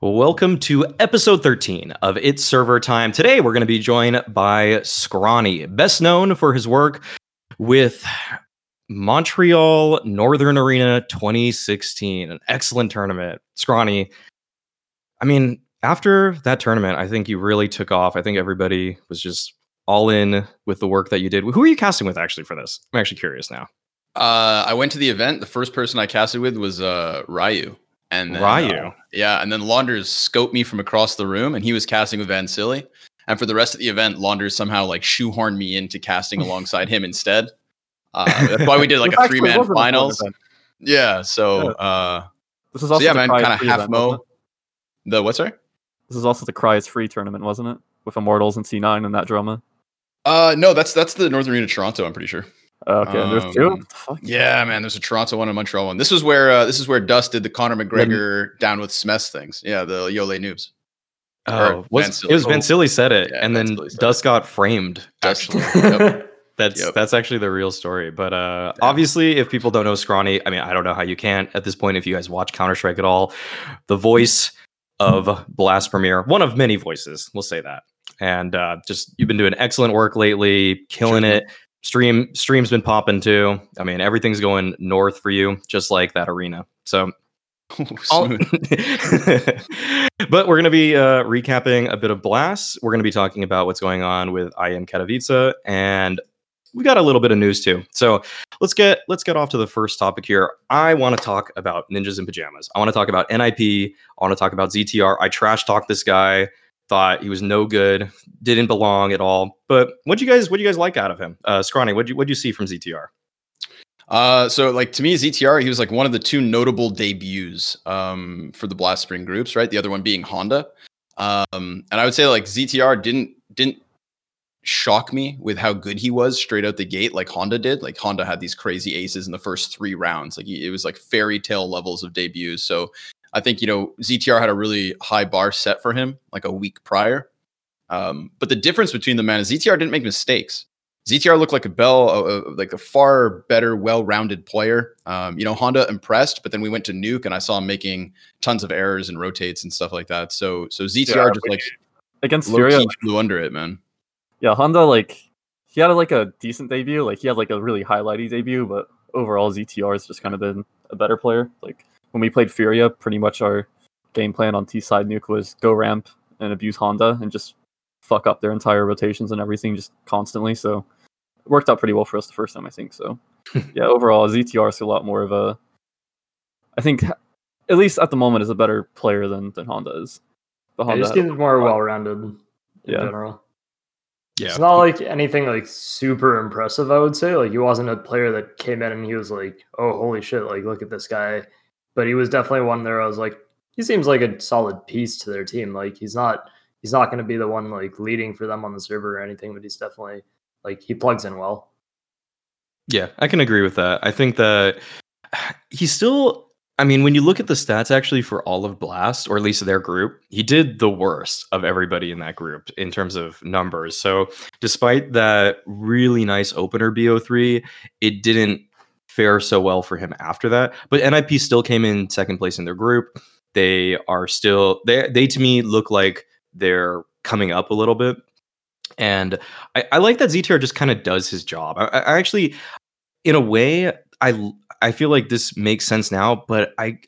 Welcome to episode 13 of It's Server Time. Today we're going to be joined by Scrawny, best known for his work with Montreal Northern Arena 2016, an excellent tournament. Scrawny, I mean, after that tournament, I think you really took off. I think everybody was just all in with the work that you did. Who are you casting with actually for this? I'm actually curious now. Uh, I went to the event. The first person I casted with was uh, Ryu. And then, Ryu. uh, yeah, and then Launders scoped me from across the room, and he was casting with Vansilli. And for the rest of the event, Launders somehow like shoehorned me into casting alongside him instead. Uh, that's why we did like a three man wasn't a fun finals. Yeah, so Yeah. uh, This is so also yeah, the man, kind of half event, mo. The what? Sorry. This is also the Cry's free tournament, wasn't it? With Immortals and C9 and that drama. Uh, no, that's that's the Northern Arena Toronto. I'm pretty sure. Okay, there's two. Um, What the fuck? Yeah, man. There's a Toronto one and a Montreal one. This is where uh, this is where Dust did the Conor McGregor down with Smith things. Yeah, the Yole noobs. Oh, was, it was Vansilli said it, Yeah, and Van then Dust got framed. Actually, Yep. that's Yep. that's actually the real story. But uh, Yeah. obviously, if people don't know Scrawny, I mean, I don't know how you can't at this point. If you guys watch Counter Strike at all, the voice of Blast Premier, one of many voices, we'll say that. And uh, just you've been doing excellent work lately, killing Sure. it. Stream stream's been popping too. I mean, everything's going north for you, just like that arena. So Smooth. but we're going to be uh, recapping a bit of Blast. We're going to be talking about what's going on with IEM Katowice, and we got a little bit of news too. So let's get let's get off to the first topic here. I want to talk about ninjas in pajamas. I want to talk about NIP. I want to talk about ZTR. I trash talked this guy. Thought he was no good, didn't belong at all. But what do you guys what do you guys like out of him? Uh, Scrawny, what you what do you see from ZTR? Uh, so like to me, ZTR, he was like one of the two notable debuts um, for the Blast Spring groups, right? The other one being Honda. Um, and I would say like ZTR didn't didn't shock me with how good he was straight out the gate, like Honda did. Like Honda had these crazy aces in the first three rounds. Like it was like fairy tale levels of debuts. So I think you know ZTR had a really high bar set for him like a week prior. Um, but the difference between the man is ZTR didn't make mistakes. ZTR looked like a bell, uh, uh, like a far better, well-rounded player. Um, you know, Honda impressed, but then we went to Nuke, and I saw him making tons of errors and rotates and stuff like that. So, so ZTR Yeah, just like Against low Furia, flew under it, man. yeah, Honda, like, he had like a decent debut. Like, he had like a really highlighty debut, but overall, ZTR has just kind of been a better player. Like, when we played Furia, pretty much our game plan on T side nuke was go ramp and abuse Honda and just fuck up their entire rotations and everything just constantly. So it worked out pretty well for us the first time, I think. So yeah, overall, ZTR is a lot more of a, I think, at least at the moment, is a better player than than Honda is. The He Honda, just seems more well rounded in Yeah. general. Yeah. It's not like anything like super impressive, I would say. Like he wasn't a player that came in and he was like, Oh holy shit, like look at this guy. But he was definitely one there I was like, he seems like a solid piece to their team. Like he's not he's not gonna be the one like leading for them on the server or anything, but he's definitely like he plugs in well. Yeah, I can agree with that. I think that he's still. I mean, when you look at the stats actually for all of Blast, or at least their group, he did the worst of everybody in that group in terms of numbers. So, despite that really nice opener BO3, it didn't fare so well for him after that. But NIP still came in second place in their group. They are still they they to me look like they're coming up a little bit. And I, I like that ZTR just kind of does his job. I, I actually, in a way, I I feel like this makes sense now. But I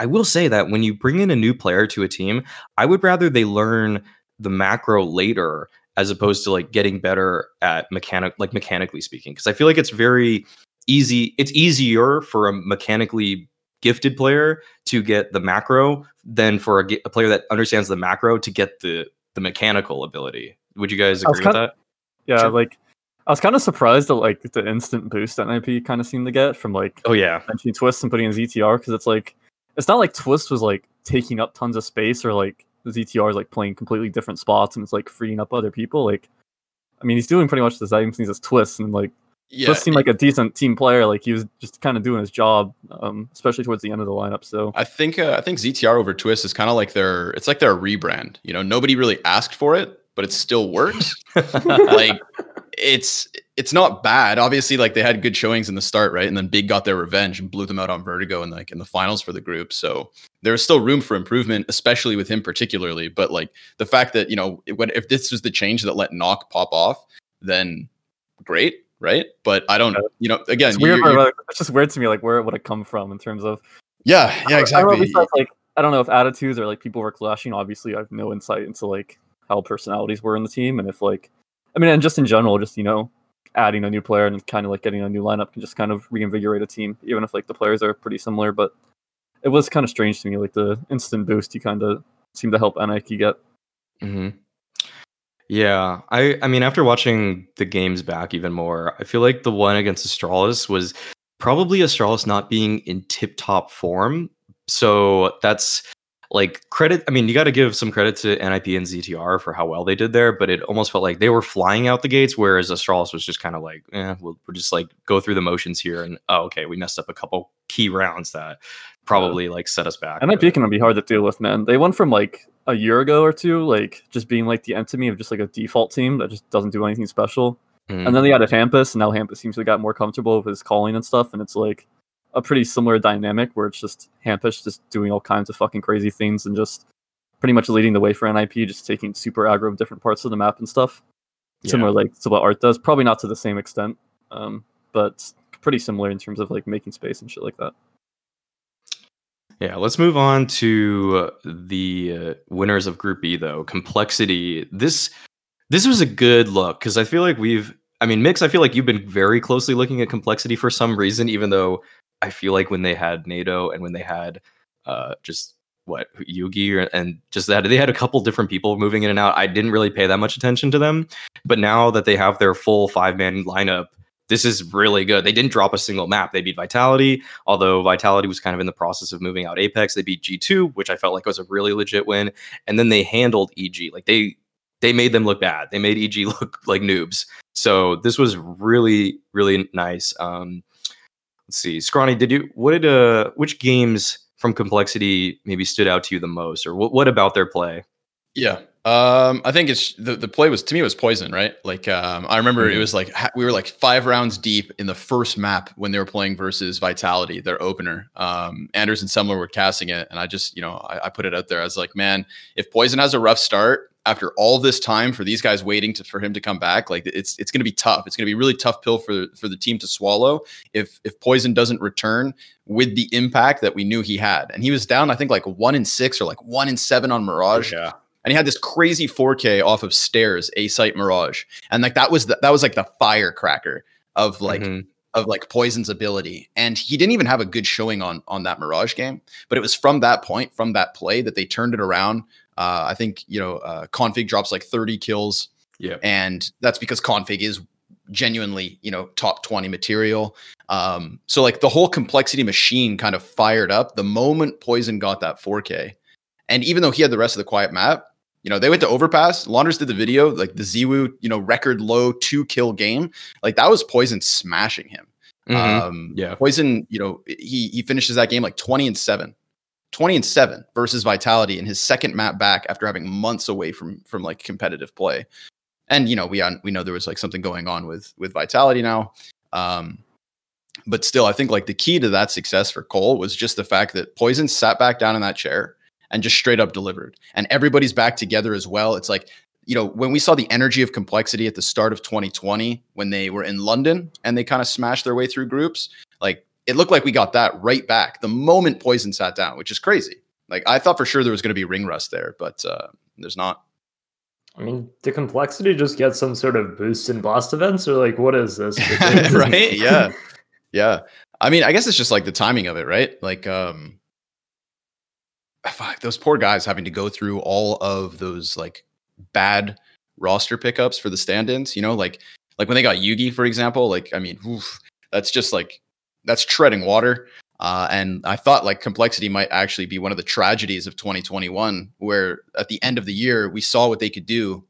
I will say that when you bring in a new player to a team, I would rather they learn the macro later as opposed to like getting better at mechanic like mechanically speaking. Because I feel like it's very easy. It's easier for a mechanically gifted player to get the macro than for a, a player that understands the macro to get the the mechanical ability. Would you guys agree with that? Yeah, Sure. like I was kind of surprised at like the instant boost that NIP kind of seemed to get from like Oh yeah, benching twists and putting in ZTR because it's like it's not like Twist was like taking up tons of space or like the ZTR is like playing completely different spots and it's like freeing up other people. Like, I mean, he's doing pretty much the same things as Twist and like Yeah, Twist seemed like a decent team player. Like he was just kind of doing his job, um, especially towards the end of the lineup. So I think uh, I think ZTR over Twist is kind of like their it's like their rebrand. You know, nobody really asked for it, but it still works. like it's it's not bad. Obviously, like they had good showings in the start, right? And then Big got their revenge and blew them out on Vertigo and like in the finals for the group. So there's still room for improvement, especially with him particularly. But like the fact that you know when if this was the change that let Knock pop off, then great, right? But I don't, you know, again, It's weird. like, it's just weird to me, like where it would have come from in terms of yeah, yeah, don't- I exactly. like I don't know if attitudes or like people were clashing. Obviously, I have no insight into like how personalities were in the team, and if like, I mean, and just in general, just you know, adding a new player and kind of like getting a new lineup can just kind of reinvigorate a team, even if like the players are pretty similar. But it was kind of strange to me, like the instant boost you kind of seemed to help Nike get. Mm hmm Yeah, I I mean, after watching the games back even more, I feel like the one against Astralis was probably Astralis not being in tip top form. So that's like credit. I mean, you got to give some credit to NIP and ZTR for how well they did there, but it almost felt like they were flying out the gates, whereas Astralis was just kind of like, eh, we'll, we'll just like go through the motions here, and oh, okay, we messed up a couple key rounds that probably like set us back. NIP can be hard to deal with, man. They went from like a year ago or two, like just being like the enemy of just like a default team that just doesn't do anything special. Mhm. And then they added Hampus, and now Hampus seems to have got more comfortable with his calling and stuff. And it's like a pretty similar dynamic where it's just Hampus just doing all kinds of fucking crazy things and just pretty much leading the way for NIP, just taking super aggro of different parts of the map and stuff. Yeah. Similar like to what Art does, probably not to the same extent, um, but pretty similar in terms of like making space and shit like that. Yeah, let's move on to the uh, winners of Group E though. Complexity. This this was a good look because I feel like we've I mean, Mix, I feel like you've been very closely looking at complexity for some reason, even though I feel like when they had NATO and when they had uh just what Yugi and just that they had a couple different people moving in and out. I didn't really pay that much attention to them. But now that they have their full five man lineup, this is really good. They didn't drop a single map. They beat Vitality, although Vitality was kind of in the process of moving out Apex. They beat G2, which I felt like was a really legit win. And then they handled EG. Like they they made them look bad. They made EG look like noobs. So this was really, really nice. Um let's see. Scrawny, did you what did uh which games from complexity maybe stood out to you the most? Or what what about their play? Yeah. Um, I think it's the, the play was to me it was poizon, right? Like um, I remember it Mhm. was like we were like five rounds deep in the first map when they were playing versus Vitality, their opener. Um, Anders and Semmler were casting it, and I just you know I, I put it out there. I was like, man, if Poizon has a rough start after all this time for these guys waiting to for him to come back, like it's it's going to be tough. It's going to be a really tough pill for for the team to swallow if if Poizon doesn't return with the impact that we knew he had. And he was down, I think, like one in six or like one in seven on Mirage Yeah. And he had this crazy 4K off of stairs, A site Mirage, and like that was the, that was like the firecracker of like Mhm. of like Poizon's ability. And he didn't even have a good showing on on that Mirage game, but it was from that point, from that play, that they turned it around. Uh, I think you know uh, k0nfig drops like 30 kills, Yeah. and that's because k0nfig is genuinely you know top 20 material. Um, so like the whole complexity machine kind of fired up the moment Poizon got that 4K. And even though he had the rest of the quiet map, you know, they went to overpass. Launders did the video, like the ZywOo, you know, record low two kill game. Like that was Poizon smashing him. Mhm. Um, Yeah. Poizon, you know, he he finishes that game like 20 and 7. 20 and 7 versus Vitality in his second map back after having months away from from like competitive play. And you know, we on we know there was like something going on with with Vitality now. Um but still, I think like the key to that success for coL was just the fact that Poizon sat back down in that chair and just straight up delivered. And everybody's back together as well. It's like, you know, when we saw the energy of complexity at the start of 2020, when they were in London and they kind of smashed their way through groups, like it looked like we got that right back the moment Poizon sat down, which is crazy. Like I thought for sure there was going to be ring rust there, but uh, there's not. I mean, did complexity just get some sort of boost in blast events, or like what is this? right? Yeah. Yeah. I mean, I guess it's just like the timing of it, right? Like, um, those poor guys having to go through all of those like bad roster pickups for the stand-ins, you know, like like when they got Yugi, for example, like I mean, oof, that's just like that's treading water. Uh, and I thought like complexity might actually be one of the tragedies of 2021, where at the end of the year we saw what they could do,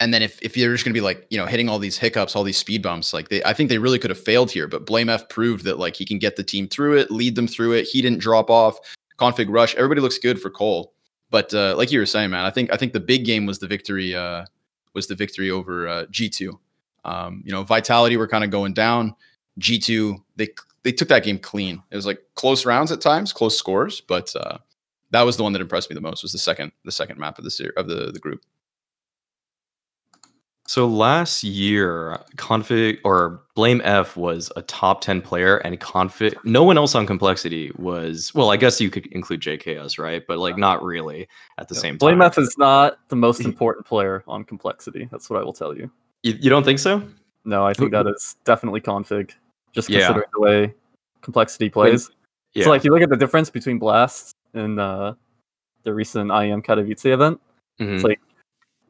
and then if if you're just gonna be like you know hitting all these hiccups, all these speed bumps, like they, I think they really could have failed here. But blameF proved that like he can get the team through it, lead them through it. He didn't drop off. Config rush, everybody looks good for coL. But uh, like you were saying, man, I think I think the big game was the victory uh, was the victory over uh, G2. Um, you know, Vitality were kind of going down. G2 they they took that game clean. It was like close rounds at times, close scores, but uh, that was the one that impressed me the most. Was the second the second map of the ser- of the the group. So last year, k0nfig or blameF was a top 10 player and k0nfig no one else on complexity was well, I guess you could include JKS, right? But like not really at the same time. blameF is not the most important player on complexity. That's what I will tell you. You, you don't think so? No, I think that is definitely k0nfig. Just Yeah. considering the way complexity plays. Yeah. So like you look at the difference between Blast and uh, the recent IEM Katowice event. Mhm. It's like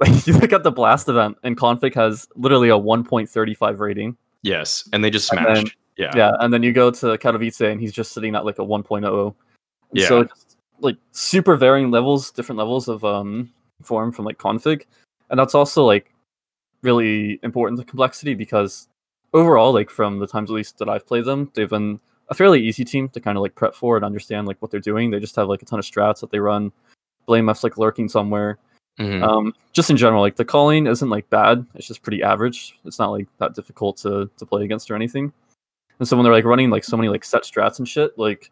like you look at the Blast event and k0nfig has literally a 1.35 rating. yes, and they just smashed. then- yeah. Yeah, and then you go to Katowice and he's just sitting at like a 1.0. Yeah. So it's like super varying levels, different levels of um form from like k0nfig. And that's also like really important to complexity because overall, like from the times at least that I've played them, they've been a fairly easy team to kind of like prep for and understand like what they're doing. They just have like a ton of strats that they run. blameF's like lurking somewhere. Mhm. Um, just in general, like the calling isn't like bad. It's just pretty average. It's not like that difficult to to play against or anything. And so when they're like running like so many like set strats and shit, like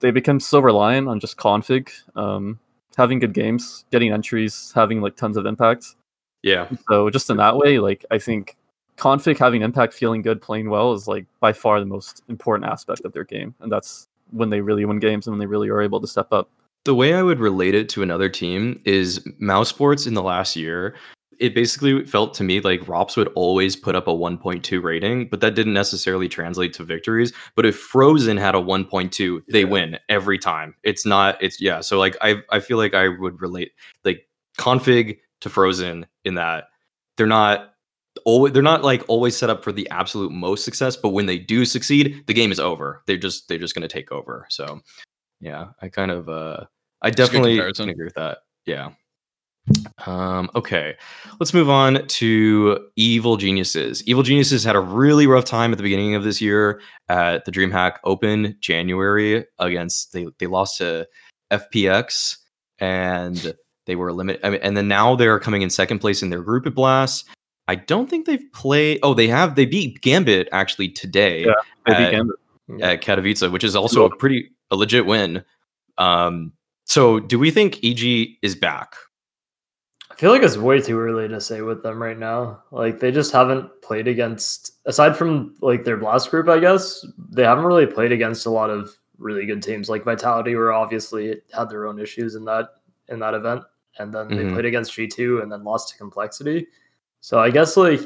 they become so reliant on just k0nfig, um, having good games, getting entries, having like tons of impact. yeah. So just in that way, like I think k0nfig having impact, feeling good, playing well is like by far the most important aspect of their game, and that's when they really win games and when they really are able to step up. The way I would relate it to another team is mousesports in the last year. It basically felt to me like ropz would always put up a 1.2 rating, but that didn't necessarily translate to victories. But if Frozen had a 1.2, they win every time. It's not, it's yeah. So like I I feel like I would relate like k0nfig to Frozen in that they're not always they're not like always set up for the absolute most success, but when they do succeed, the game is over. They're just they're just gonna take over. So yeah, I kind of uh I definitely agree with that. Yeah. Um, okay, let's move on to Evil Geniuses. Evil Geniuses had a really rough time at the beginning of this year at the DreamHack Open January against they they lost to FPX and they were limited. I mean, and then now they're coming in second place in their group at Blast. I don't think they've played. Oh, they have. They beat Gambit actually today Yeah, They beat at- Gambit. at Katowice, which is also a pretty a legit win. Um, so do we think EG is back? I feel like it's way too early to say with them right now. Like they just haven't played against aside from like their blast group, I guess, they haven't really played against a lot of really good teams. Like Vitality were obviously had their own issues in that in that event. And then they Mhm. played against G2 and then lost to complexity. So I guess like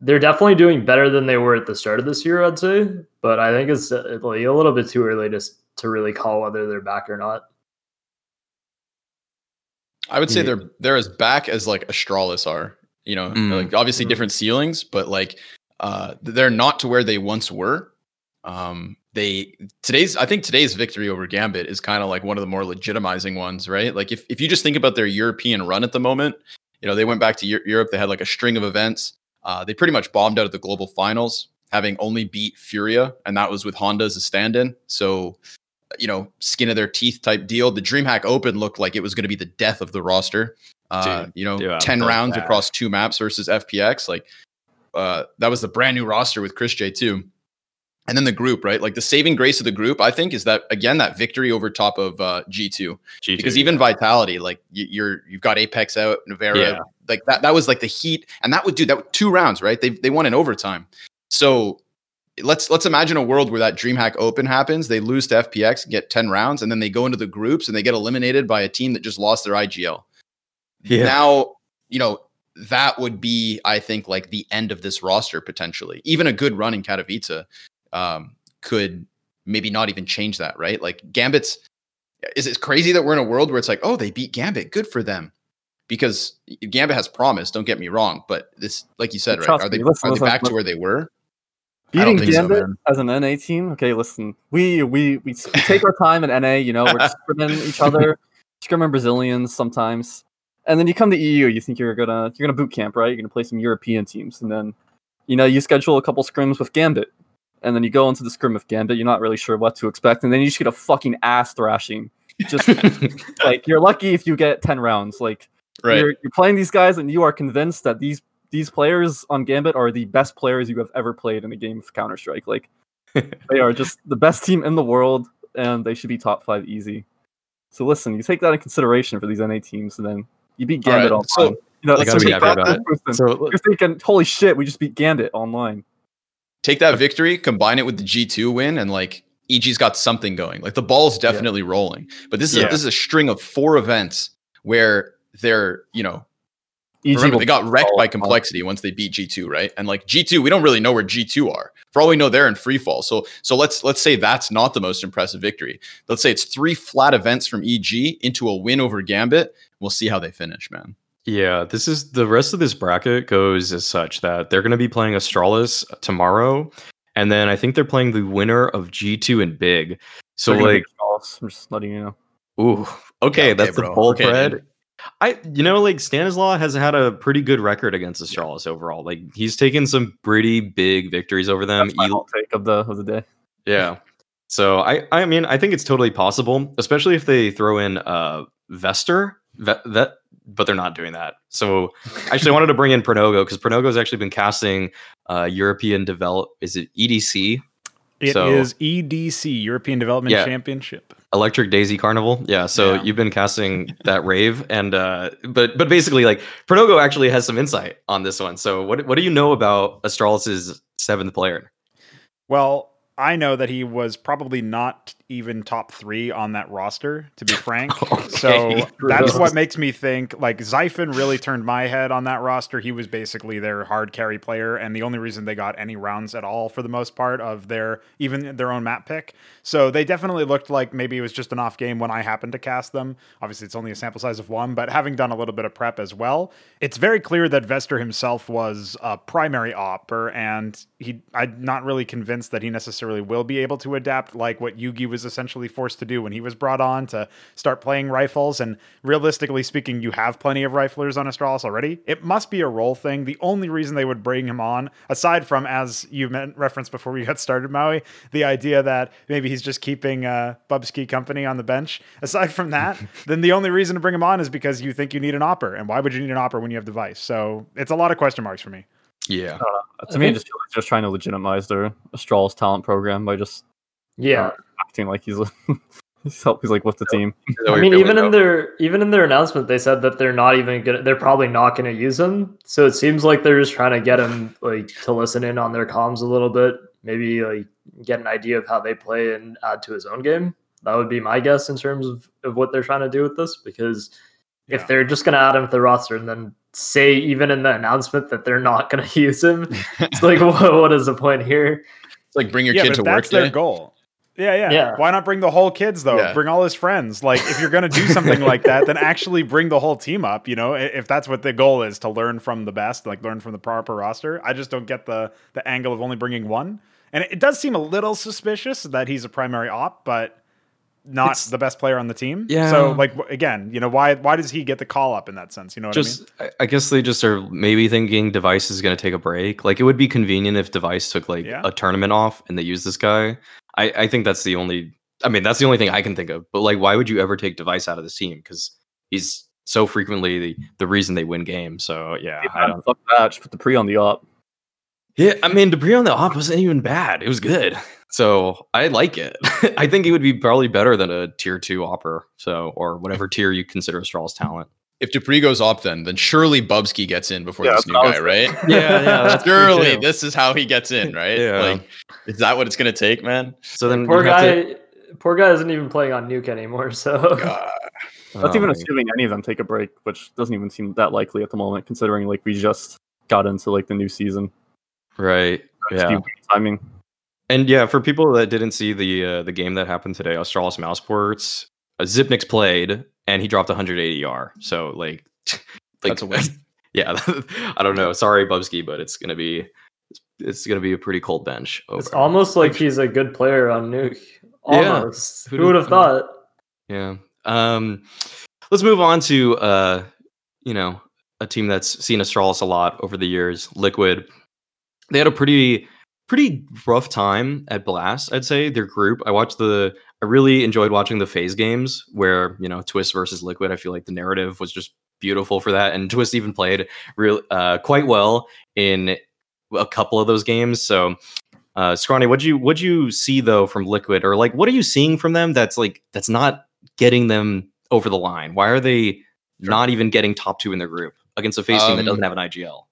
they're definitely doing better than they were at the start of this year, I'd say. But I think it's uh, like a little bit too early to to really call whether they're back or not. I would say they're they're as back as like Astralis are. You know, Mm. like obviously Mm. different ceilings, but like uh they're not to where they once were. Um they today's I think today's victory over Gambit is kind of like one of the more legitimizing ones, right? Like if if you just think about their European run at the moment, you know, they went back to Europe, they had like a string of events. Uh they pretty much bombed out at the global finals, having only beat Furia, and that was with Honda as a stand-in. So you know, skin of their teeth type deal. The DreamHack Open looked like it was going to be the death of the roster. Uh, Dude, you know, yeah, 10 rounds bad. across two maps versus FPX. Like, uh, that was the brand new roster with chrisJ too. And then the group, right? Like the saving grace of the group, I think, is that again that victory over top of uh, G2 G2, because even Vitality, like you, you're you've got Apex out, Nivera, Yeah. like that. That was like the heat, and that would do that was two rounds, right? They they won in overtime. So let's let's imagine a world where that DreamHack Open happens. They lose to FPX, get ten rounds, and then they go into the groups and they get eliminated by a team that just lost their IGL. Yeah. Now you know that would be, I think, like the end of this roster potentially. Even a good run in Katowice um, could maybe not even change that, right? Like Gambit's is it crazy that we're in a world where it's like, oh, they beat Gambit, good for them, because Gambit has promise. Don't get me wrong, but this, like you said, right? Are they me, listen, are they listen, back to where they were? I Beating don't so, Gambit as an NA team. Okay, listen, we we we, we take our time in NA. You know, we're scrimming each other, scrimming Brazilians sometimes, and then you come to EU. You think you're gonna you're gonna boot camp, right? You're gonna play some European teams, and then you know you schedule a couple scrims with Gambit, and then you go into the scrim with Gambit. You're not really sure what to expect, and then you just get a fucking ass thrashing. Just like you're lucky if you get ten rounds. Like Right. You're, you're playing these guys, and you are convinced that these these players on Gambit are the best players you have ever played in a game of Counter Strike. Like they are just the best team in the world, and they should be top five easy. So listen, you take that in consideration for these NA teams, and then you beat All Gambit right, online. so you know, let's so be you happy got about that person. So You're thinking, holy shit, we just beat Gambit online. take that victory, combine it with the G2 win, and like EG's got something going. Like the ball's definitely rolling. But this is Yeah. a, this is a string of four events where they're, you know, EG remember they got wrecked by complexity once they beat G2, right? And like G2, we don't really know where G2 are. For all we know, they're in free fall. So so let's let's say that's not the most impressive victory. Let's say it's three flat events from EG into a win over Gambit. We'll see how they finish, man. Yeah, this is the rest of this bracket goes as such that they're going to be playing Astralis tomorrow, and then I think they're playing the winner of G2 and Big. So like. I'm just letting you know. ooh, okay, okay, that's the bro. full Okay, thread. I, you know, like Stanislaw has had a pretty good record against Astralis overall. Like he's taken some pretty big victories over them. That's take of the of the day. yeah. So I, I mean, I think it's totally possible, especially if they throw in uh Vester, Vet, Vet but they're not doing that. So actually, I wanted to bring in Pronogo because Pronogo has actually been casting uh European develop. Is it EDC? It is So- EDC, European Development Yeah. Championship. Electric Daisy Carnival. Yeah, so Yeah. you've been casting that rave and uh but but basically like Pronogo actually has some insight on this one. So what what do you know about Astralis's seventh player? Well, I know that he was probably not even top three on that roster, to be frank. So that's what makes me think like Zyphon really turned my head on that roster. He was basically their hard carry player, and the only reason they got any rounds at all for the most part of their even their own map pick. So they definitely looked like maybe it was just an off game when I happened to cast them. Obviously, it's only a sample size of one, but having done a little bit of prep as well, it's very clear that Vester himself was a primary opper, and he I'm not really convinced that he necessarily will be able to adapt like what Yugi was essentially forced to do when he was brought on to start playing rifles. And realistically speaking, you have plenty of riflers on Astralis already. It must be a role thing. The only reason they would bring him on, aside from as you meant referenced before we got started, Maui, the idea that maybe he's just keeping uh, Bubzkji company on the bench. Aside from that, then the only reason to bring him on is because you think you need an opper. And why would you need an opper when you have dev1ce? So it's a lot of question marks for me. Yeah. Uh, to I me, think- just just trying to legitimize their Astralis talent program by just Yeah. Uh, acting like he's he's help he's like with the team. I mean, even in their even in their announcement, they said that they're not even gonna. They're probably not gonna use him. So it seems like they're just trying to get him like to listen in on their comms a little bit. Maybe like get an idea of how they play and add to his own game. That would be my guess in terms of, of what they're trying to do with this. Because Yeah. if they're just gonna add him to the roster and then say even in the announcement that they're not gonna use him, it's like what, what is the point here? It's like bring your yeah, kid but to if work that's their day. goal. Yeah, yeah, Yeah. Why not bring the whole kids though? Yeah. Bring all his friends. Like, if you're gonna do something like that, then actually bring the whole team up. You know, if that's what the goal is to learn from the best, like learn from the proper roster. I just don't get the the angle of only bringing one. And it, does seem a little suspicious that he's a primary op, but not It's- the best player on the team. Yeah. So, like, again, you know, why why does he get the call up in that sense? You know what just I, I guess they just are maybe thinking dev1ce is going to take a break like it would be convenient if dev1ce took like Yeah. a tournament off and they use this guy i i think that's the only i mean that's the only thing i can think of but like why would you ever take dev1ce out of this team because he's so frequently the, the reason they win games so yeah i don't Fuck that. Just put dupreeh on the op. yeah i mean dupreeh on the op wasn't even bad it was good so i like it i think he would be probably better than a tier two opper so or whatever tier you consider Astral's talent If dupreeh goes up, then then surely Bubzkji gets in before Yeah, this new what guy, was right? Yeah, yeah, that's true surely this is how he gets in, right? Yeah. Like, is that what it's gonna take, man? so then Poor you have to- guy. Poor guy isn't even playing on Nuke anymore. So God. That's Oh, even my assuming any of them take a break, which doesn't even seem that likely at the moment, considering like we just got into like the new season. right Just yeah weird timing. And yeah, for people that didn't see the uh, the game that happened today, Astralis mousesports, uh, Zipnix played and he dropped 180 R. So like, like That's a win. yeah, I don't know. Sorry, Bubzkji, but it's gonna be it's gonna be a pretty cold bench. Over. it's almost like he's a good player on Nuke. Yeah. Almost. Who'd Who would have have thought? Yeah. Um, let's move on to uh, you know, a team that's seen Astralis a lot over the years. Liquid. They had a pretty pretty rough time at Blast. I'd say their group. I watched the. I really enjoyed watching the FaZe games where you know Twist versus Liquid. I feel like the narrative was just beautiful for that. And Twist even played real uh, quite well in a couple of those games. So, uh, Scrawny, what'd you what'd you see though from Liquid, or like what are you seeing from them that's like that's not getting them over the line? Why are they not even getting top two in their group against a FaZe team that Um, doesn't have an IGL?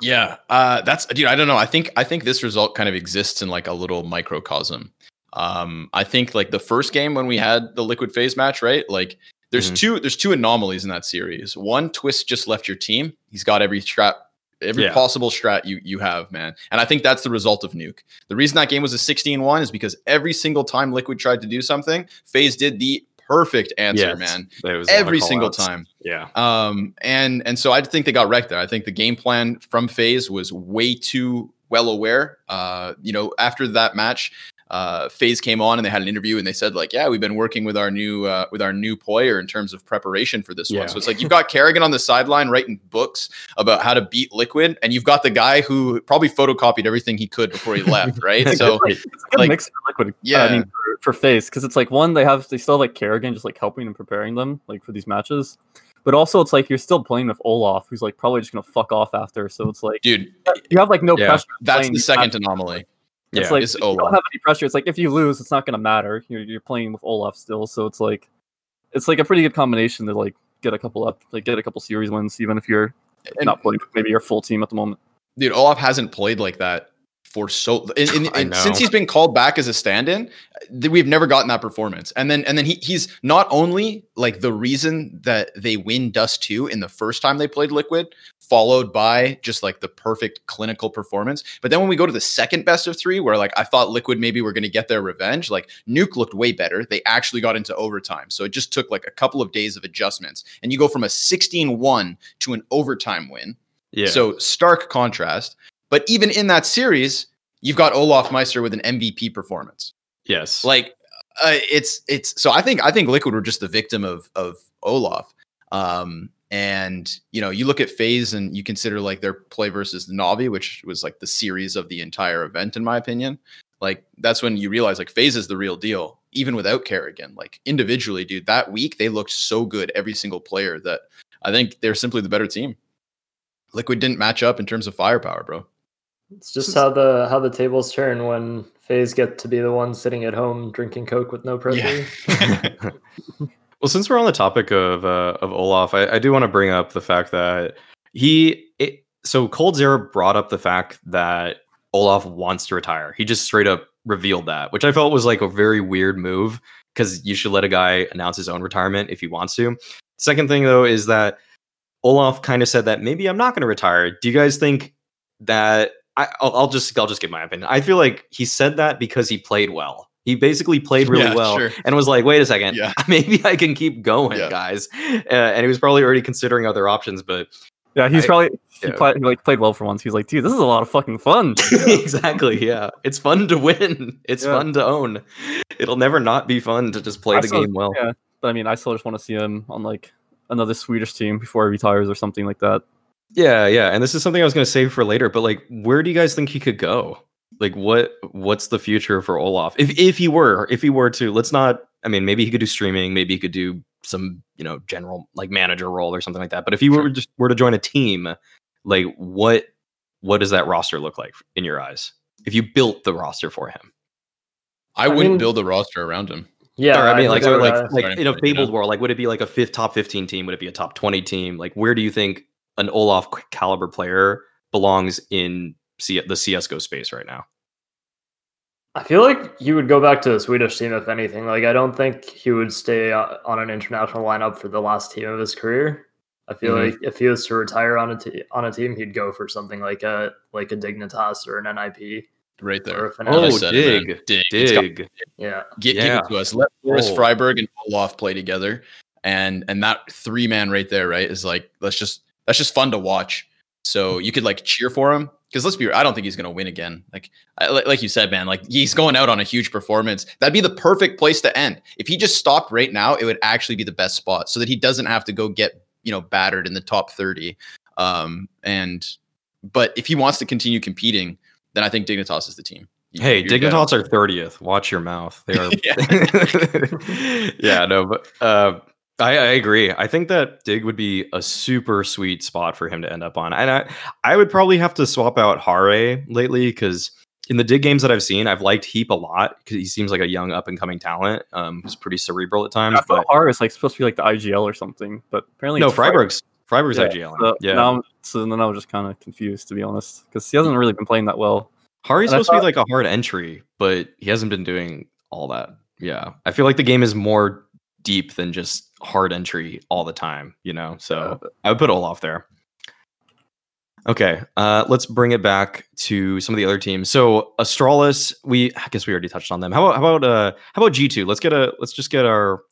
Yeah, uh, that's dude. I don't know. I think I think this result kind of exists in like a little microcosm. Um, I think like the first game when we had the liquid FaZe match, right? Like there's Mhm. two there's two anomalies in that series. One, Twist just left your team. He's got every strat, every Yeah. possible strat you you have, man. And I think that's the result of Nuke. The reason that game was a 16-1 is because every single time Liquid tried to do something, FaZe did the perfect answer, Yes, man. Was a lot of Every single call-outs. time. Yeah. Um, and and so I think they got wrecked there. I think the game plan from FaZe was way too well aware. Uh, you know, after that match, uh, FaZe came on and they had an interview and they said like, yeah, we've been working with our new uh, with our new player in terms of preparation for this Yeah. one. So it's like you've got karrigan on the sideline writing books about how to beat Liquid, and you've got the guy who probably photocopied everything he could before he left, right? So it's a good like- mix liquid. Yeah. I mean for, for FaZe because it's like one they have they still have like karrigan just like helping and preparing them like for these matches, but also it's like you're still playing with olof who's like probably just gonna fuck off after. So it's like dude, you have like no Yeah, pressure. that's the second matches. anomaly. It's Yeah. like It's you don't have any pressure. It's like if you lose, it's not gonna matter. You're you're playing with olof still, so it's like it's like a pretty good combination to like get a couple up, like get a couple series wins, even if you're And- not playing maybe your full team at the moment. dude, olof hasn't played like that for so in, in, I in- since he's been called back as a stand-in. We've never gotten that performance, and then and then he he's not only like the reason that they win Dust two in the first time they played Liquid, followed by just like the perfect clinical performance. But then when we go to the second best of three, where like I thought Liquid maybe were going to get their revenge, like Nuke looked way better. They actually got into overtime, so it just took like a couple of days of adjustments, and you go from a 16-1 to an overtime win. Yeah. So stark contrast. But even in that series, you've got olofmeister with an MVP performance. yes. Like uh, it's it's so I think I think Liquid were just the victim of of olof. Um and you know, you look at FaZe and you consider like their play versus the Navi, which was like the series of the entire event, in my opinion. Like that's when you realize like FaZe is the real deal, even without karrigan. Like individually, dude, that week they looked so good, every single player, that I think they're simply the better team. Liquid didn't match up in terms of firepower, bro. It's just how the how the tables turn when FaZe get to be the one sitting at home drinking Coke with no pressure. well, since we're on the topic of uh, of olof, I, I do want to bring up the fact that he it, so coldzera brought up the fact that olof wants to retire. He just straight up revealed that, which I felt was like a very weird move because you should let a guy announce his own retirement if he wants to. Second thing though is that olof kind of said that maybe I'm not going to retire. Do you guys think that I, I'll, I'll just I'll just give my opinion. I feel like he said that because he played well. He basically played really Yeah, well sure. and was like, "Wait a second, Yeah. maybe I can keep going, Yeah. guys." Uh, and he was probably already considering other options, but Yeah, he's I- probably he, yeah. played, he like played well for once. He's like, dude, this is a lot of fucking fun. exactly, yeah, it's fun to win. It's Yeah. fun to own. It'll never not be fun to just play I the saw- game well. yeah. But I mean, I still just want to see him on like another Swedish team before he retires or something like that. Yeah, yeah. And this is something I was going to save for later, but like where do you guys think he could go? Like what what's the future for olof? If if he were, if he were to, let's not I mean, maybe he could do streaming, maybe he could do some, you know, general like manager role or something like that. But if he were just were to join a team, like what what does that roster look like in your eyes? If you built the roster for him. I, I wouldn't mean- build a roster around him. Yeah, or I mean like think or like uh, like in a point, you know? fabled world, like would it be like a fifth top 15 team? Would it be a top 20 team? Like where do you think an olof caliber player belongs in C- the CS:GO space right now? I feel like he would go back to the Swedish team if anything. Like I don't think he would stay uh, on an international lineup for the last team of his career. I feel Mhm. like if he was to retire on a on a team, he'd go for something like a like a Dignitas or an NIP Right there. Oh, I said it, man. dig, dig. It's got- yeah. Give Yeah. it to us. Let Boris Oh. friberg and olof play together, and and that three man right there, right, is like let's just that's just fun to watch. So you could like cheer for him because let's be, real, I don't think he's gonna win again. Like I, like you said, man, like he's going out on a huge performance. That'd be the perfect place to end. If he just stopped right now, it would actually be the best spot, so that he doesn't have to go get you know battered in the top thirty. Um, and but if he wants to continue competing, then I think Dignitas is the team. You- Hey, Dignitas are 30th. Watch your mouth. They are Yeah. Yeah, no, but uh I, I agree. I think that Dig would be a super sweet spot for him to end up on. And I, I would probably have to swap out Hare lately because in the Dig games that I've seen, I've liked Heap a lot because he seems like a young up and coming talent. Um, he's pretty cerebral at times. I but thought Har is like supposed to be like the IGL or something, but apparently no. friberg's friberg's Yeah, IGL. So yeah, Now, so then I was just kind of confused to be honest, because he hasn't really been playing that well. I supposed to be like a hard entry, but he hasn't been doing all that. Yeah, I feel like the game is more deep than just hard entry all the time. You know, so I would put olof there. Okay, uh, let's bring it back to some of the other teams. So Astralis, we I guess we already touched on them. How about how about uh how about G two? Let's get a let's just get our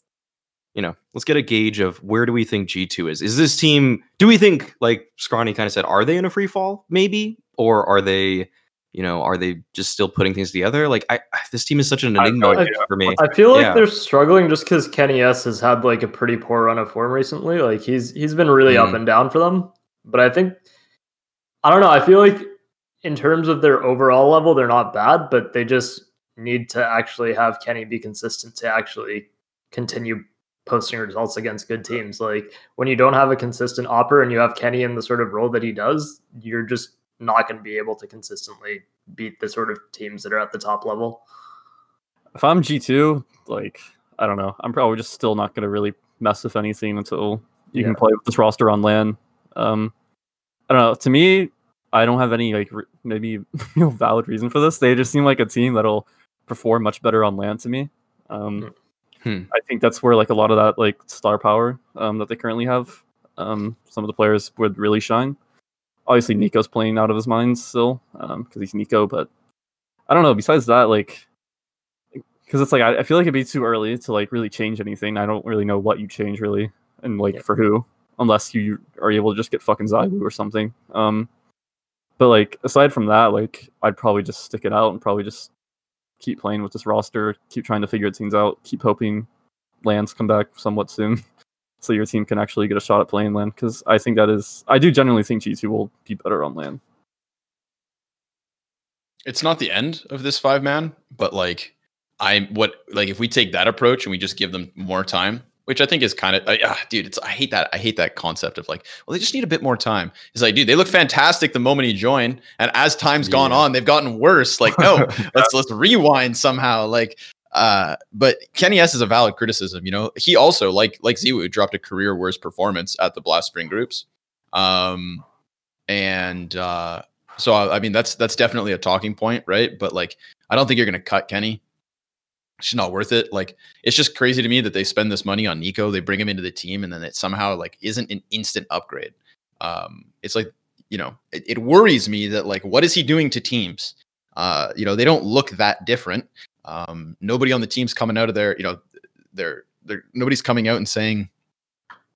you know let's get a gauge of where do we think G two is? Is this team? Do we think like Scrawny kind of said? Are they in a free fall maybe, or are they? You know, are they just still putting things together? Like, I, I this team is such an I have no enigma for me. I feel like Yeah. they're struggling just because kennyS has had like a pretty poor run of form recently. Like he's he's been really up Mhm. and down for them. But I think I don't know. I feel like in terms of their overall level, they're not bad, but they just need to actually have Kenny be consistent to actually continue posting results against good teams. Like when you don't have a consistent opper and you have Kenny in the sort of role that he does, you're just not going to be able to consistently beat the sort of teams that are at the top level. If I'm G two, like I don't know, I'm probably just still not gonna really mess with anything until you can play with this roster on LAN. Um, I don't know. To me, I don't have any like re- maybe you know, valid reason for this. They just seem like a team that'll perform much better on LAN to me. Um, Hmm. I think that's where like a lot of that like star power um, that they currently have. Um, some of the players would really shine. Obviously, NiKo's playing out of his mind still because he's NiKo, but I don't know. Besides that, like because it's like I, I feel like it'd be too early to like really change anything. I don't really know what you change really, and like Yeah. for who, unless you are able to just get fucking ZywOo or something. Um, but like aside from that, like I'd probably just stick it out and probably just keep playing with this roster, keep trying to figure things out, keep hoping lands come back somewhat soon, so your team can actually get a shot at playing land. Because I think that is, I do genuinely think G two will be better on land. it's not the end of this five man, but like I what like if we take that approach and we just give them more time, which I think is kind of uh, ah, dude, it's I hate that I hate that concept of like, well, they just need a bit more time. It's like, dude, they look fantastic the moment you join, and as time's gone on, they've gotten worse. Like, no, let's let's rewind somehow. Like, uh, but kennyS is a valid criticism. You know, he also like like ZywOo dropped a career worst performance at the Blast Spring groups, um, and uh, so I I mean that's that's definitely a talking point, right? But like, I don't think you're gonna cut Kenny. It's not worth it. Like, it's just crazy to me that they spend this money on NiKo. They bring him into the team, and then it somehow like isn't an instant upgrade. Um, it's like you know, it, it worries me that like, what is he doing to teams? Uh, you know, they don't look that different. Um, nobody on the team's coming out of there. You know, they're they're nobody's coming out and saying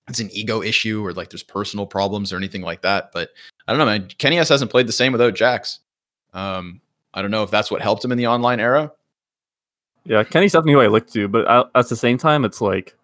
it's an ego issue or like there's personal problems or anything like that. But I don't know, man. kennyS hasn't played the same without JaCkz. Um, I don't know if that's what helped him in the online era. Yeah, Kenny's definitely who I look to, but at, at the same time, it's like,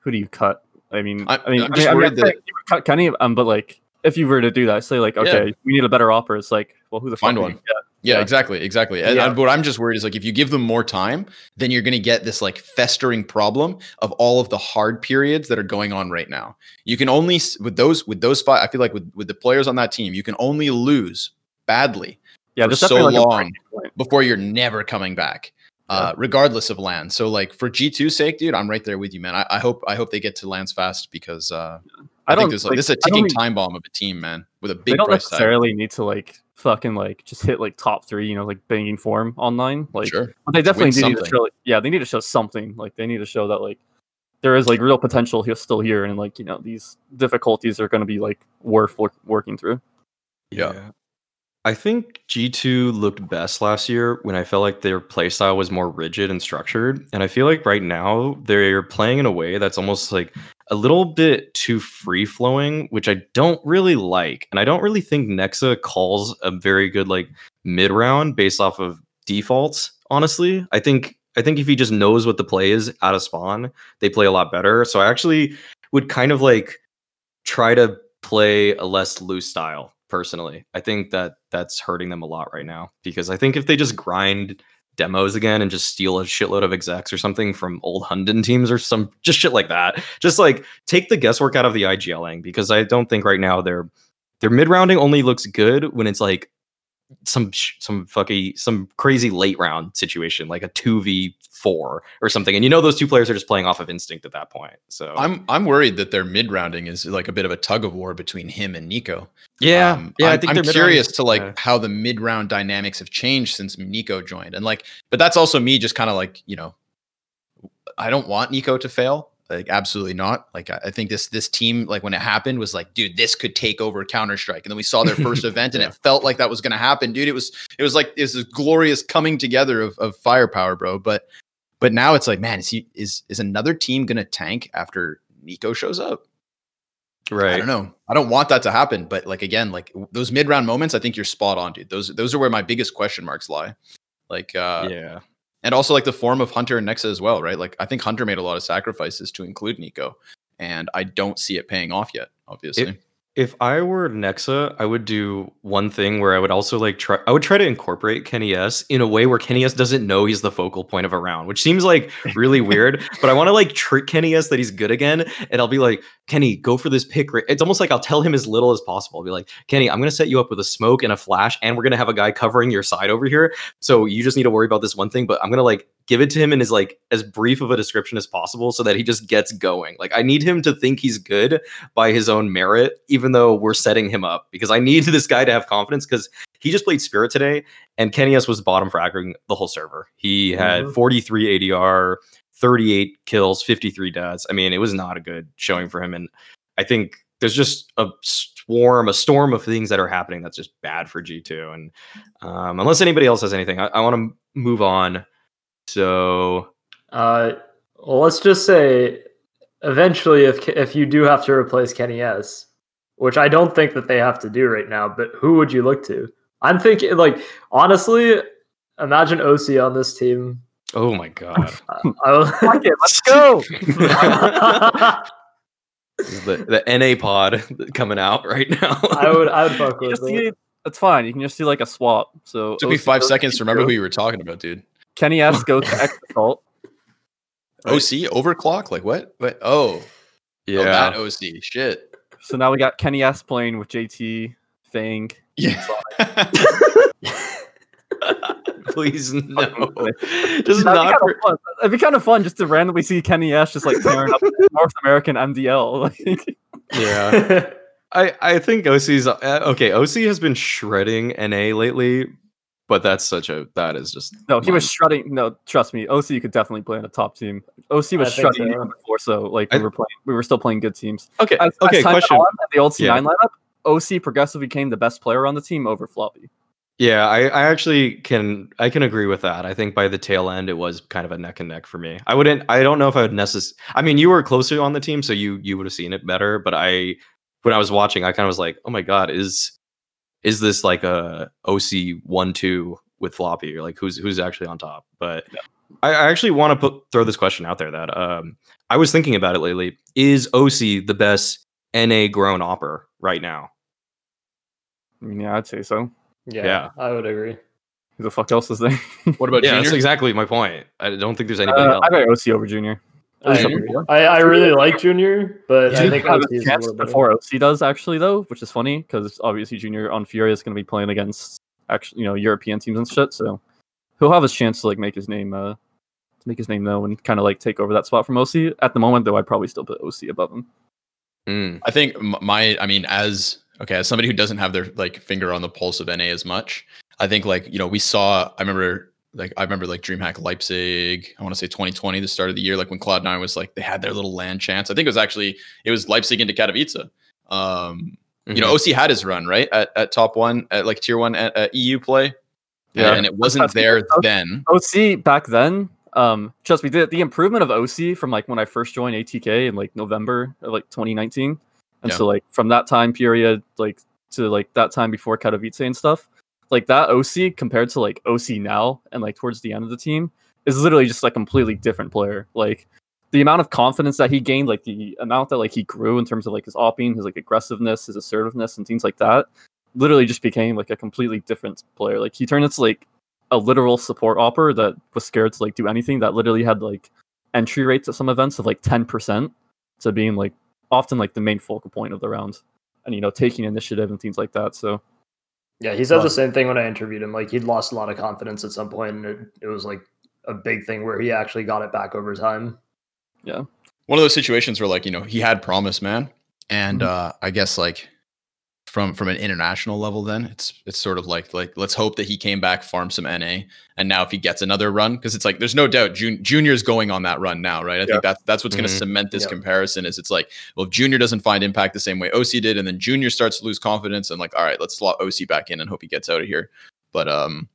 who do you cut? I mean, I- I, mean, I'm I just I worried mean, that- you cut Kenny, um, but like, if you were to do that, say like, okay, we need a better offer. It's like, well, who the Find fuck one. Would you get? Yeah, Yeah. exactly, exactly. And, Yeah. what I'm just worried is like if you give them more time, then you're going to get this like festering problem of all of the hard periods that are going on right now. You can only with those with those five. I feel like with with the players on that team, you can only lose badly Yeah, For so like long. before you're never coming back, uh, regardless of land. So like for G2 sake, dude, I'm right there with you, man. I, I hope I hope they get to lands fast because uh, I, don't think this, like, this is a ticking time bomb of a team, man, with a big. They don't price tag. necessarily need to like fucking like just hit like top three, you know, like banging form online. Like, Sure. but they definitely win do need to show. Like, yeah, they need to show something. Like, they need to show that like there is like real potential here still here, and like you know these difficulties are going to be like worth work, working through. Yeah. I think G2 looked best last year when I felt like their playstyle was more rigid and structured. And I feel like right now they're playing in a way that's almost like a little bit too free flowing, which I don't really like. And I don't really think Nexa calls a very good like mid round based off of defaults, honestly. I think I think if he just knows what the play is out of spawn, they play a lot better. So I actually would kind of like try to play a less loose style personally. I think that that's hurting them a lot right now because I think if they just grind demos again and just steal a shitload of execs or something from old Hunden teams or some just shit like that. Just like take the guesswork out of the IGLing because I don't think right now their their mid rounding only looks good when it's like some some fucking some crazy late round situation like a 2v4 or something and you know those two players are just playing off of instinct at that point so I'm I'm worried that their mid rounding is like a bit of a tug of war between him and NiKo. yeah Um, yeah I'm, i think I'm curious to like yeah. how the mid round dynamics have changed since NiKo joined, and like, but that's also me just kind of like you know, I don't want NiKo to fail. Like, absolutely not. Like, I, I think this this team, like when it happened, was like, dude, this could take over Counter Strike, and then we saw their first event, and it felt like that was going to happen, dude. It was it was like this is glorious coming together of of firepower, bro. But but now it's like, man, is he is is another team going to tank after NiKo shows up? right I don't know. I don't want that to happen, but like again, like those mid round moments, I think you're spot on, dude. Those those are where my biggest question marks lie. Like, uh, yeah and also like the form of Hunter and Nexa as well, right? Like, I think Hunter made a lot of sacrifices to include NiKo, and I don't see it paying off yet. Obviously, if I were Nexa, I would do one thing where I would also like try. I would try to incorporate kennyS in a way where kennyS doesn't know he's the focal point of a round, which seems like really weird. But I want to like trick kennyS that he's good again, and I'll be like, Kenny, go for this pick. Right? It's almost like I'll tell him as little as possible. I'll be like, Kenny, I'm gonna set you up with a smoke and a flash, and we're gonna have a guy covering your side over here. So you just need to worry about this one thing. But I'm gonna like give it to him in as like as brief of a description as possible, so that he just gets going. Like I need him to think he's good by his own merit, even though we're setting him up because I need this guy to have confidence because he just played Spirit today and kennyS was bottom fragging the whole server. He had Mhm. 43 ADR, 38 kills, 53 deaths. I mean, it was not a good showing for him. And I think there's just a swarm, a storm of things that are happening that's just bad for G2. And um, unless anybody else has anything, I, I want to move on. So Uh, well, let's just say, eventually, if if you do have to replace kennyS, which I don't think that they have to do right now, but who would you look to? I'm thinking, like, honestly, imagine oSee on this team. oh my god. I, I was- Fuck it, let's go. the, the NA pod coming out right now. I would, I would fuck with just it. need- that's fine. You can just do like a swap. So it took me five goes seconds to remember who you were talking about, dude. kennyS goes to Extra Salt. OC overclock, like what? What? Oh, yeah. oh, that oSee. Shit. So now we got kennyS playing with JT, Fang. Yeah. Please no. That'd Just be, kind for, of fun. It'd be kind of fun just to randomly see kennyS just like tearing up North American MDL. Like, yeah. I I think oSee's uh, okay. oSee has been shredding NA lately, but that's such a that is just no, he was mind- shredding. No, trust me, oSee could definitely play on a top team. oSee was I think shredding so. before, so like we I- were playing, we were still playing good teams. okay. As, okay, as question. on, the old C9 Yeah. lineup, oSee progressively became the best player on the team over Floppy. Yeah, I, I actually can I can agree with that. I think by the tail end it was kind of a neck and neck for me. I wouldn't I don't know if I would necess I mean you were closer on the team, so you you would have seen it better, but I when I was watching, I kind of was like, oh my god, is is this like a oSee one two with floppy or like who's who's actually on top? But I, I actually want to put throw this question out there that um I was thinking about it lately. Is oSee the best NA grown opper right now? I mean, yeah, I'd say so. yeah, Yeah. I would agree. Who the fuck else is there? What about Yeah, Junior? that's exactly my point. I don't think there's anybody Uh, else. I got oSee over Junior. I, I, I really like Junior, but I think has oSee a is a chance before oSee does actually though, which is funny because obviously Junior on Furia is going to be playing against actually you know European teams and shit. So he'll have his chance to like make his name uh to make his name known and kind of like take over that spot from oSee. At the moment though, I'd probably still put oSee above him. Mm. I think my, I mean, as okay, as somebody who doesn't have their like finger on the pulse of NA as much, I think like you know we saw. I remember like I remember like DreamHack Leipzig. I want to say 2020, the start of the year, like when Cloud Nine was like they had their little land chance. I think it was actually it was Leipzig into Katowice. Um, You know, oSee had his run right at, at top one at like tier one at, at EU play. Yeah. and it wasn't That's there good then. oSee back then, um, trust me, the, the improvement of oSee from like when I first joined ATK in like November of like 2019, and Yeah. so like from that time period, like to like that time before Katowice and stuff, like that oSee compared to like oSee now and like towards the end of the team is literally just like completely different player. Like the amount of confidence that he gained, like the amount that like he grew in terms of like his opping, his like aggressiveness, his assertiveness, and things like that, literally just became like a completely different player. Like he turned into like a literal support opper that was scared to like do anything that literally had like entry rates at some events of like 10% to being like often like the main focal point of the round and you know taking initiative and things like that so Yeah, he said Well- the same thing when I interviewed him. Like he'd lost a lot of confidence at some point, and it, it was like a big thing where he actually got it back over time. Yeah, one of those situations where like you know he had promise man and Mhm. uh i guess like from from an international level then it's it's sort of like like let's hope that he came back farm some na and now if he gets another run because it's like there's no doubt Jun- junior's going on that run now right i Yeah. think that's that's what's going to cement this Yeah. comparison is it's like well if junior doesn't find impact the same way oSee did and then junior starts to lose confidence and like all right let's slot oSee back in and hope he gets out of here but um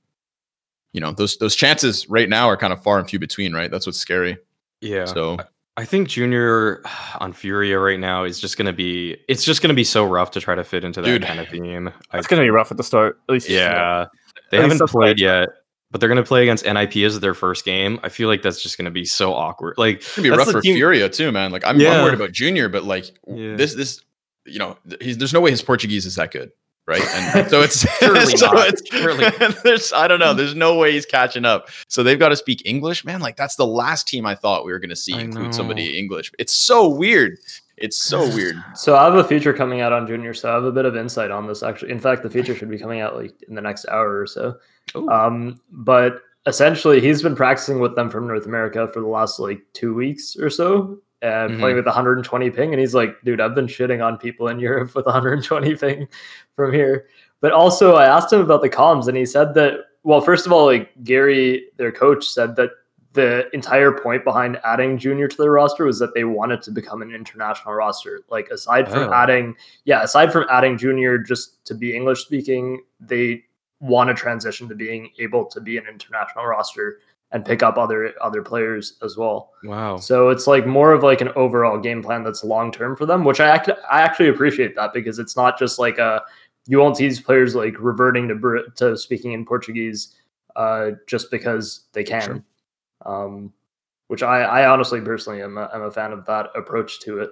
you know those those chances right now are kind of far and few between right that's what's scary Yeah. so I think Junior on Furia right now is just gonna be it's just gonna be so rough to try to fit into that Dude. kind of theme. It's gonna be rough at the start at least yeah. They haven't played yet, but they're gonna play against NIP as their first game. I feel like that's just gonna be so awkward. Like It's gonna be that's rough for team- Furia too, man. Like I'm, I'm worried about Junior, but like Yeah. this, this, you know, he's, there's no way his Portuguese is that good, right? And so it's Surely so not. it's Surely. there's, I don't know. There's no way he's catching up. So they've got to speak English, man. Like that's the last team I thought we were gonna see I include know. somebody English. It's so weird. It's so weird. So I have a feature coming out on Junior, so I have a bit of insight on this. Actually, in fact, the feature should be coming out like in the next hour or so. Ooh. Um, but essentially, he's been practicing with them from North America for the last like two weeks or so, and Mhm. playing with 120 ping. And he's like, "Dude, I've been shitting on people in Europe with 120 ping from here." But also, I asked him about the comms, and he said that. Well, first of all, like guerri, their coach, said that the entire point behind adding Junior to their roster was that they wanted to become an international roster. Like aside from Oh. adding, yeah, aside from adding Junior just to be English speaking, they want to transition to being able to be an international roster and pick up other other players as well. wow. So it's like more of like an overall game plan that's long term for them, which I act- I actually appreciate that because it's not just like a you won't see these players like reverting to Br- to speaking in Portuguese uh, just because they can. Sure. Um, which I, I honestly personally am a, am a fan of that approach to it.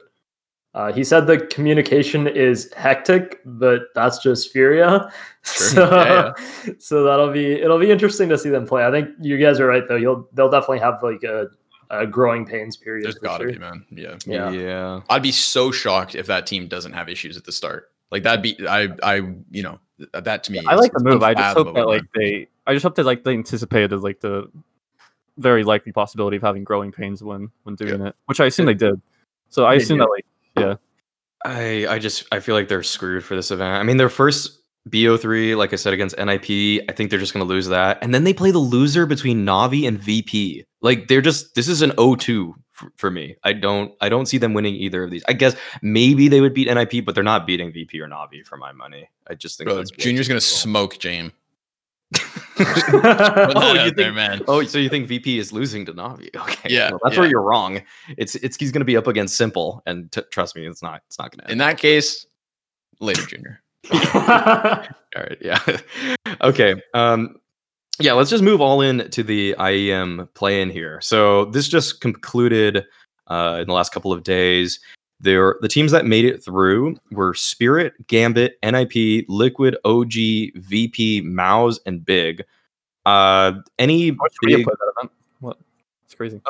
Uh, he said the communication is hectic, but that's just Furia. Sure. So, Yeah, so that'll be it'll be interesting to see them play. I think you guys are right though. You'll they'll definitely have like a, a growing pains period. There's gotta sure. be, man. Yeah. Yeah. yeah. I'd be so shocked if that team doesn't have issues at the start. Like that'd be, I, I, you know, that to me. I is like the move. I just hope that like they. I just hope that like they anticipated like the very likely possibility of having growing pains when when doing it, which I assume they did. So I They assume do. that like I I just I feel like they're screwed for this event. I mean, their first BO3, like I said, against NIP, I think they're just gonna lose that. And then they play the loser between Navi and VP. Like they're just this is an 0-2 for, for me. I don't I don't see them winning either of these. I guess maybe they would beat NIP, but they're not beating VP or Navi for my money. I just think Bro, that's Junior's gonna difficult. smoke James. Oh, you think there, man? Oh, so you think VP is losing to Navi? Okay, Yeah, well, that's yeah. where you're wrong. It's it's he's going to be up against s1mple, and t- trust me, it's not it's not going to. In that case, later, Junior. All right, yeah, okay. Um, yeah, let's just move all in to the IEM play-in here. So this just concluded uh, in the last couple of days. There, the teams that made it through were Spirit, Gambit, NIP, Liquid, OG, VP, Mouse, and Big. Uh, any how much Korea big played that event? What? It's crazy.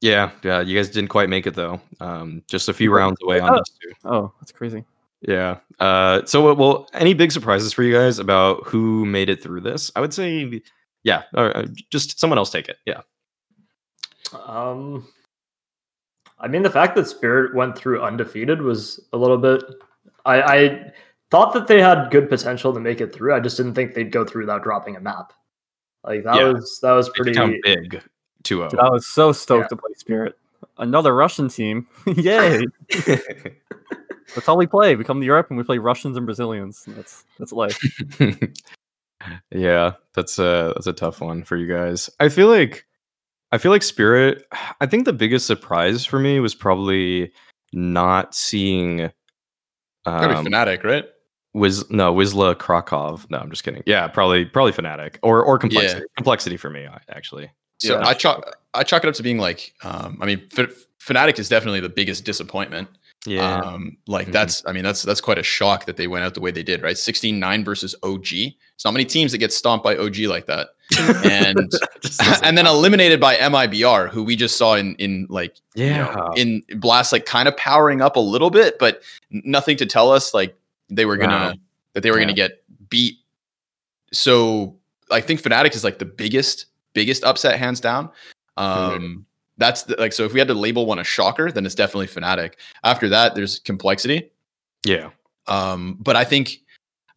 Yeah, yeah, you guys didn't quite make it though. Um, just a few rounds away on Oh. these two. Oh, that's crazy. Yeah. Uh, so, uh, well, any big surprises for you guys about who made it through this? I would say, yeah, or uh, just someone else take it. Yeah. Um, I mean, the fact that Spirit went through undefeated was a little bit. I, I thought that they had good potential to make it through. I just didn't think they'd go through without dropping a map. Like that Yeah. Oh. was that was pretty. big 2 I was so stoked to play Spirit. Another Russian team. Yay! That's all we play. We come to Europe and we play Russians and Brazilians. That's that's life. yeah, that's a that's a tough one for you guys. I feel like I feel like Spirit. I think the biggest surprise for me was probably not seeing. Um, be Fnatic, right? Wiz no Wisla Krakow. No, I'm just kidding. Yeah, probably probably Fnatic or or complexity. Yeah. Complexity for me actually. So Yeah. I chalk I chalk it up to being like, um, I mean, F- Fnatic is definitely the biggest disappointment. Yeah. Um, like Mhm. that's, I mean, that's that's quite a shock that they went out the way they did, right? 16-9 versus OG. It's not many teams that get stomped by OG like that. And and then eliminated by MIBR, who we just saw in in like you know, yeah. in Blast, like kind of powering up a little bit, but nothing to tell us like they were gonna Wow. that they were gonna get beat. So I think Fnatic is like the biggest biggest upset hands down. Um, That's the, like so if we had to label one a shocker, then it's definitely Fnatic. After that, there's complexity. yeah. Um, but I think,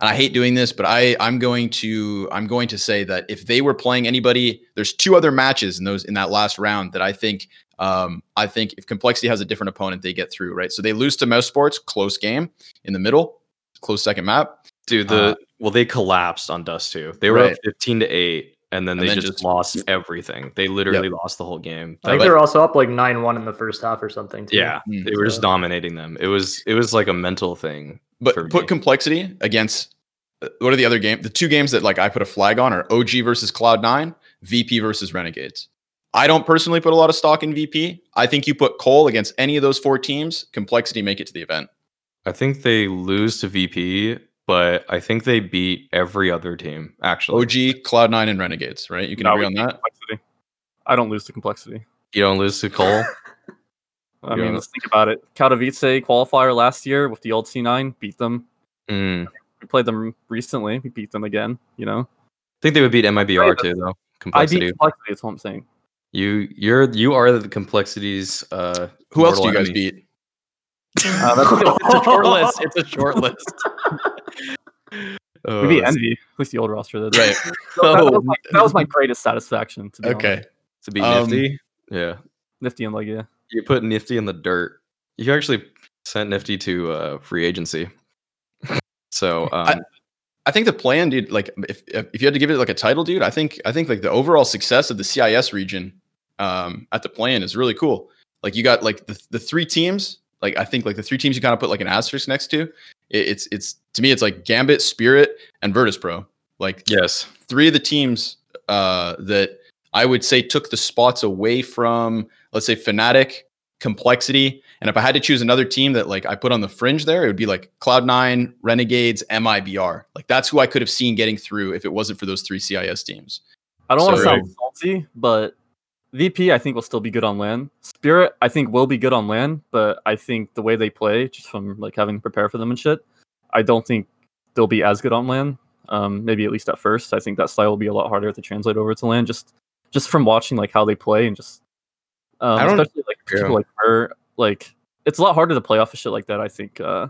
and I hate doing this, but I I'm going to I'm going to say that if they were playing anybody, there's two other matches in those in that last round that I think um, I think if complexity has a different opponent, they get through right. So they lose to mousesports, close game in the middle, close second map. Dude, the Uh, well, they collapsed on Dust 2. They were Right. up 15 to 8, and then And they then just, just- lost everything. They literally lost the whole game. I think they were also up like nine one in the first half or something. Too. yeah, Mm. they were just dominating them. It was it was like a mental thing. But put me. complexity against uh, what are the other game? The two games that like I put a flag on are OG versus Cloud9, VP versus Renegades. I don't personally put a lot of stock in VP. I think you put coL against any of those four teams, complexity make it to the event. I think they lose to VP, but I think they beat every other team actually. OG, Cloud9, and Renegades, right? You can No, agree on that. Complexity. I don't lose to complexity. You don't lose to coL. I Yeah. mean, let's think about it. Katowice qualifier last year with the old C9 beat them. Mm. We played them recently. We beat them again. You know, I think they would beat MIBR Right, too, though. I Complexity. beat complexity. That's what I'm saying. you you're you are the complexities. Uh, Who else do you guys enemy. beat? Uh, that's it's a short list. It's a short list. we beat Envy. At least the old roster did. Right. So that, that was my, that was my greatest satisfaction. To be honest. Okay. to be Um, Nifty. Yeah, Nifty and Legia. you put Nifty in the dirt. You actually sent Nifty to uh, free agency. So um, I think the play-in, dude, like if if you had to give it like a title, dude, I think I think like the overall success of the CIS region um at the play-in is really cool. Like you got like the, the three teams, like I think like the three teams you kind of put like an asterisk next to. It, it's it's to me it's like Gambit, Spirit, and Virtus Pro. Like yes, three of the teams uh, that I would say took the spots away from, let's say, Fnatic, Complexity, and if I had to choose another team that like I put on the fringe there, it would be like Cloud9, Renegades, MIBR. Like that's who I could have seen getting through if it wasn't for those three CIS teams. I don't want to sound salty, but VP I think will still be good on land. Spirit I think will be good on land, but I think the way they play, just from like having to prepare for them and shit, I don't think they'll be as good on land. Um, maybe at least at first. I think that style will be a lot harder to translate over to land. Just just from watching like how they play and just um, I don't- especially like yeah. people like her, like it's a lot harder to play off of shit like that. I think uh,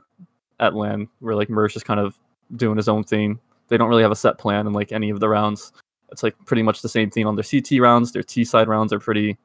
at land where like Mir's just kind of doing his own thing. They don't really have a set plan in like any of the rounds it's like pretty much the same thing on their CT rounds. Their T side rounds are pretty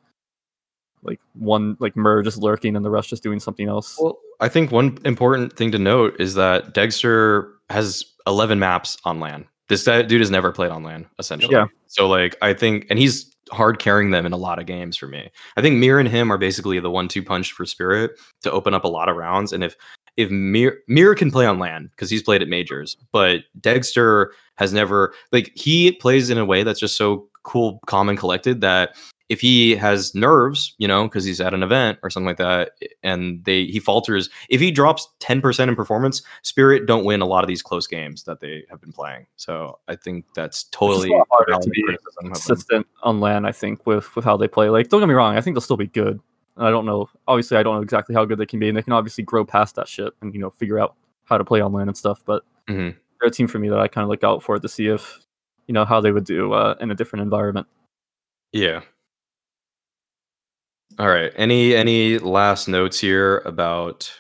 like one like Mir just lurking and the rest just doing something else. Well, I think one important thing to note is that degster has 11 maps on land. This dude has never played on land essentially. Yeah. So, like, I think, and he's hard carrying them in a lot of games for me. I think Mir and him are basically the one-two punch for Spirit to open up a lot of rounds. And if if Mir Mir can play on land because he's played at majors, but degster has never like he plays in a way that's just so cool, calm, and collected that if he has nerves, you know, because he's at an event or something like that, and they he falters, if he drops 10% in performance, Spirit don't win a lot of these close games that they have been playing. So I think that's totally harder to be criticism of them. consistent on land, I think, with with how they play. Like, don't get me wrong, I think they'll still be good. And I don't know. Obviously, I don't know exactly how good they can be, and they can obviously grow past that shit and you know figure out how to play online and stuff. But Mhm. they're a team for me that I kind of look out for to see if you know how they would do uh, in a different environment. Yeah. All right. Any any last notes here about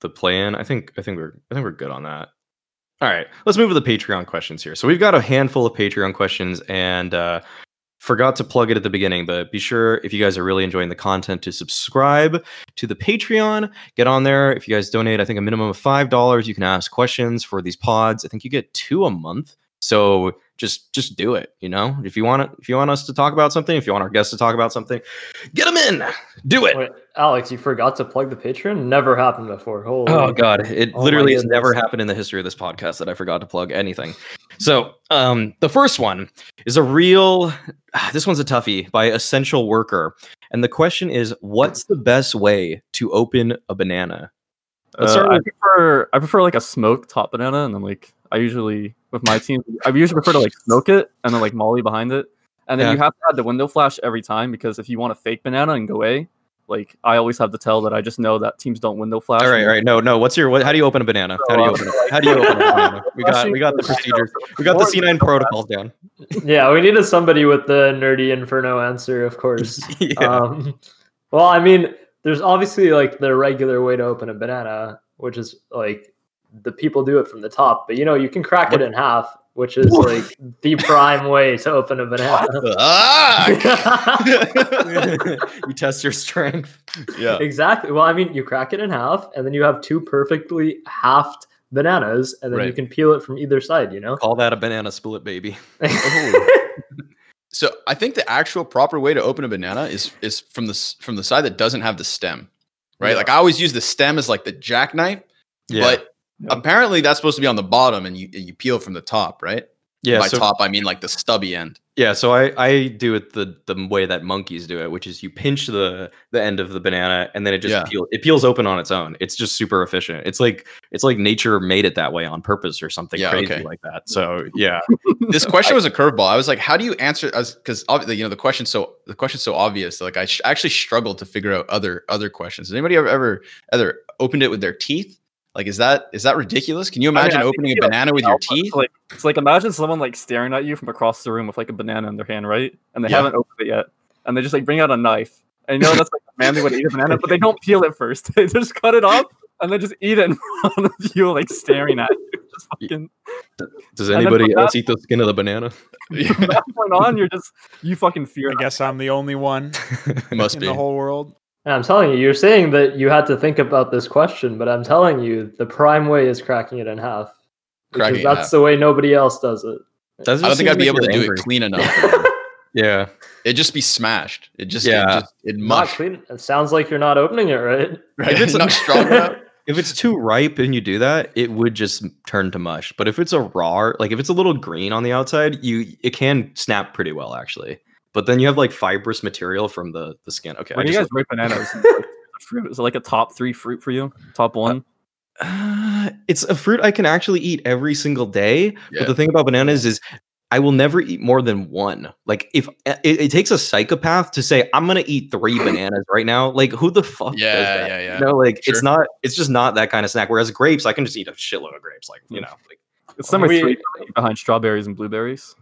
the play-in? I think I think we're I think we're good on that. All right. Let's move to the Patreon questions here. So we've got a handful of Patreon questions and uh forgot to plug it at the beginning, but be sure if you guys are really enjoying the content to subscribe to the Patreon. Get on there. If you guys donate, I think a minimum of five dollars, you can ask questions for these pods. I think you get two a month. So just just do it. You know, if you want it, if you want us to talk about something, if you want our guests to talk about something, get them in. Do it. Wait, Alex, you forgot to plug the Patreon? Never happened before. Holy. Oh god, it Oh literally has never happened in the history of this podcast that I forgot to plug anything. So, um, the first one is a real. This one's a toughie by Essential Worker, and the question is, what's the best way to open a banana? Uh, I prefer I prefer like a smoked top banana, and then like I usually with my team I usually prefer to like smoke it and then like molly behind it, and then Yeah. you have to add the window flash every time because if you want a fake banana and go A, like I always have to tell that I just know that teams don't window flash. All right, and all right. No, no. What's your? What, how do you open a banana? How do you open? it? How do you open a banana? We got, we got the procedures. We got the C9 protocols down. yeah, we needed somebody with the nerdy inferno answer, of course. Yeah. Um, well, I mean, there's obviously like the regular way to open a banana, which is like the people do it from the top, but you know, you can crack it in half, which is like the prime way to open a banana. you test your strength. yeah. exactly. Well, I mean, you crack it in half, and then you have two perfectly halved bananas, and then you can peel it from either side. You know. Call that a banana split, baby. Oh. So I think the actual proper way to open a banana is is from the from the side that doesn't have the stem, right? Yeah. Like I always use the stem as like the jackknife, Yeah. but Apparently that's supposed to be on the bottom, and you you peel from the top, right? yeah. By So top, I mean like the stubby end. yeah. So I I do it the the way that monkeys do it, which is you pinch the the end of the banana and then it just Yeah. peels. It peels open on its own. It's just super efficient. It's like it's like nature made it that way on purpose or something Yeah, crazy okay. like that. So yeah. This question was a curveball. I was like, how do you answer? Us because you know the question so the question's so obvious. Like I sh- actually struggled to figure out other other questions. Has anybody ever ever ever opened it with their teeth? Like is that is that ridiculous? Can you imagine I think opening a you, like, banana with your teeth? Like it's like imagine someone like staring at you from across the room with like a banana in their hand, right? And they Yeah. haven't opened it yet, and they just like bring out a knife. And you know that's like a manly way to eat a banana, but they don't peel it first. They just cut it off and then just eat it in front of you, like staring at you. Just fucking Does anybody else that- eat the skin of the banana? from that point on, you're just you fucking fear. I guess I'm the only one Must in be. the whole world. And I'm telling you, you're saying that you had to think about this question, but I'm telling you, the prime way is cracking it in half. Because Cracking it that's half. the way nobody else does it. That I don't think I'd be able to you're do it clean enough. Yeah. It'd just be smashed. It just, Yeah. it just, it Not mush. clean. It sounds like you're not opening it right. Right? If it's not strong enough. If it's too ripe and you do that, it would just turn to mush. But if it's a raw, like if it's a little green on the outside, you it can snap pretty well actually. But then you have like fibrous material from the the skin. Okay, When I you just guys rate bananas, fruit is it like a top three fruit for you? Top uh, one? Uh, it's a fruit I can actually eat every single day. Yeah. But the thing about bananas is I will never eat more than one. Like if uh, it, it takes a psychopath to say I'm gonna eat three bananas right now, like who the fuck does Yeah, that? yeah, yeah. You know, like Sure. it's not. It's just not that kind of snack. Whereas grapes, I can just eat a shitload of grapes. Like you mm. know, like It's number We- three behind strawberries and blueberries.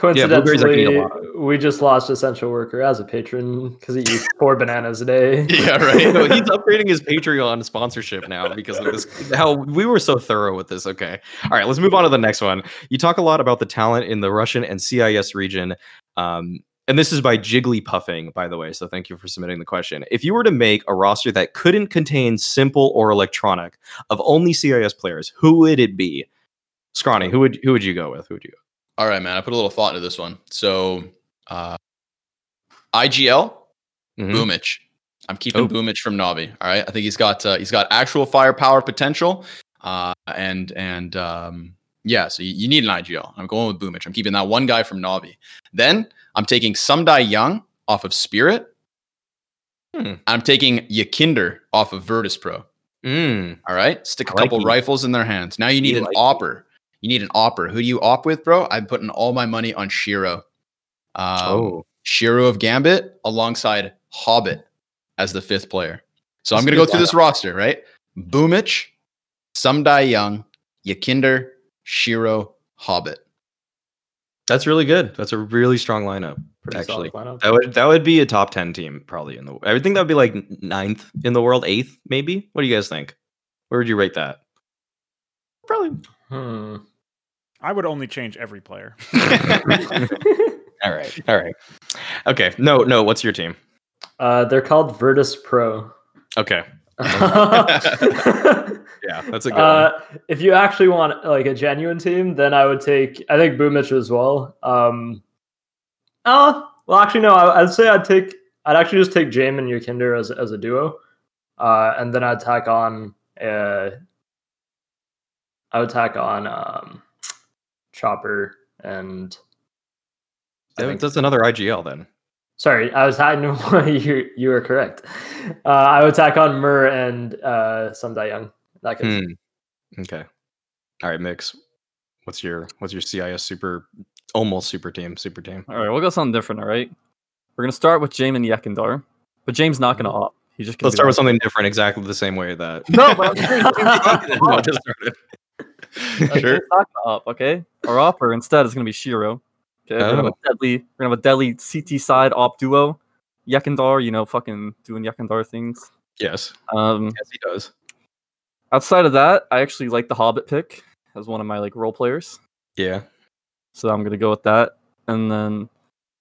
Blueberries I can eat a Coincidentally, lot. we just lost essential worker as a patron because he eats four bananas a day. Yeah, right. no, he's upgrading his Patreon sponsorship now because of this. How we were so thorough with this. Okay, all right, let's move on to the next one. You talk a lot about the talent in the Russian and CIS region. Um, and this is by Jiggly Puffing, by the way. So thank you for submitting the question. If you were to make a roster that couldn't contain s1mple or electronic of only CIS players, who would it be? Scrawny, who would who would you go with? Who would you go? All right, man. I put a little thought into this one. So, uh, IGL, Mhm. Boombl4. I'm keeping Oh. Boomich from Navi. All right. I think he's got uh, he's got actual firepower potential. Uh, and and um, yeah, so you, you need an IGL. I'm going with Boombl4. I'm keeping that one guy from Navi. Then I'm taking Sumdai Young off of Spirit. Hmm. I'm taking YEKINDAR off of Virtus Pro. Mm, All right. Stick a I couple rifles in their hands. Now you need You an like opper. You need an opper. Who do you op with, bro? I'm putting all my money on sh1ro. Um, oh, Shiro of Gambit alongside Hobbit as the fifth player. So I'm going to go good through this roster, right? Boomich, Sumdai Young, YEKINDAR, sh1ro, Hobbit. that's really good. That's a really strong lineup. Pretty actually, lineup. That would that would be a top ten team probably in the. I would think that would be like ninth in the world, eighth maybe. What do you guys think? Where would you rate that? Probably. Hmm. I would only change every player. All right. All right. Okay. No. No. What's your team? uh, they're called Virtus Pro. Okay. uh, Yeah, that's a good one. if you actually want like a genuine team, then I would take I think Boombl4 as well. Um, oh, well, actually, no. I, I'd say I'd take I'd actually just take Jame and YEKINDAR as as a duo, uh, and then I'd tack on uh, I would tack on um, Chopper and I That- think- that's another IGL then. Sorry, I was hiding. you you were correct. Uh, I would tack on Mir and uh, Sundai Young. That case. Hmm. Okay. All right, Mix. What's your what's your CIS super almost super team super team? All right, we'll go something different. All right, we're gonna start with James and YEKINDAR, but James not gonna opt. He's just gonna Let's start with something different, exactly the same way that. No, but I'm saying No, just started. Sure. up, okay? Our opper instead is gonna be sh1ro. Okay, we're gonna have Oh. a deadly, we're gonna have a deadly CT side op duo. YEKINDAR, you know, fucking doing YEKINDAR things. Yes, Um, yes, he does. outside of that, I actually like the Hobbit pick as one of my like role players, Yeah. so I'm gonna go with that. And then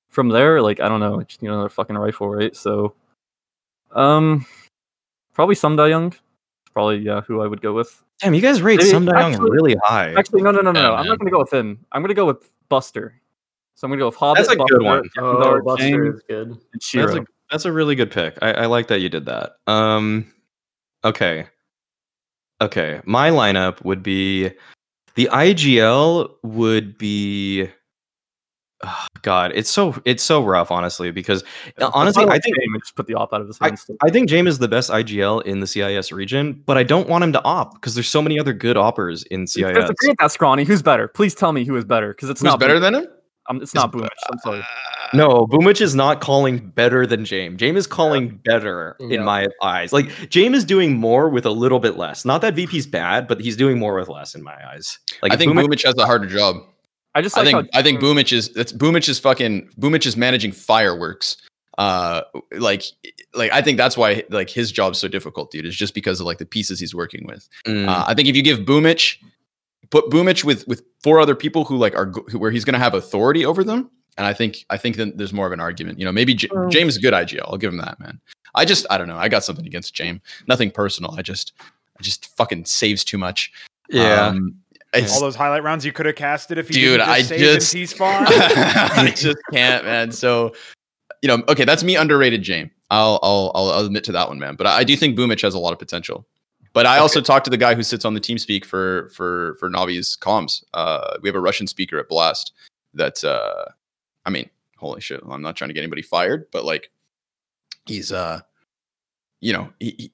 from there, like I don't know, just, you know, another fucking rifle, right? So, um, probably Sumda Young, probably yeah, who I would go with. Damn, you guys rate Maybe- Sum Young really high. Actually, no, no, no, no, Yeah. I'm not gonna go with him. I'm gonna go with Buster. So I'm gonna go with Hobbit. That's a Buster, good one. Oh, Buster is good. That's a that's a really good pick. I, I like that you did that. Um, okay, okay. My lineup would be the IGL would be. Oh, God, it's so it's so rough, honestly, because uh, honestly, I think James just put the op out of his hands. I think James is the best IGL in the CIS region, but I don't want him to op because there's so many other good oppers in CIS. Disagree with that, Scrawny. Who's better? Please tell me who is better, because it's Who's not better Boombl4. than him? Um, it's not Boombl4. I'm sorry. No, Boombl4 is not calling better than James. James is calling better Yeah. in my eyes. Like James is doing more with a little bit less. Not that VP's bad, but he's doing more with less in my eyes. Like I think Boombl4- Boombl4 has a harder job. I just I think how I think Boombl4 is that's Boombl4 is fucking Boombl4 is managing fireworks. Uh, like like I think that's why like his job's so difficult, dude. Is just because of like the pieces he's working with. Mm, Uh, I think if you give Boombl4, put Boombl4 with with four other people who like are who, where he's going to have authority over them, and I think I think then there's more of an argument. You know, maybe J- James is a good IGL. I'll give him that, man. I just I don't know. I got something against James. Nothing personal. I just I just fucking saves too much. yeah. Um, it's- All those highlight rounds you could have casted if you Dude, didn't I just save just- in T-spawn. I just can't, man. So, you know, okay, that's me underrated, James. I'll, I'll, I'll admit to that one, man. But I do think Boombl4 has a lot of potential. But I also talked to the guy who sits on the team speak for for for Navi's comms. Uh, we have a Russian speaker at Blast. That uh, I mean, holy shit! I'm not trying to get anybody fired, but like, he's uh, you know, he, he-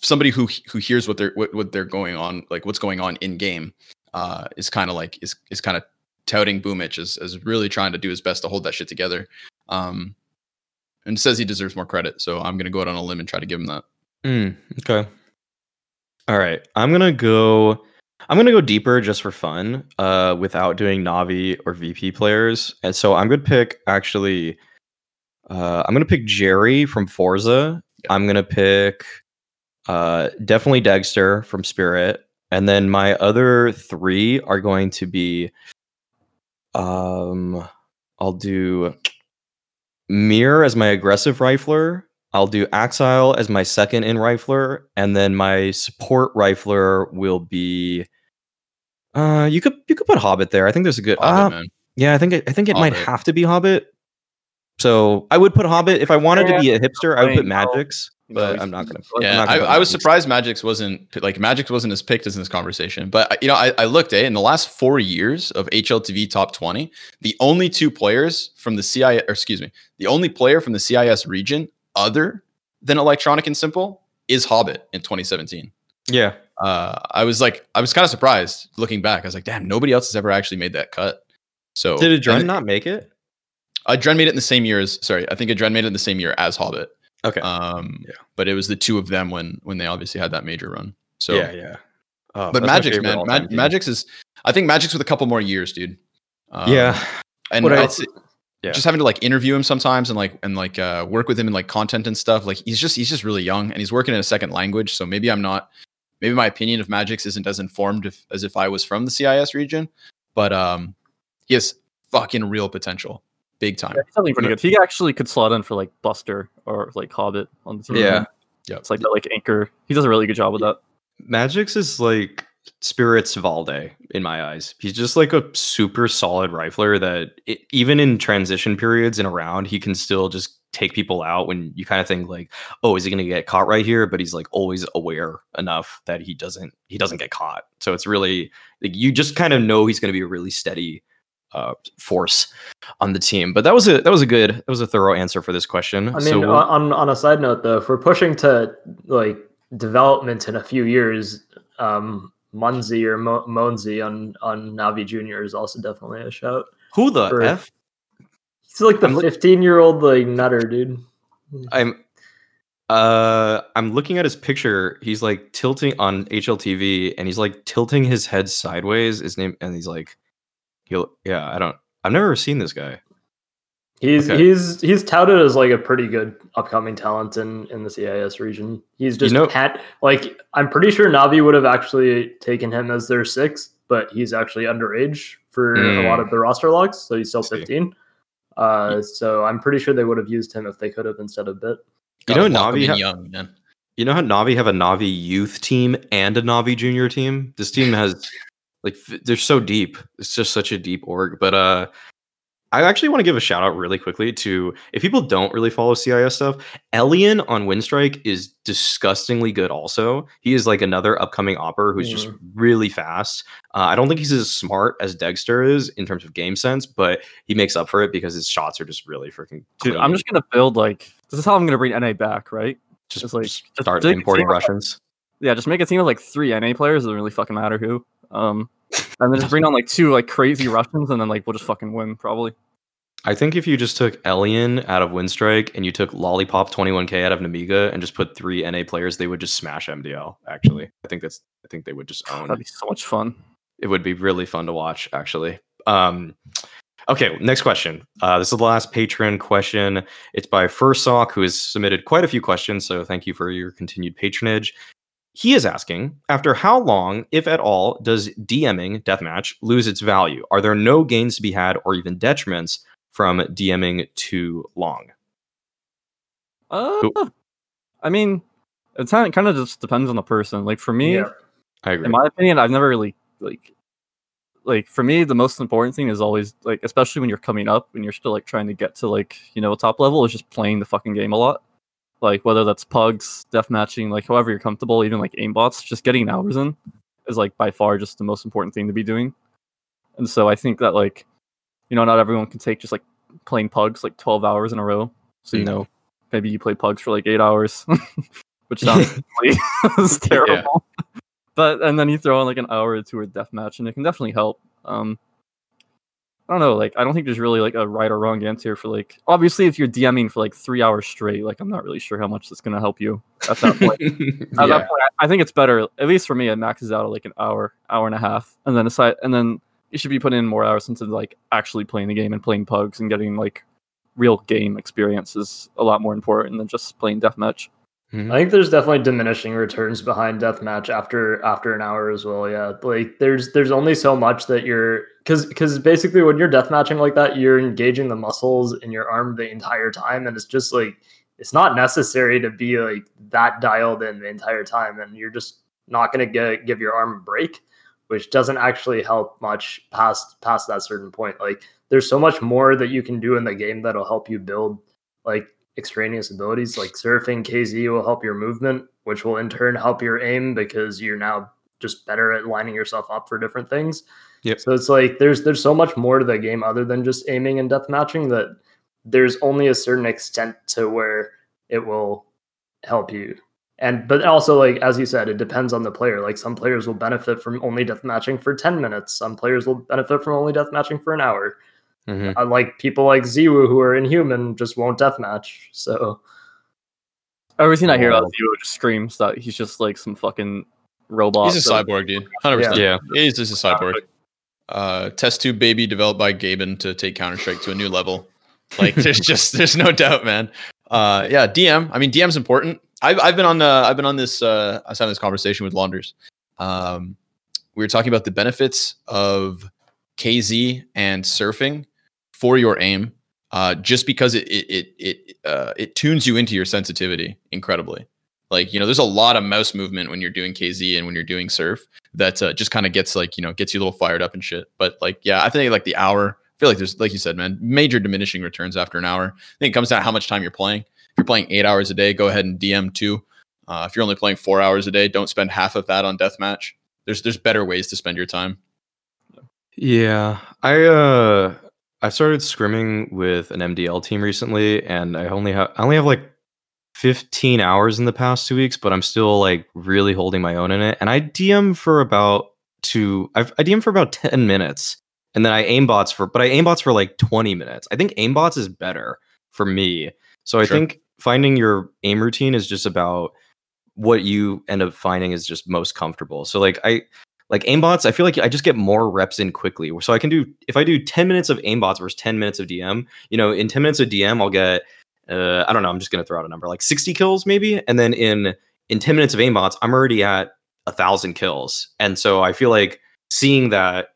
somebody who who hears what they're what, what they're going on, like what's going on in game, uh, is kind of like is is kind of touting Boombl4 as, as really trying to do his best to hold that shit together. Um, and says he deserves more credit. So I'm gonna go out on a limb and try to give him that. Mm, okay. All right. I'm gonna go. I'm gonna go deeper just for fun, uh, without doing Navi or VP players. And so I'm gonna pick actually. Uh, I'm gonna pick Jerry from forZe. Yeah. I'm gonna pick, uh, definitely degster from Spirit, and then my other three are going to be. Um, I'll do Mir as my aggressive rifler. I'll do AxLe as my second in rifler, and then my support rifler will be. Uh, you could you could put Hobbit there. I think there's a good. Hobbit, uh, man. yeah, I think it, I think it might have to be Hobbit. So I would put Hobbit if I wanted to be a hipster. I would put magixx. You but I'm not gonna. Yeah, not I, gonna put I was surprised magixx wasn't like magixx wasn't as picked as in this conversation. But you know, I, I looked eh, in the last four years of HLTV top 20, the only two players from the CIS, or excuse me, the only player from the CIS region other than Electronic and s1mple is Hobbit in 2017. Yeah, uh, I was like, I was kind of surprised looking back. I was like, damn, nobody else has ever actually made that cut. So did Adren not make it? Adren made it in the same year as sorry, I think Adren made it in the same year as Hobbit. Okay. Um, Yeah. but it was the two of them when when they obviously had that major run. So yeah, yeah. Oh, but magixx man, Mag- magixx is I think magixx with a couple more years, dude. Um, yeah, and What it's Yeah. just having to like interview him sometimes and like and like uh, work with him in like content and stuff. Like he's just he's just really young and he's working in a second language. So maybe I'm not maybe my opinion of magixx isn't as informed if, as if I was from the CIS region, but um, he has fucking real potential, big time. Yeah, he's something pretty good. He actually could slot in for like Buster or like Hobbit on the team. Yeah. Yeah. It's like that like anchor. He does a really good job with that. magixx is like Spirit's Valde in my eyes. He's just like a super solid rifler that it, even in transition periods and around, he can still just take people out when you kind of think like, oh, is he going to get caught right here? But he's like always aware enough that he doesn't he doesn't get caught. So it's really like you just kind of know he's going to be a really steady uh, force on the team. But that was a that was a good that was a thorough answer for this question. I mean, so we'll- on on a side note though, if we're pushing to like development in a few years, um, m0NESY or Mo- m0NESY on on Navi Junior is also definitely a shout. Who the For- f? He's like the 15 year old like nutter dude. I'm uh I'm looking at his picture. He's like tilting on HLTV and he's like tilting his head sideways. His name and he's like he'll yeah, I don't I've never seen this guy. He's Okay. he's he's touted as like a pretty good upcoming talent in in the CIS region. He's just know- had like I'm pretty sure Navi would have actually taken him as their sixth, but he's actually underage for a lot Mm. of the roster locks, so he's still 15. Uh, so I'm pretty sure they would have used him if they could have instead of B1t. You know Navi ha- young man. You know how Navi have a Navi youth team and a Navi junior team? This team has like they're so deep. It's just such a deep org. But uh I actually want to give a shout out really quickly to if people don't really follow CIS stuff, Elian on Winstrike is disgustingly good also. He is like another upcoming opper who's just really fast. Uh, I don't think he's as smart as degster is in terms of game sense, but he makes up for it because his shots are just really freaking Dude, clean. I'm just gonna build like this is how I'm gonna bring NA back, right? just, just, like, just just start dig- importing Russians. Yeah, just make a team of like three NA players. It doesn't really fucking matter who. Um, and then just bring on like two like crazy Russians, and then like we'll just fucking win probably. I think if you just took Elian out of Winstrike and you took lollipop21k out of Nemiga and just put three NA players, they would just smash MDL. Actually, I think that's I think they would just own. That'd be so much fun. It would be really fun to watch. Actually. Um, okay, next question. Uh, this is the last patron question. It's by Fursock, who has submitted quite a few questions. So thank you for your continued patronage. He is asking, after how long, if at all, does DMing deathmatch lose its value? Are there no gains to be had or even detriments from DMing too long? Uh, Cool. I mean, it's kind of, kind of just depends on the person. Like for me, Yeah. I agree. in my opinion, I've never really like like for me the most important thing is always like especially when you're coming up and you're still like trying to get to like you know top level is just playing the fucking game a lot. Like whether that's pugs, death matching, like however you're comfortable, even like aimbots, just getting hours in is like by far just the most important thing to be doing. And so I think that like you know not everyone can take just like playing pugs like 12 hours in a row. So you No. know maybe you play pugs for like 8 hours, which sounds terrible. But and then you throw in like an hour or two of deathmatch, and it can definitely help. Um, I don't know, like I don't think there's really like a right or wrong answer for like. Obviously, if you're DMing for like three hours straight, like I'm not really sure how much that's gonna help you at that point. At that point, I I think it's better, at least for me, it maxes out at like an hour, hour and a half, and then aside, and then you should be putting in more hours into like actually playing the game and playing pugs and getting like real game experience is a lot more important than just playing deathmatch. Mhm. I think there's definitely diminishing returns behind deathmatch after after an hour as well. Yeah, like there's there's only so much that you're because because basically when you're deathmatching like that, you're engaging the muscles in your arm the entire time, and it's just like it's not necessary to be like that dialed in the entire time, and you're just not gonna get give your arm a break, which doesn't actually help much past past that certain point. Like there's so much more that you can do in the game that'll help you build like extraneous abilities like surfing KZ will help your movement, which will in turn help your aim because you're now just better at lining yourself up for different things. Yep. So it's like there's there's so much more to the game other than just aiming and death matching that there's only a certain extent to where it will help you. And but also like as you said, it depends on the player. Like some players will benefit from only death matching for 10 minutes. Some players will benefit from only death matching for an hour. Mhm. Uh, like people like ZywOo who are inhuman just won't deathmatch. So Everything I hear about Zero just screams that he's just like some fucking robot. He's a cyborg, dude. Hundred percent. Yeah. He's just a cyborg. Uh, test tube baby developed by Gaben to take Counter Strike to a new level. Like, there's just there's no doubt, man. Uh, yeah, DM. I mean, DM's important. I've I've been on uh, I've been on this. Uh, I was having this conversation with Launders. Um, we were talking about the benefits of KZ and surfing for your aim. Uh, just because it it it it, uh, it tunes you into your sensitivity incredibly. Like you know, there's a lot of mouse movement when you're doing KZ and when you're doing surf that uh, just kind of gets like you know gets you a little fired up and shit. But like yeah, I think like the hour. I feel like there's like you said, man, major diminishing returns after an hour. I think it comes down to how much time you're playing. If you're playing eight hours a day, go ahead and DM two. Uh, if you're only playing four hours a day, don't spend half of that on deathmatch. There's there's better ways to spend your time. Yeah, I uh, I started scrimming with an MDL team recently, and I only have I only have like 15 hours in the past two weeks, but I'm still like really holding my own in it. And I DM for about two, I've, I DM for about 10 minutes. And then I aimbots for, but I aimbots for like 20 minutes. I think aimbots is better for me. So I Sure. think finding your aim routine is just about what you end up finding is just most comfortable. So like I like aimbots, I feel like I just get more reps in quickly. So I can do if I do 10 minutes of aimbots versus 10 minutes of DM, you know, in 10 minutes of DM, I'll get uh I don't know, I'm just gonna throw out a number, like 60 kills maybe. And then in in 10 minutes of aimbots, I'm already at a thousand kills. And so I feel like seeing that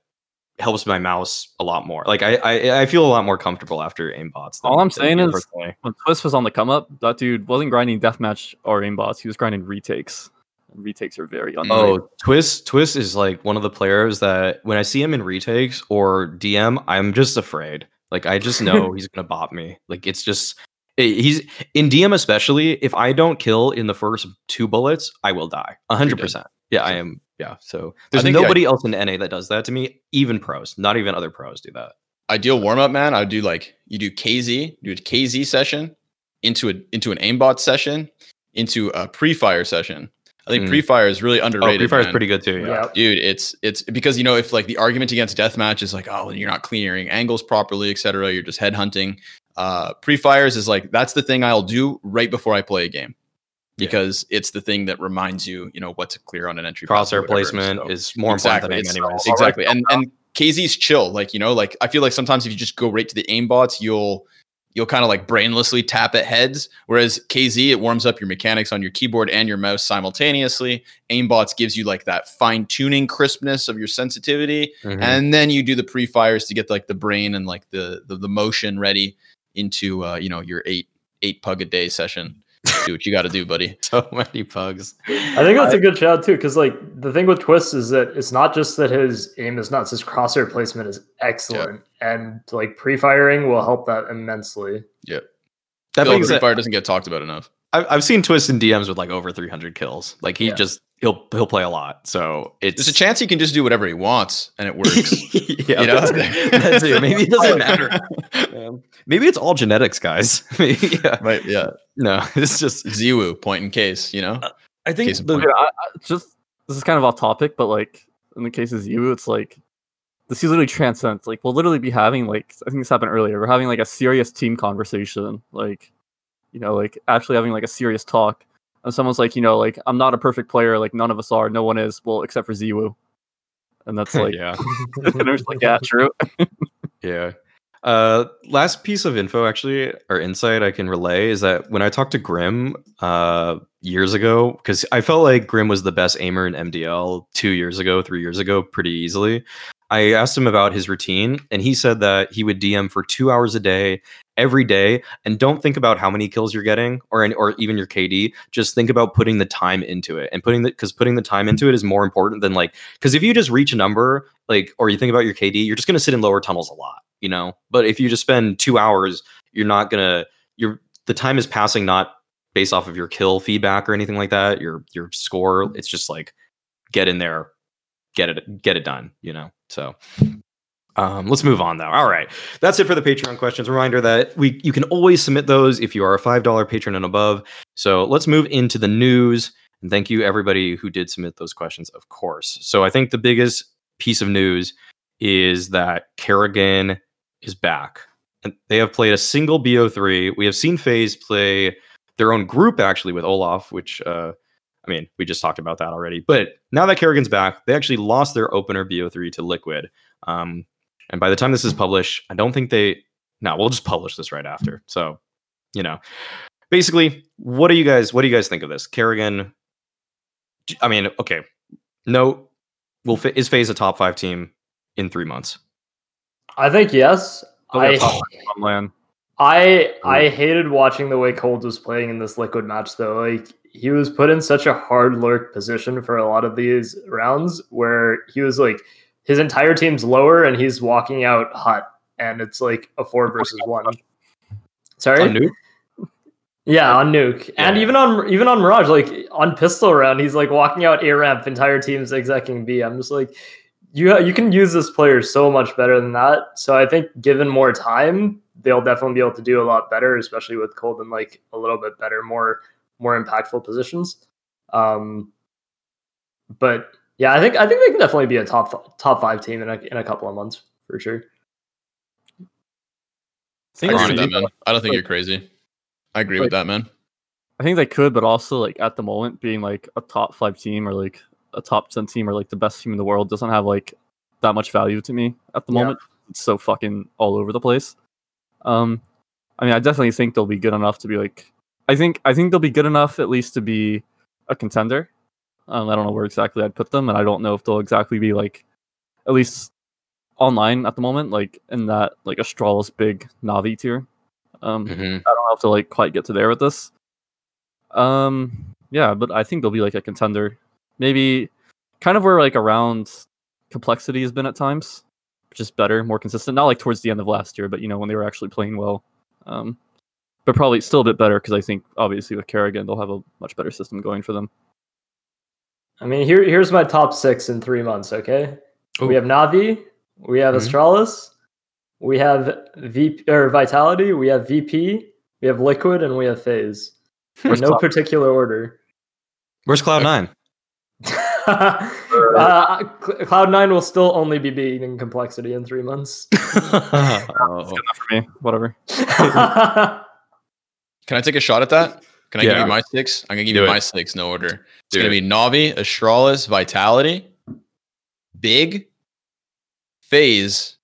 helps my mouse a lot more. Like I I, I feel a lot more comfortable after aimbots. All I'm saying is- personally. When Twist was on the come up, that dude wasn't grinding deathmatch or aimbots. He was grinding retakes. And retakes are very underrated. Oh, Twistzz Twistzz is like one of the players that when I see him in retakes or DM, I'm just afraid. Like I just know he's gonna bop me. Like it's just eh, he's in DM especially. If I don't kill in the first two bullets, I will die. A hundred percent. Yeah, I am. Yeah. So there's think nobody else in NA that does that to me. Even pros, not even other pros do that. Ideal warm up, man. I would do like you do KZ, do a KZ session into a into an aimbot session, into a pre-fire session. I think Mm. pre-fire is really Oh, underrated. Free Fire is pretty good too. Yeah. Yeah. dude it's it's because you know if like the argument against deathmatch is like oh you're not clearing angles properly etc you're just head hunting uh pre-fires is like that's the thing i'll do right before i play a game Yeah. because it's the thing that reminds you you know what to clear on an entry Crosshair placement so- is more important than aim it's- anyways. exactly and and kz's chill like you know like i feel like sometimes if you just go right to the aimbots you'll you'll kind of like brainlessly tap at heads whereas kz it warms up your mechanics on your keyboard and your mouse simultaneously aimbots gives you like that fine tuning crispness of your sensitivity Mhm. and then you do the pre-fires to get like the brain and like the the, the motion ready into uh you know your eight eight pug a day session do what you got to do buddy so many pugs. I think that's a good shout too, because like the thing with Twistzz is that it's not just that his aim is nuts; his crosshair placement is excellent, and like pre-firing will help that immensely. That that being said, pre-fire doesn't get talked about enough I've, I've seen Twistzz in DMs with like over 300 kills. Like he Yeah. just he'll he'll play a lot. So it's there's a chance he can just do whatever he wants and it works yeah, you know? that's, that's it. Maybe it doesn't matter. Um, maybe it's all genetics, guys. Maybe, yeah. right yeah No, it's just ZywOo, point in case, you know? Uh, I think Case the, point. I, I just this is kind of off topic, but like in the case of you, it's like this is literally transcends. Like we'll literally be having like I think this happened earlier. We're having like a serious team conversation, like you know, like actually having like a serious talk. And someone's like, you know, like I'm not a perfect player. Like none of us are. No one is. Well, except for ZywOo. And that's like, yeah. and there's like, yeah, true. Yeah. Uh, last piece of info, actually, or insight I can relay is that when I talked to Grim uh, years ago, because I felt like Grim was the best aimer in MDL two years ago, three years ago, pretty easily. I asked him about his routine, and he said that he would DM for two hours a day, every day, and don't think about how many kills you're getting or or even your KD. Just think about putting the time into it, and putting the because putting the time into it is more important than like because if you just reach a number like or you think about your KD, you're just gonna sit in lower tunnels a lot, you know. But if you just spend two hours, you're not gonna you're the time is passing not based off of your kill feedback or anything like that. Your your score, it's just like get in there, get it get it done, you know. So um, let's move on though. All right, that's it for the Patreon questions. Reminder that we you can always submit those if you are a five dollar patron and above. So let's move into the news. And thank you everybody who did submit those questions, of course. So I think the biggest piece of news is that karrigan is back. And they have played a single BO3. We have seen FaZe play their own group actually with olof, which uh I mean, we just talked about that already. But now that karrigan's back, they actually lost their opener BO3 to Liquid. Um, and by the time this is published, I don't think they. No, we'll just publish this right after. So, you know, basically, what do you guys? What do you guys think of this? karrigan. I mean, okay. No, will is FaZe a top five team in three months? I think yes. They'll be a I top five land. I I hated watching the way Cold was playing in this liquid match though. Like he was put in such a hard lurk position for a lot of these rounds where he was like his entire team's lower and he's walking out hot and it's like a four versus one. Sorry? On Nuke? Yeah, on nuke, and even on even on Mirage, like on pistol round, he's like walking out A ramp, entire team's execing B. I'm just like, you you can use this player so much better than that. So I think given more time, they'll definitely be able to do a lot better, especially with Cold in like a little bit better, more more impactful positions. Um, but yeah, I think I think they can definitely be a top top five team in a in a couple of months for sure. I I agree with that, man. I don't think like- you're crazy. I agree like- with that, man. I think they could, but also like at the moment, being like a top five team or like a top ten team or like the best team in the world doesn't have like that much value to me at the Yeah. moment. It's so fucking all over the place. Um, I mean, I definitely think they'll be good enough to be like. I think I think they'll be good enough at least to be a contender. Um, I don't know where exactly I'd put them, and I don't know if they'll exactly be like at least online at the moment, like in that like Astralis big Navi tier. Um, Mhm. I don't have to like quite get to there with this. Um, yeah, but I think they'll be like a contender. Maybe kind of where like around complexity has been at times, just better, more consistent. Not like towards the end of last year, but you know when they were actually playing well. Um, but probably still a bit better because I think obviously with karrigan they'll have a much better system going for them. I mean, here here's my top six in three months. Okay, we have Navi, we have Mhm. Astralis, we have V or Vitality, we have VP, we have Liquid, and we have FaZe. In no top- particular order. Where's Cloud Nine? uh, Cloud Nine will still only be beating Complexity in three months. Oh. for me, whatever. Can I take a shot at that? Can I give you my six? I'm gonna give Do you it. my six, no order. It's Do gonna it. be Navi, Astralis, Vitality, Big, FaZe,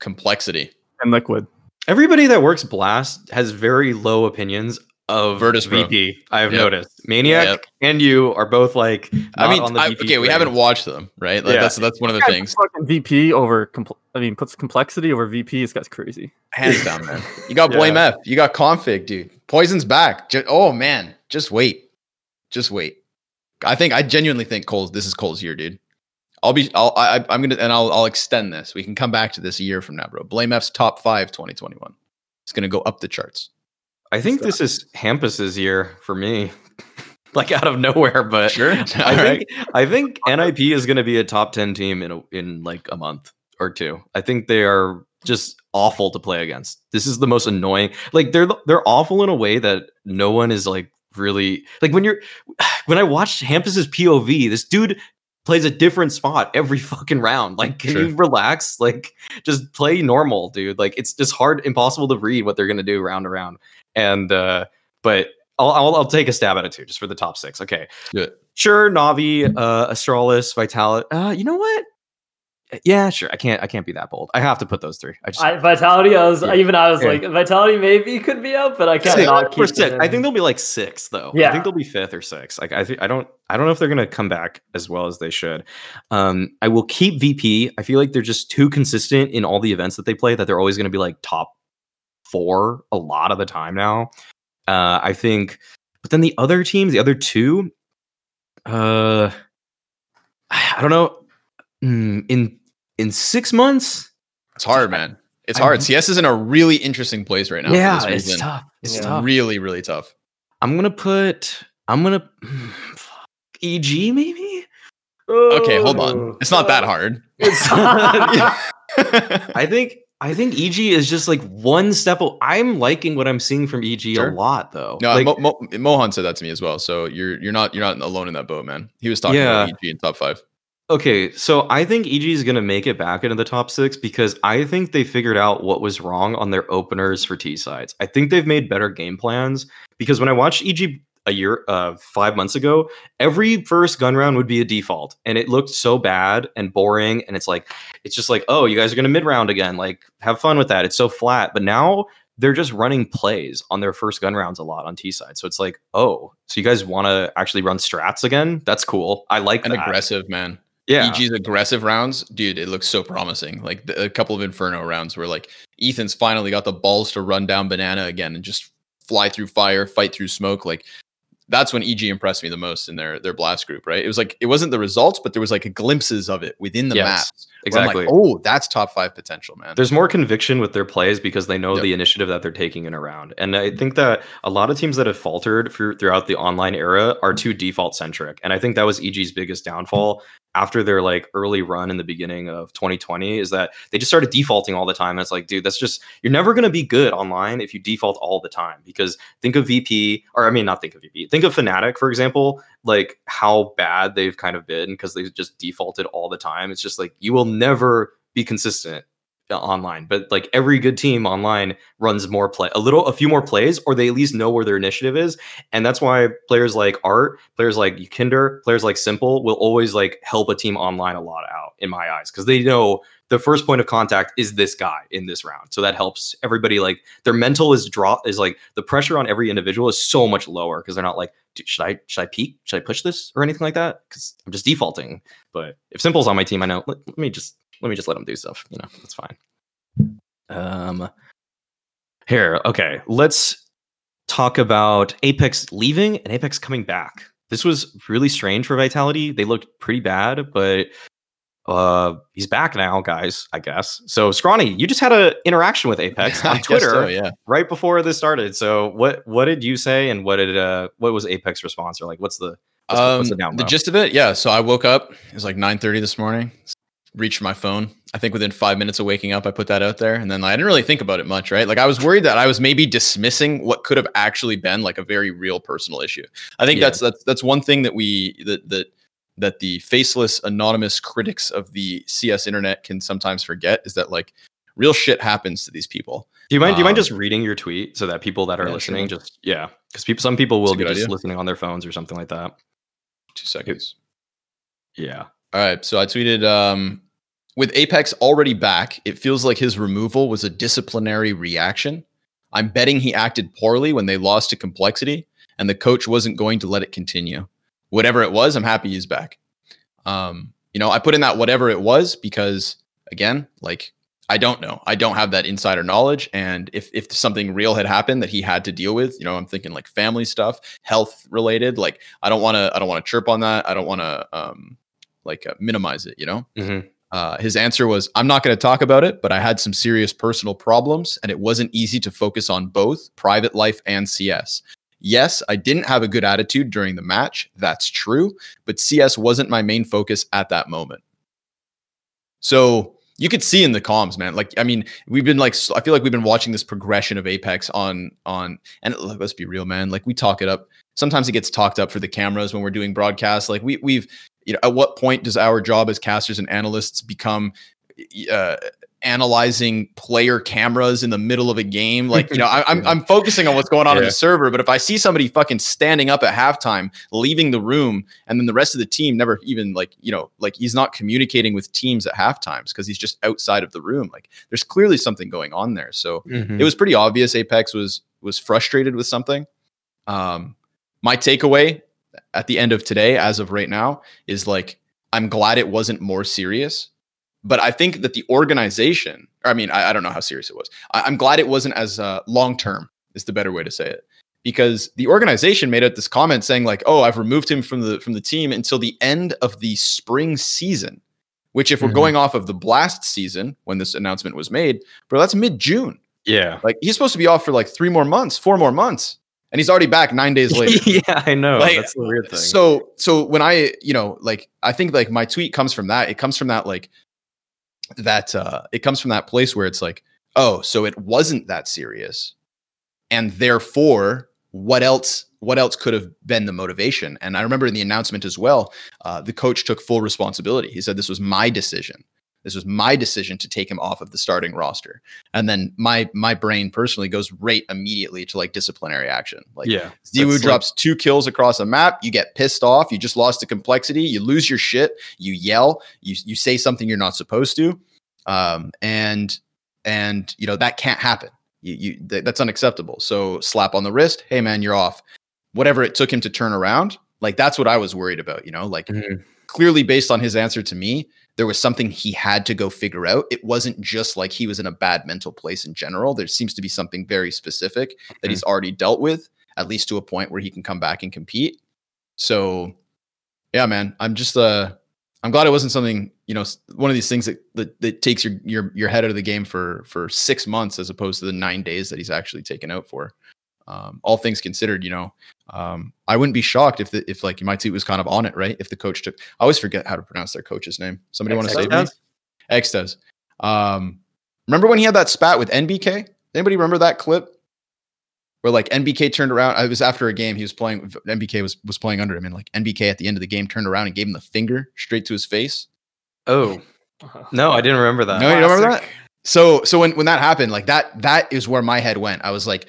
Complexity. And Liquid. Everybody that works Blast has very low opinions of Virtus Pro. VP. I have Yep. noticed. Maniac Yep. and you are both like. I not mean, on the I, VP okay, we haven't watched them, right? Like Yeah. that's that's one of the Guy things. puts fucking VP over. Compl- I mean, puts complexity over VP. This guy's crazy. Hands down, man. You got Yeah. blameF. You got k0nfig, dude. Poizon's back. Ju- oh man, just wait, just wait. I think I genuinely think coL's. This is coL's year, dude. I'll be. I'll. I, I'm gonna and I'll. I'll extend this. We can come back to this a year from now, bro. blameF's top five 2021. It's gonna go up the charts. I think this is Hampus's year for me. like out of nowhere, but Sure. I think right. I think NIP is going to be a top 10 team in a, in like a month or two. I think they are just awful to play against. This is the most annoying. Like they're they're awful in a way that no one is like really like when you're when I watched Hampus's POV, this dude plays a different spot every fucking round. Like can Sure. you relax? Like just play normal, dude. Like it's just hard impossible to read what they're to do round to round. And uh but I'll, I'll I'll take a stab at it too, just for the top six. Okay, it. sure. Navi, uh, Astralis, Vitality. Uh, you know what? Yeah, sure. I can't. I can't be that bold. I have to put those three. I just I, Vitality, I was Yeah. even I was Yeah. like Vitality maybe could be up, but I can't Six. not keep six. I think they'll be like six though. Yeah. I think they'll be fifth or sixth. Like I think I don't I don't know if they're gonna come back as well as they should. Um, I will keep VP. I feel like they're just too consistent in all the events that they play that they're always gonna be like top four a lot of the time now. Uh, I think, but then the other teams, the other two, uh, I don't know. Mm, in in six months, It's hard, man. It's I hard. know. CS is in a really interesting place right now. for yeah, this it's tough. It's Yeah. tough. Really, really tough. I'm gonna put. I'm gonna. EG maybe. Okay, hold on. Oh. It's not that hard. It's not. I think. I think EG is just like one step. o- I'm liking what I'm seeing from EG Sure. a lot, though. No, like, Mo- Mo- Mohan said that to me as well. So you're you're not you're not alone in that boat, man. He was talking Yeah. about EG in top five. Okay, so I think EG is going to make it back into the top six because I think they figured out what was wrong on their openers for T sides. I think they've made better game plans because when I watched EG a year, uh, five months ago, every first gun round would be a default, and it looked so bad and boring. And it's like, it's just like, oh, you guys are going to mid round again. Like, have fun with that. It's so flat. But now they're just running plays on their first gun rounds a lot on T side. So it's like, oh, so you guys want to actually run strats again? That's cool. I like And that. aggressive, man. Yeah. EG's aggressive rounds, dude, it looks so promising. Like the, a couple of Inferno rounds where like Ethan's finally got the balls to run down banana again and just fly through fire, fight through smoke. Like that's when EG impressed me the most in their their blast group, right? It was like it wasn't the results, but there was like glimpses of it within the Yes, maps. I'm like, Exactly. oh, that's top five potential, man. There's more conviction with their plays because they know Yep. the initiative that they're taking in a round. And I think that a lot of teams that have faltered through, throughout the online era are too default centric. And I think that was EG's biggest downfall after their like early run in the beginning of 2020 is that they just started defaulting all the time. And it's like, dude, that's just you're never gonna be good online if you default all the time. Because think of VP, or I mean, not think of VP. Think of Fnatic, for example. Like how bad they've kind of been because they've just defaulted all the time. It's just like you will never be consistent Uh, online but like every good team online runs more play a little a few more plays or they at least know where their initiative is and that's why players like art players like kinder players like s1mple will always like help a team online a lot out in my eyes because they know the first point of contact is this guy in this round so that helps everybody like their mental is drop is like the pressure on every individual is so much lower because they're not like should i should i peek should i push this or anything like that because i'm just defaulting but if s1mple's on my team i know let, let me just let me just let him do stuff. You know, that's fine. Um, here, okay, let's talk about Apex leaving and Apex coming back. This was really strange for Vitality. They looked pretty bad, but uh, he's back now, guys. I guess. So, Scrawny, you just had an interaction with Apex on Twitter, so, yeah. right before this started. So, what what did you say, and what did uh what was Apex response, or like what's the what's, um, what's the, the gist of it? Yeah. So I woke up. It was like 9:30 this morning reached my phone. I think within five minutes of waking up, I put that out there, and then I didn't really think about it much. Right? Like I was worried that I was maybe dismissing what could have actually been like a very real personal issue. I think yeah. that's that's that's one thing that we that that that the faceless anonymous critics of the CS internet can sometimes forget is that like real shit happens to these people. Do you mind? Um, do you mind um, just reading your tweet so that people that are yeah, listening sure. just yeah, because people some people will be just idea. listening on their phones or something like that. Two seconds. Yeah. All right. So I tweeted. Um, with Apex already back, it feels like his removal was a disciplinary reaction. I'm betting he acted poorly when they lost to complexity, and the coach wasn't going to let it continue. Whatever it was, I'm happy he's back. Um, you know, I put in that whatever it was because, again, like I don't know. I don't have that insider knowledge. And if if something real had happened that he had to deal with, you know, I'm thinking like family stuff, health related. Like I don't want to. I don't want to chirp on that. I don't want to um like uh, minimize it. You know. Mm-hmm. Uh, his answer was, I'm not going to talk about it, but I had some serious personal problems, and it wasn't easy to focus on both private life and CS. Yes, I didn't have a good attitude during the match. That's true, but CS wasn't my main focus at that moment. So you could see in the comms, man. Like, I mean, we've been like, I feel like we've been watching this progression of Apex on, on, and let's be real, man. Like, we talk it up. Sometimes it gets talked up for the cameras when we're doing broadcasts. Like, we, we've, you know, at what point does our job as casters and analysts become uh, analyzing player cameras in the middle of a game? Like, you know, I, am I'm, I'm focusing on what's going on yeah. in the server, but if I see somebody fucking standing up at halftime, leaving the room, and then the rest of the team never even like, you know, like he's not communicating with teams at half times because he's just outside of the room. Like, there's clearly something going on there. So mm-hmm. it was pretty obvious Apex was was frustrated with something. Um, my takeaway at the end of today, as of right now, is like, I'm glad it wasn't more serious. But I think that the organization, I mean, I, I, don't know how serious it was. I, am glad it wasn't as uh, long term, is the better way to say it. Because the organization made out this comment saying, like, oh, I've removed him from the from the team until the end of the spring season. Which, if we're mm-hmm. going off of the blast season when this announcement was made, bro, that's mid June. Yeah. Like he's supposed to be off for like three more months, four more months and he's already back nine days later. yeah, I know. Like, That's the weird thing. So, so when I, you know, like I think like my tweet comes from that. It comes from that like that. uh It comes from that place where it's like, oh, so it wasn't that serious, and therefore, what else? What else could have been the motivation? And I remember in the announcement as well, uh, the coach took full responsibility. He said, "This was my decision." This was my decision to take him off of the starting roster. And then my my brain personally goes right immediately to like disciplinary action. Like yeah, ZywOo drops like- two kills across a map, you get pissed off, you just lost to complexity, you lose your shit, you yell, you you say something you're not supposed to. Um, and and you know that can't happen. You, you th- that's unacceptable. So slap on the wrist, hey man, you're off. Whatever it took him to turn around, like that's what I was worried about. You know, like mm-hmm. clearly based on his answer to me, there was something he had to go figure out. It wasn't just like he was in a bad mental place in general. There seems to be something very specific that mm-hmm. he's already dealt with, at least to a point where he can come back and compete. So, yeah, man, I'm just uh I'm glad it wasn't something, you know, one of these things that, that that takes your your your head out of the game for for 6 months as opposed to the 9 days that he's actually taken out for. Um, all things considered, you know, um, I wouldn't be shocked if the, if like my team was kind of on it, right? If the coach took, I always forget how to pronounce their coach's name. Somebody want to save me? X does. Um, remember when he had that spat with NBK? Anybody remember that clip? Where like NBK turned around. It was after a game. He was playing. NBK was was playing under him, and like NBK at the end of the game turned around and gave him the finger straight to his face. Oh no, I didn't remember that. No, you don't remember that? So so when when that happened, like that that is where my head went. I was like,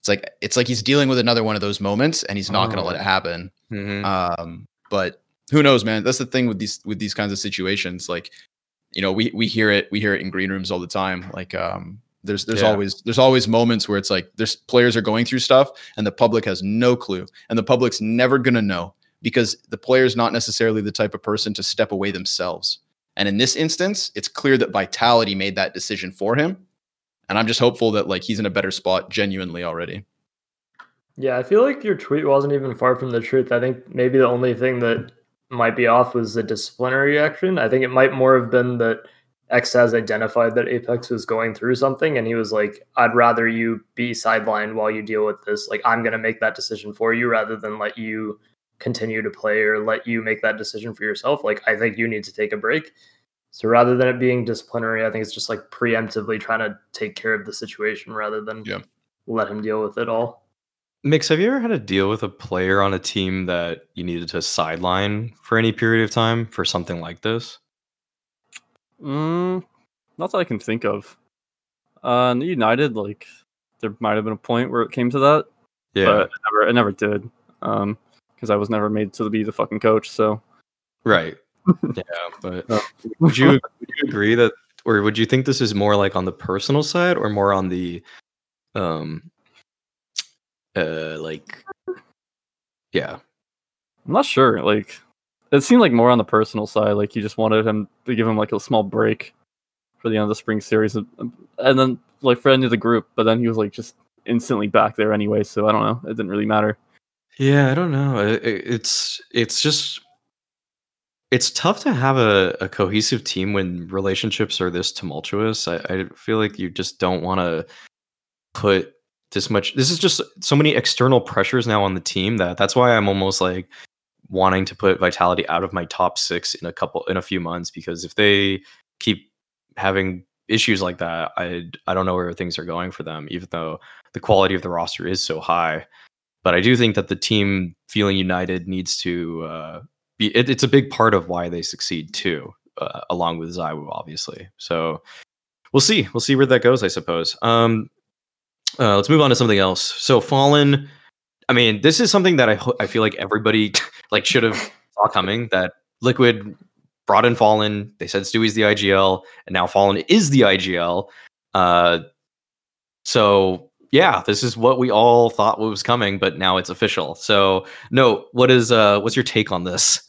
it's like it's like he's dealing with another one of those moments, and he's not going to let it happen. Mhm. Um, but who knows, man? That's the thing with these with these kinds of situations. Like, you know, we we hear it we hear it in green rooms all the time. Like, um, there's there's Yeah. always there's always moments where it's like there's players are going through stuff and the public has no clue, and the public's never gonna know because the player's not necessarily the type of person to step away themselves. And in this instance, it's clear that Vitality made that decision for him. And I'm just hopeful that like he's in a better spot genuinely already. Yeah, I feel like your tweet wasn't even far from the truth. I think maybe the only thing that might be off was the disciplinary action. I think it might more have been that X has identified that Apex was going through something and he was like, I'd rather you be sidelined while you deal with this. Like, I'm going to make that decision for you rather than let you continue to play or let you make that decision for yourself. Like, I think you need to take a break. So rather than it being disciplinary, I think it's just like preemptively trying to take care of the situation rather than Yeah. let him deal with it all. Mix, have you ever had to deal with a player on a team that you needed to sideline for any period of time for something like this? Mm, not that I can think of. Uh, United, like there might have been a point where it came to that, Yeah, but it never, it never did. Um, because I was never made to be the fucking coach. So right. Yeah, but would you would you agree that, or would you think this is more like on the personal side, or more on the, um, uh, like, yeah, I'm not sure. Like, it seemed like more on the personal side. Like, you just wanted him to give him like a small break for the end of the spring series, and and then like for end of the group. But then he was like just instantly back there anyway. So I don't know. It didn't really matter. Yeah, I don't know. I- I- It's it's just it's tough to have a, a cohesive team when relationships are this tumultuous. I, I feel like you just don't want to put this much. This is just so many external pressures now on the team that that's why I'm almost like wanting to put Vitality out of my top six in a couple in a few months because if they keep having issues like that, I I don't know where things are going for them. Even though the quality of the roster is so high but I do think that the team feeling united needs to uh, be. It, it's a big part of why they succeed too, uh, along with Zywoo, obviously. So we'll see. We'll see where that goes. I suppose. Um, uh, let's move on to something else. So Fallen. I mean, this is something that I ho- I feel like everybody like should have saw coming. That Liquid brought in Fallen. They said Stewie's the IGL, and now Fallen is the IGL. Uh, so yeah, this is what we all thought was coming, but now it's official. So no, what is uh what's your take on this?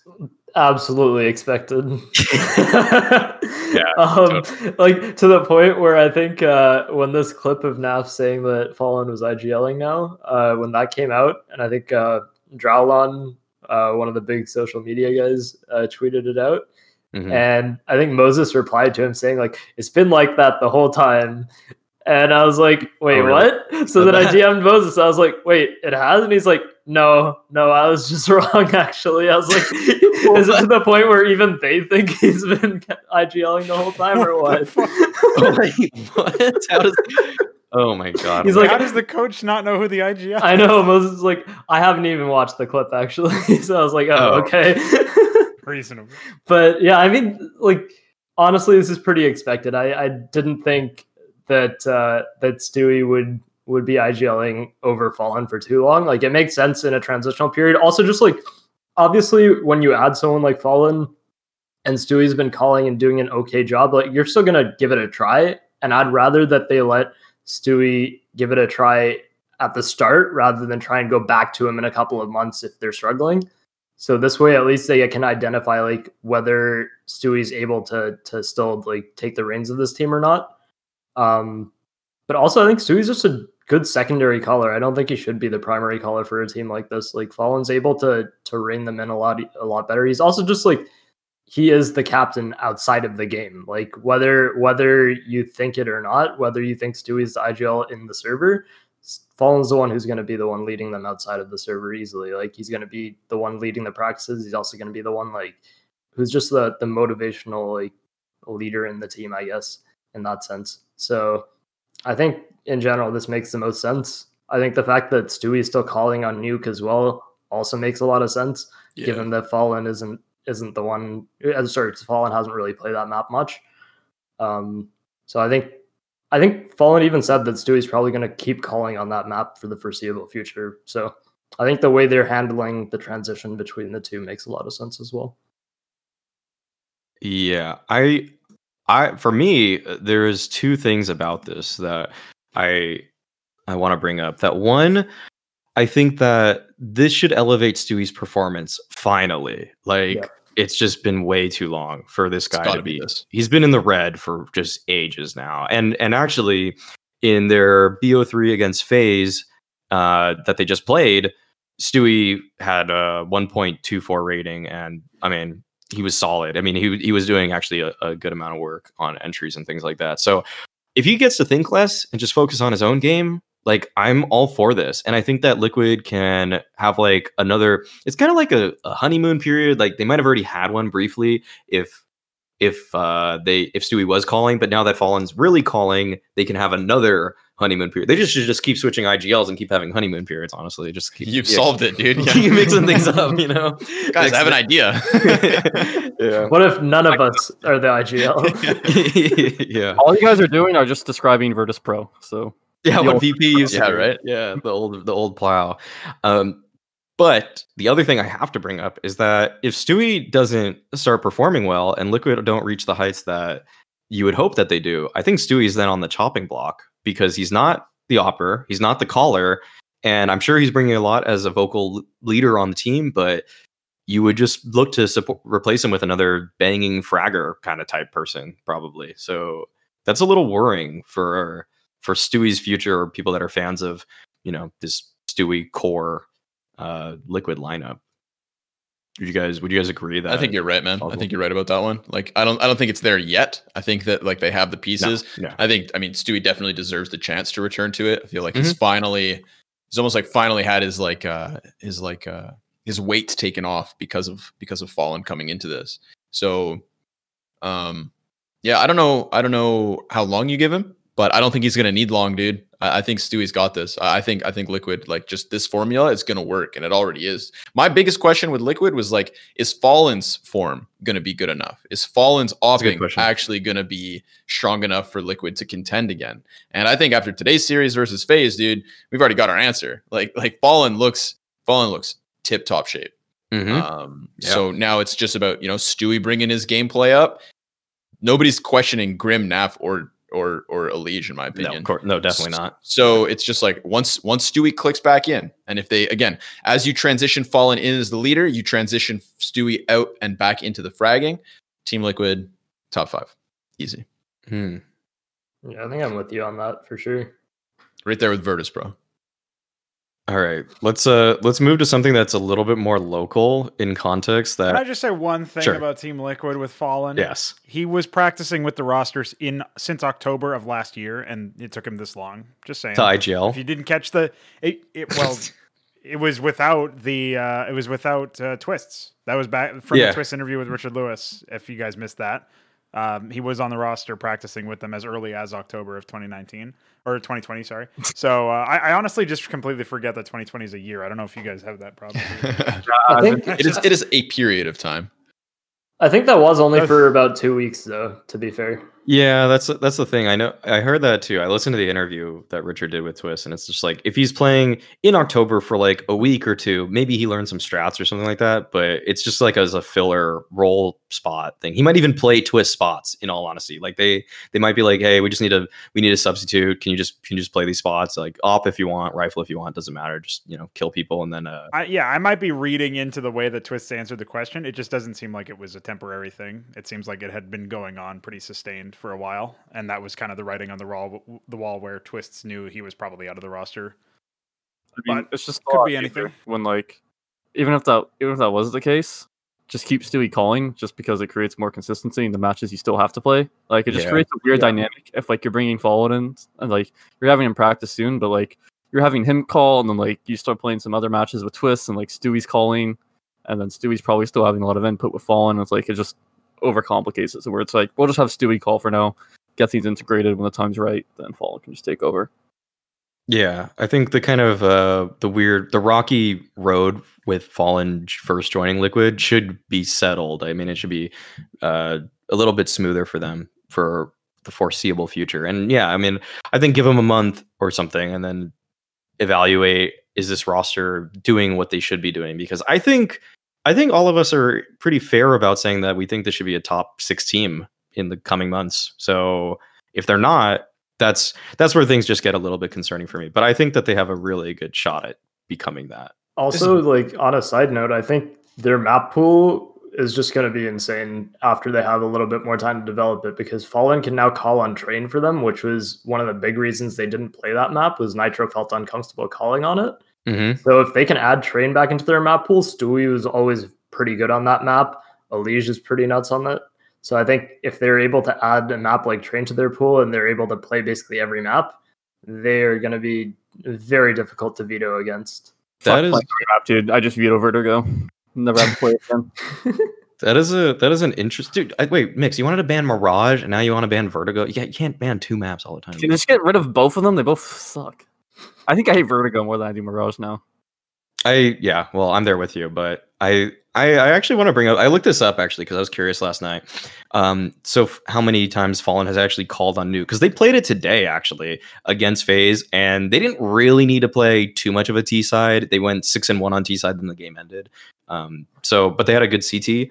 absolutely expected. Yeah, um, like to the point where I think uh, when this clip of Naf saying that Fallen was IGLing now, uh, when that came out, and I think uh, Drowlon, uh, one of the big social media guys, uh, tweeted it out, Mhm. and I think Moses replied to him saying like, "It's been like that the whole time." And I was like, wait, Oh, really? what? So then I DM'd Moses. I was like, wait, it has? And he's like, no, no, I was just wrong, actually. I was like, is it to the point where even they think he's been IGLing the whole time or what? Oh, wait, what? How does, oh my god. He's like- How does the coach not know who the IGL? I know Moses is like, I haven't even watched the clip actually. so I was like, oh, Oh. okay. Reasonable. but yeah, I mean, like honestly, this is pretty expected. I, I didn't think that uh, that Stewie would would be IGLing over Fallen for too long. Like it makes sense in a transitional period. Also, just like obviously when you add someone like Fallen and Stewie's been calling and doing an okay job, like you're still gonna give it a try. And I'd rather that they let Stewie give it a try at the start rather than try and go back to him in a couple of months if they're struggling. So this way, at least they can identify like whether Stewie's able to to still like take the reins of this team or not. Um, but also, I think Stewie's just a good secondary caller. I don't think he should be the primary caller for a team like this. Like Fallen's able to to rein them in a lot a lot better. He's also just like he is the captain outside of the game. Like whether whether you think it or not, whether you think Stewie's the IGL in the server, Fallen's the one who's going to be the one leading them outside of the server easily. Like he's going to be the one leading the practices. He's also going to be the one like who's just the the motivational like leader in the team, I guess, in that sense. So I think in general this makes the most sense. I think the fact that Stewie is still calling on Nuke as well also makes a lot of sense, Yeah. given that Fallen isn't isn't the one. Uh, sorry, Fallen hasn't really played that map much. Um, so I think I think Fallen even said that Stewie's probably going to keep calling on that map for the foreseeable future. So I think the way they're handling the transition between the two makes a lot of sense as well. Yeah, I, I for me, uh, there's two things about this that I, I want to bring up. That one, I think that this should elevate Stewie's performance finally. Like Yeah. it's just been way too long for this It's guy gotta be be. this. He's been in the red for just ages now, and and actually, in their BO3 against FaZe uh, that they just played, Stewie had a 1.24 rating, and I mean he was solid. I mean he he was doing actually a, a good amount of work on entries and things like that. So if he gets to think less and just focus on his own game, like I'm all for this, and I think that Liquid can have like another. It's kind of like a, a honeymoon period. Like they might have already had one briefly if if uh they if Stewie was calling, but now that Fallen's really calling, they can have another honeymoon period. They just should just keep switching IGLs and keep having honeymoon periods. Honestly, just keep You've yeah, solved it, dude. keep mixing things up. You know, Guys, I have an idea. yeah. What if none of us are the IGL? yeah. All you guys are doing are just describing Virtus Pro. So Yeah, The what old- VP used to Yeah, right. Yeah, the old the old plow. Um, but the other thing I have to bring up is that if Stewie doesn't start performing well and Liquid don't reach the heights that you would hope that they do, I think Stewie's then on the chopping block because he's not the opper, he's not the caller, and I'm sure he's bringing a lot as a vocal leader on the team, but you would just look to support, replace him with another banging fragger kind of type person, probably. So that's a little worrying for for Stewie's future or people that are fans of you know this Stewie core uh, liquid lineup. Would you guys would you guys agree that I think you're right, man. I think you're right about that one. Like, I don't, I don't think it's there yet. I think that like they have the No, pieces. no. I think, I mean, Stewie definitely deserves the chance to return to it. I feel like Mm-hmm. he's finally, he's almost like finally had his like, uh, his like, uh, his weight taken off because of because of Fallen coming into this. So, um, yeah, I don't know, I don't know how long you give him, but I don't think he's gonna need long, dude. I, I think Stewie's got this. I, I think, I think Liquid like just this formula is gonna work, and it already is. My biggest question with Liquid was like, is Fallen's form gonna be good enough? Is Fallen's offing actually gonna be strong enough for Liquid to contend again? And I think after today's series versus FaZe, dude, we've already got our answer. Like, like Fallen looks, Fallen looks tip top shape. Mhm. Um. So now it's just about you know Stewie bringing his gameplay up. Nobody's questioning Grim, Naf, or or or a Elige, in my no, opinion. of course, no, definitely not. So it's just like once once Stewie clicks back in, and if they again, as you transition Fallen in as the leader, you transition Stewie out and back into the fragging. Team Liquid, top five, easy, Hmm. yeah, I think I'm with you on that for sure. right there with Virtus, bro. All right, let's uh let's move to something that's a little bit more local in context. That Can I just say one thing Sure. about Team Liquid with Fallen? yes, He was practicing with the rosters in since October of last year, and it took him this long. Just saying. to If you didn't catch the, it, it well, it was without the, uh, it was without uh, Twistzz. That was back from Yeah. the Twistzz interview with Richard Lewis. If you guys missed that, um, he was on the roster practicing with them as early as October of 2019 or 2020. Sorry. So uh, I, I honestly just completely forget that 2020 is a year. I don't know if you guys have that problem. I think it is it is a period of time. I think that was only That's- for about two weeks, though. To be fair, Yeah, that's that's the thing. I know I heard that too. I listened to the interview that Richard did with Twistzz, and it's just like if he's playing in October for like a week or two, maybe he learns some strats or something like that. But it's just like as a filler role spot thing. He might even play Twistzz spots. In all honesty, like they they might be like, hey, we just need a we need a substitute. Can you just can you just play these spots like op if you want, rifle if you want, doesn't matter. Just you know kill people and then uh I, yeah, I might be reading into the way that Twistzz answered the question. It just doesn't seem like it was a temporary thing. It seems like it had been going on pretty sustained for a while, and that was kind of the writing on the wall, the wall where Twistzz knew he was probably out of the roster. I mean, But it's just could be anything. When like, even if that even if that was the case, just keep Stewie calling, just because it creates more consistency in the matches you still have to play. Like it just Yeah. creates a weird Yeah. dynamic if like you're bringing Fallen in and like you're having him practice soon, but like you're having him call, and then like you start playing some other matches with Twistzz, and like Stewie's calling, and then Stewie's probably still having a lot of input with Fallen. And it's like it just overcomplicates it. So where it's like we'll just have Stewie call for now, get things integrated when the time's right, then Fallen can just take over. Yeah, I think the kind of uh the weird the rocky road with Fallen first joining Liquid should be settled. I mean, it should be uh a little bit smoother for them for the foreseeable future. And yeah, I mean, I think give them a month or something and then evaluate is this roster doing what they should be doing because I think I think all of us are pretty fair about saying that we think this should be a top 6 team in the coming months. So if they're not, that's that's where things just get a little bit concerning for me. But I think that they have a really good shot at becoming that. Also, like on a side note, I think their map pool is just going to be insane after they have a little bit more time to develop it because Fallen can now call on train for them, which was one of the big reasons they didn't play that map was nitr0 felt uncomfortable calling on it. Mm-hmm. So if they can add train back into their map pool, Stewie was always pretty good on that map. Elige is pretty nuts on that. So I think if they're able to add a map like train to their pool and they're able to play basically every map, they are going to be very difficult to veto against. That Fuck is playing crap, dude. I just veto Vertigo. Never have to play again. that is a that is an interest. Dude, I, wait, Mix, you wanted to ban Mirage and now you want to ban Vertigo? Yeah, you can't ban two maps all the time. Can you just get rid of both of them? They both suck. I think I hate Vertigo more than I do Mirage now. I yeah, well, I'm there with you, but I I, I actually want to bring up. I looked this up actually because I was curious last night. Um, so f- how many times Fallen has actually called on Nuke? Because they played it today actually against FaZe, and they didn't really need to play too much of a T side. They went six and one on T side, then the game ended. Um, so but they had a good CT,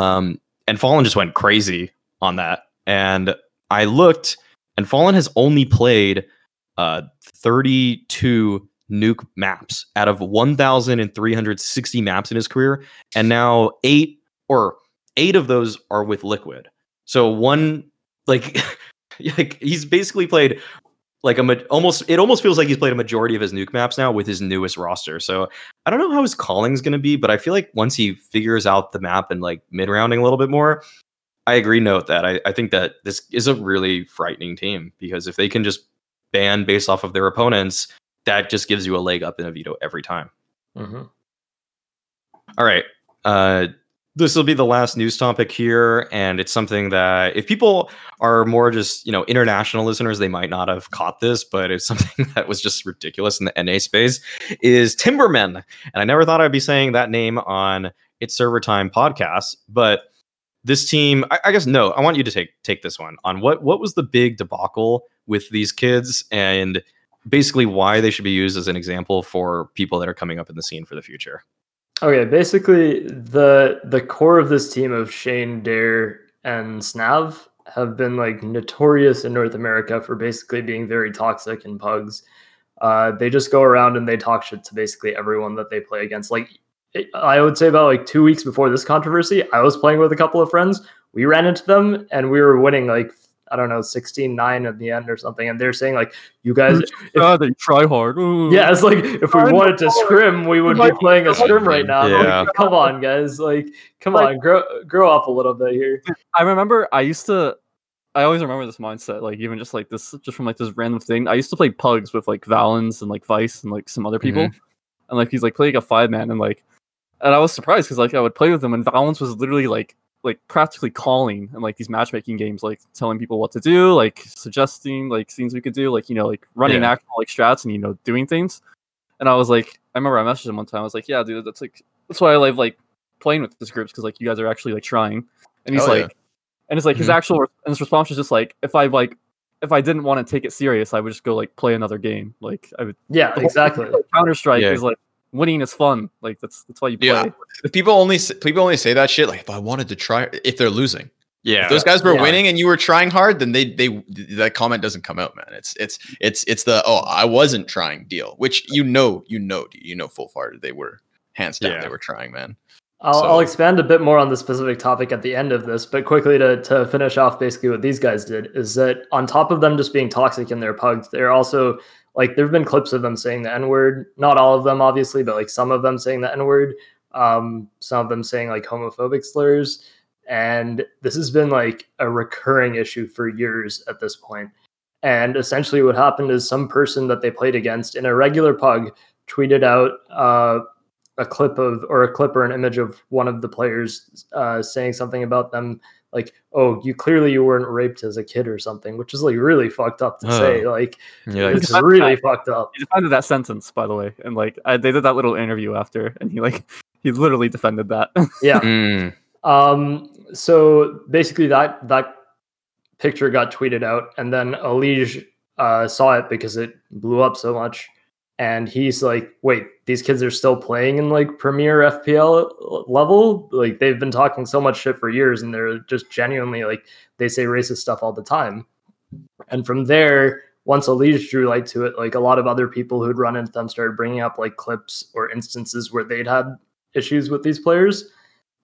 um, and Fallen just went crazy on that. And I looked, and Fallen has only played uh 32 nuke maps out of 1360 maps in his career and now eight or eight of those are with liquid. So one like like he's basically played like a ma- almost it almost feels like he's played a majority of his nuke maps now with his newest roster. So i don't know how his calling's going to be but i feel like once he figures out the map and like mid rounding a little bit more i agree note that. I, I think that this is a really frightening team because if they can just ban based off of their opponents that just gives you a leg up in a veto every time. Mm-hmm. All right. Uh, this will be the last news topic here, and it's something that if people are more just you know international listeners, they might not have caught this, but it's something that was just ridiculous in the NA space. Is Timberman, and I never thought I'd be saying that name on It's Server Time podcast, but this team, I, I guess no, I want you to take take this one on what what was the big debacle with these kids and basically why they should be used as an example for people that are coming up in the scene for the future. Okay, basically the the core of this team of Shane, Dare, and Snav have been like notorious in North America for basically being very toxic and pugs. Uh, they just go around and they talk shit to basically everyone that they play against. Like I would say about like two weeks before this controversy, I was playing with a couple of friends. We ran into them and we were winning like I don't know 16-9 at the end or something. And they're saying like, you guys, if- Ah, they try hard. Ooh. yeah, it's like if we I wanted to know. scrim, we would be playing a scrim right now. Like, come on, guys. Like, come Like- on, grow grow up a little bit here. I remember I used to I always remember this mindset, like even just like this just from like this random thing. I used to play pugs with like Valens and like Vice and like some other people. And like he's like playing a five man and like and I was surprised because like I would play with him and Valens was literally like like practically calling and like these matchmaking games, like telling people what to do, like suggesting like things we could do, like you know, like running Yeah. actual like strats and you know doing things. And I was like, I remember I messaged him one time. I was like, yeah, dude, that's like that's why I like like playing with this groups because like you guys are actually like trying. And he's Hell yeah. like, and it's like his Mhm. actual and his response was just like, if I like if I didn't want to take it serious, I would just go like play another game. Like I would Yeah, exactly. Counter Strike Yeah. is like winning is fun. Like that's that's why you play. Yeah. People only s- people only say that shit like if I wanted to try if they're losing. Yeah. If those guys were Yeah. winning and you were trying hard, then they they that comment doesn't come out, man. It's it's it's it's the oh I wasn't trying deal, which you know you know you know full fart they were hands down Yeah. they were trying, man. I'll, So- I'll expand a bit more on the specific topic at the end of this, but quickly to, to finish off basically what these guys did is that on top of them just being toxic in their pugs, they're also like there have been clips of them saying the N word. Not all of them, obviously, but like some of them saying the N word. Um, some of them saying like homophobic slurs. And this has been like a recurring issue for years at this point. And essentially, what happened is some person that they played against in a regular pug tweeted out uh, a clip of or a clip or an image of one of the players uh, saying something about them like oh you clearly you weren't raped as a kid or something which is like really fucked up to Oh. say like Yeah, it's really that. fucked up He defended that sentence, by the way, and like I, they did that little interview after, and he like he literally defended that. yeah Mm, Um, so basically, that that picture got tweeted out, and then Elige uh, saw it because it blew up so much, and he's like, "Wait, these kids are still playing in like Premier FPL level? Like they've been talking so much shit for years, and they're just genuinely like they say racist stuff all the time." And from there, once Elige drew light to it, like a lot of other people who'd run into them started bringing up like clips or instances where they'd had issues with these players.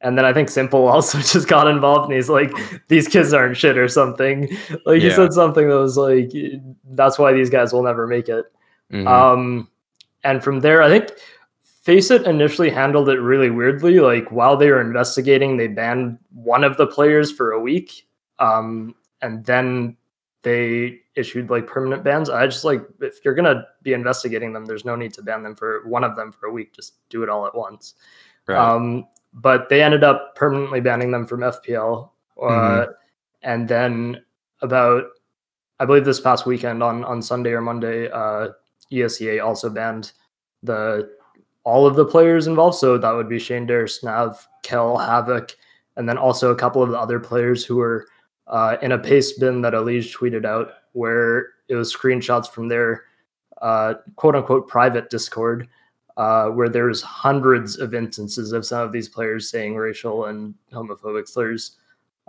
And then I think s1mple also just got involved and he's like, these kids aren't shit or something. Like he said something that was like, that's why these guys will never make it. Mhm. Um, and from there, I think Faceit initially handled it really weirdly. Like while they were investigating, they banned one of the players for a week. Um, and then they issued like permanent bans. I just like if you're gonna be investigating them, there's no need to ban them for one of them for a week. Just do it all at once. right. Um, but they ended up permanently banning them from FPL. Uh, Mhm. And then about, I believe this past weekend on on Sunday or Monday, uh, ESEA also banned the all of the players involved. So that would be Shane Dare, Snav, Kel, Havoc, and then also a couple of the other players who were uh, in a paste bin that Elige tweeted out, where it was screenshots from their uh, quote unquote private Discord uh, where there's hundreds of instances of some of these players saying racial and homophobic slurs.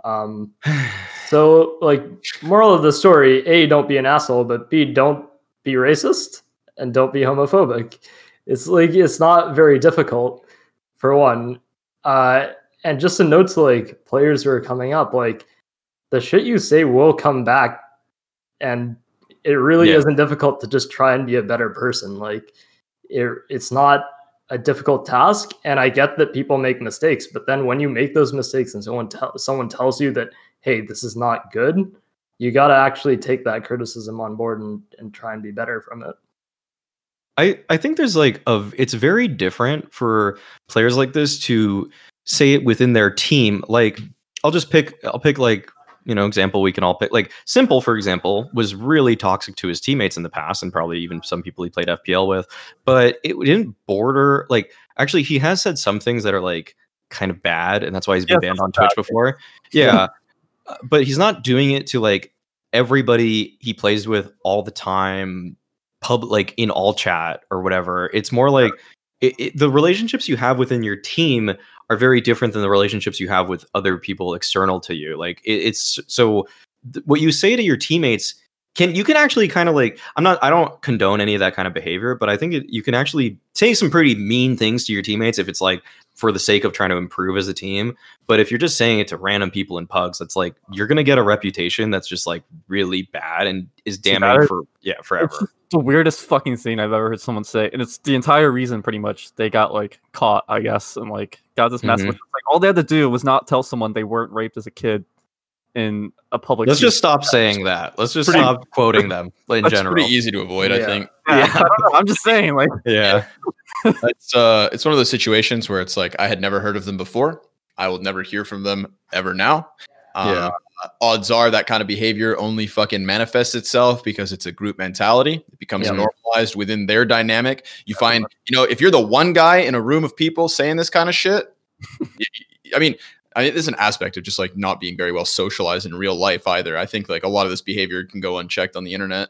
Um, so, like, moral of the story: A, don't be an asshole, but B, don't be racist and don't be homophobic. It's like it's not very difficult, for one. Uh, and just a note to like players who are coming up, like the shit you say will come back, and it really Yeah. isn't difficult to just try and be a better person. Like it, it's not a difficult task and i get that people make mistakes but then when you make those mistakes and someone tell someone tells you that hey this is not good you got to actually take that criticism on board and, and try and be better from it I I think there's like a it's very different for players like this to say it within their team. Like I'll just pick I'll pick like you know example we can all pick like s1mple for example was really toxic to his teammates in the past and probably even some people he played FPL with, but it didn't border like actually he has said some things that are like kind of bad and that's why he's been Yeah, banned on Twitch before. Yeah. Uh, but he's not doing it to like everybody he plays with all the time pub like in all chat or whatever it's more like it, it, the relationships you have within your team are very different than the relationships you have with other people external to you like it, it's so th- what you say to your teammates can you can actually kind of like i'm not i don't condone any of that kind of behavior but i think it, you can actually say some pretty mean things to your teammates if it's like for the sake of trying to improve as a team but if you're just saying it to random people in pugs that's like you're gonna get a reputation that's just like really bad and is damning matter- for yeah forever. It's just the weirdest fucking thing I've ever heard someone say, and it's the entire reason pretty much they got like caught, I guess, and like got this mess. Mhm. Like all they had to do was not tell someone they weren't raped as a kid in a public. Let's just stop saying that. Let's just Pretty- stop quoting them in That's general. pretty easy to avoid, I think. Yeah, I am just saying, like, Yeah. It's uh, it's one of those situations where it's like I had never heard of them before. I will never hear from them ever now. Uh, odds are that kind of behavior only fucking manifests itself because it's a group mentality. It becomes Yeah. normalized within their dynamic. You find, you know, if you're the one guy in a room of people saying this kind of shit, I mean, I mean, there's an aspect of just like not being very well socialized in real life either. I think like a lot of this behavior can go unchecked on the internet.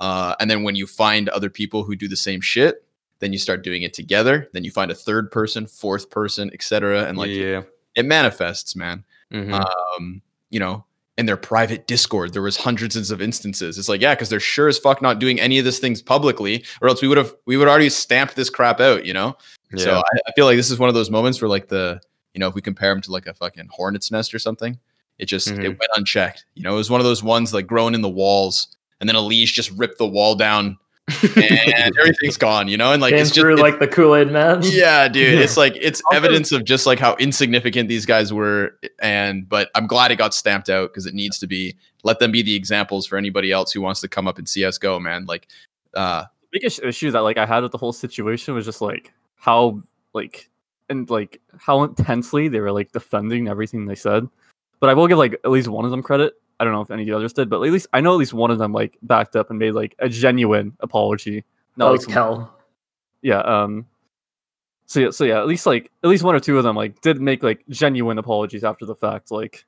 Uh, and then when you find other people who do the same shit, then you start doing it together. Then you find a third person, fourth person, etc. And like yeah. it manifests, man Mhm. um, you know, in their private Discord, there was hundreds of instances. It's like, yeah, because they're sure as fuck not doing any of these things publicly, or else we would have we would already stamped this crap out, you know. yeah. So I, I feel like this is one of those moments where like the you know if we compare them to like a fucking hornet's nest or something, it just it Mhm. went unchecked. You know, it was one of those ones like growing in the walls, and then a Elige just ripped the wall down and everything's gone, you know, and like Came it's just through it- like the Kool Aid Man. yeah, dude, it's like it's Also- evidence of just like how insignificant these guys were, and but I'm glad it got stamped out because it needs to be. Let them be the examples for anybody else who wants to come up in CS:GO, man. Like, uh, the biggest issue that like I had with the whole situation was just like how like and like how intensely they were like defending everything they said. But I will give like at least one of them credit. I don't know if any of the others did, but at least I know at least one of them like backed up and made like a genuine apology. that No, like was some- Kel. yeah. Um. So yeah, so yeah, at least like at least one or two of them like did make like genuine apologies after the fact, like,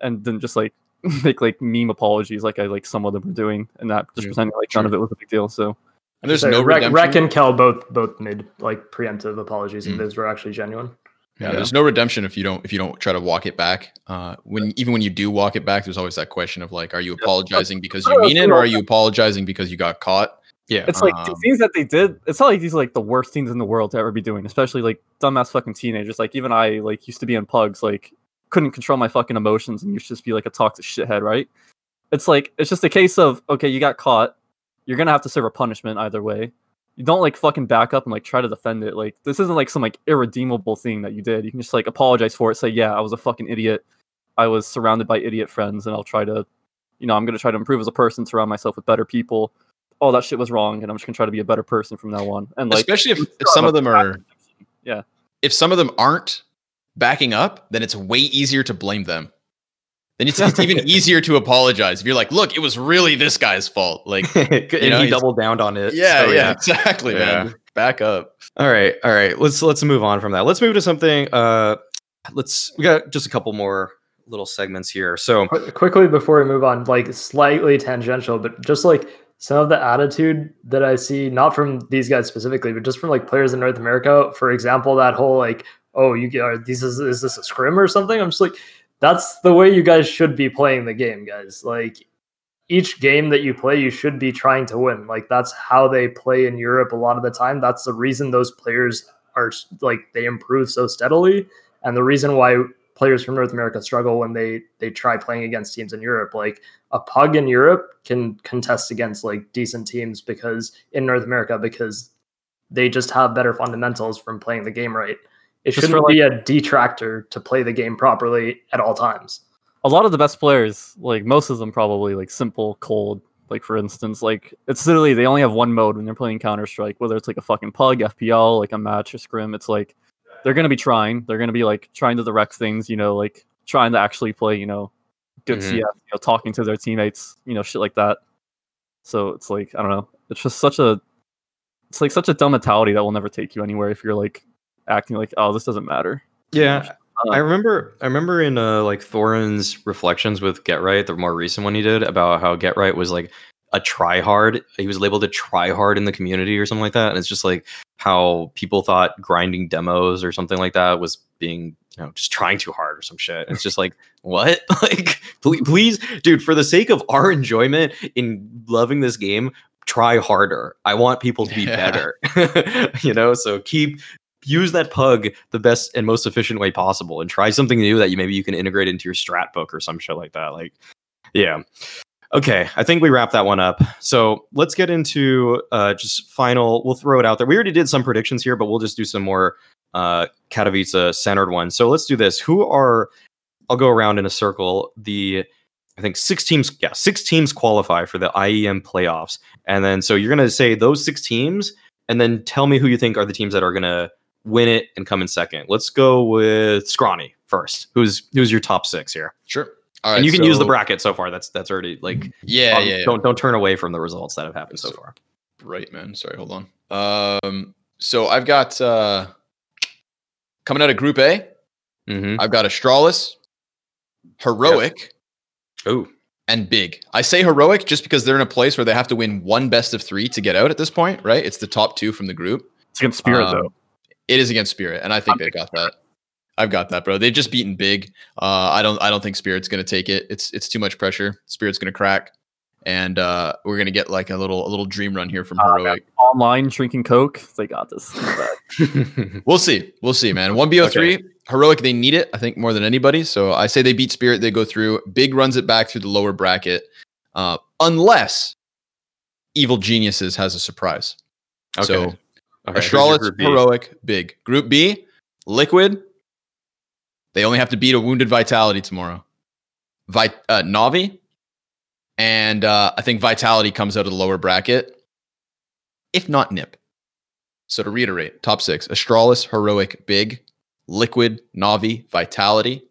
and didn't just like make like meme apologies like I like some of them were doing, and that just Yeah, pretending like none true. of it was a big deal. So and there's So no Rec, redemption. Rec and Kel both both made like preemptive apologies, and Mm. those were actually genuine. Yeah, Yeah. there's no redemption if you don't if you don't try to walk it back. Uh, when even when you do walk it back, there's always that question of like, are you apologizing because you mean it, or are you apologizing because you got caught? Yeah. It's like the Um, things that they did. It's not like these are like the worst things in the world to ever be doing, especially like dumbass fucking teenagers. Like even I like used to be in pugs, like couldn't control my fucking emotions and used to just be like a toxic shithead, right? It's like it's just a case of okay, you got caught, you're gonna have to serve a punishment either way. You don't like fucking back up and like try to defend it. Like this isn't like some like irredeemable thing that you did. You can just like apologize for it. Say yeah, I was a fucking idiot. I was surrounded by idiot friends, and I'll try to, you know, I'm gonna try to improve as a person, surround myself with better people oh that shit was wrong and i'm just gonna try to be a better person from now on and like Especially if, if some of them are Yeah. If some of them aren't backing up, then it's way easier to blame them. Then it's, it's even easier to apologize if you're like, look, it was really this guy's fault. Like, and know, he doubled down on it. yeah, so yeah, exactly, Yeah. man. Back up. All right, all right. Let's let's move on from that. Let's move to something. Uh, let's we got just a couple more little segments here. So Qu- quickly before we move on, like slightly tangential, but just like some of the attitude that I see, not from these guys specifically, but just from like players in North America. For example, that whole like, oh, you get are these is, is this a scrim or something? I'm just like, that's the way you guys should be playing the game, guys. Like each game that you play, you should be trying to win. Like that's how they play in Europe a lot of the time. That's the reason those players are like they improve so steadily, and the reason why players from North America struggle when they they try playing against teams in Europe. Like a pug in Europe can contest against like decent teams because in North America because they just have better fundamentals from playing the game right. It Just shouldn't be a detractor to play the game properly at all times. a lot of the best players like most of them probably like s1mple cold like for instance like it's literally they only have one mode when they're playing counter-strike whether it's like a fucking pug fpl like a match or scrim it's like they're gonna be trying they're gonna be like trying to direct things you know like trying to actually play you know good Mhm. cs you know talking to their teammates you know shit like that so it's like i don't know it's just such a it's like such a dumb mentality that will never take you anywhere if you're like acting like oh this doesn't matter yeah, Uh, I remember I remember in uh like Thorin's reflections with GeT_RiGhT, the more recent one he did about how GeT_RiGhT was like a try hard. He was labeled a try hard in the community or something like that. And it's just like how people thought grinding demos or something like that was being you know just trying too hard or some shit. It's just like what? Like please, please, dude, for the sake of our enjoyment in loving this game, try harder. I want people to be Yeah. better. you know, so keep use that pug the best and most efficient way possible and try something new that you maybe you can integrate into your strat book or some shit like that. Like, yeah. Okay, I think we wrap that one up. So let's get into uh, just final. We'll throw it out there. We already did some predictions here, but we'll just do some more uh, Katowice centered ones. So let's do this. Who are? I'll go around in a circle. The I think six teams. Yeah, six teams qualify for the IEM playoffs, and then so you're gonna say those six teams, and then tell me who you think are the teams that are gonna win it and come in second. Let's go with Scrawny first. Who's who's your top six here? Sure. All right. and you can use the bracket so far. That's that's already like Yeah, um, yeah, yeah. don't don't turn away from the results that have happened so So- far. Right, man. Sorry, hold on. Um, so I've got uh coming out of Group A, Mm-hmm. I've got Astralis, Heroic, Oh, and Big. I say Heroic just because they're in a place where they have to win one best of three to get out at this point, right? It's the top two from the group. it's against spirit Um, though It is against Spirit, and I think they've got that. I've got that, bro. They've just beaten Big. Uh, I don't. I don't think Spirit's gonna take it. It's it's too much pressure. Spirit's gonna crack, and uh, we're gonna get like a little a little dream run here from Uh, Heroic. online drinking coke they got this We'll see. We'll see, man. 1BO3, heroic, they need it, I think, more than anybody. So I say they beat Spirit, they go through. Big runs it back through the lower bracket. Uh, unless Evil Geniuses has a surprise. Okay. So Okay, Astralis. Heroic, Big. Group B, Liquid. They only have to beat a Wounded Vitality tomorrow. Vi- uh, Navi. And uh, I think Vitality comes out of the lower bracket, if not Nip. So to reiterate, top six Astralis, Heroic, Big, Liquid, Navi, Vitality.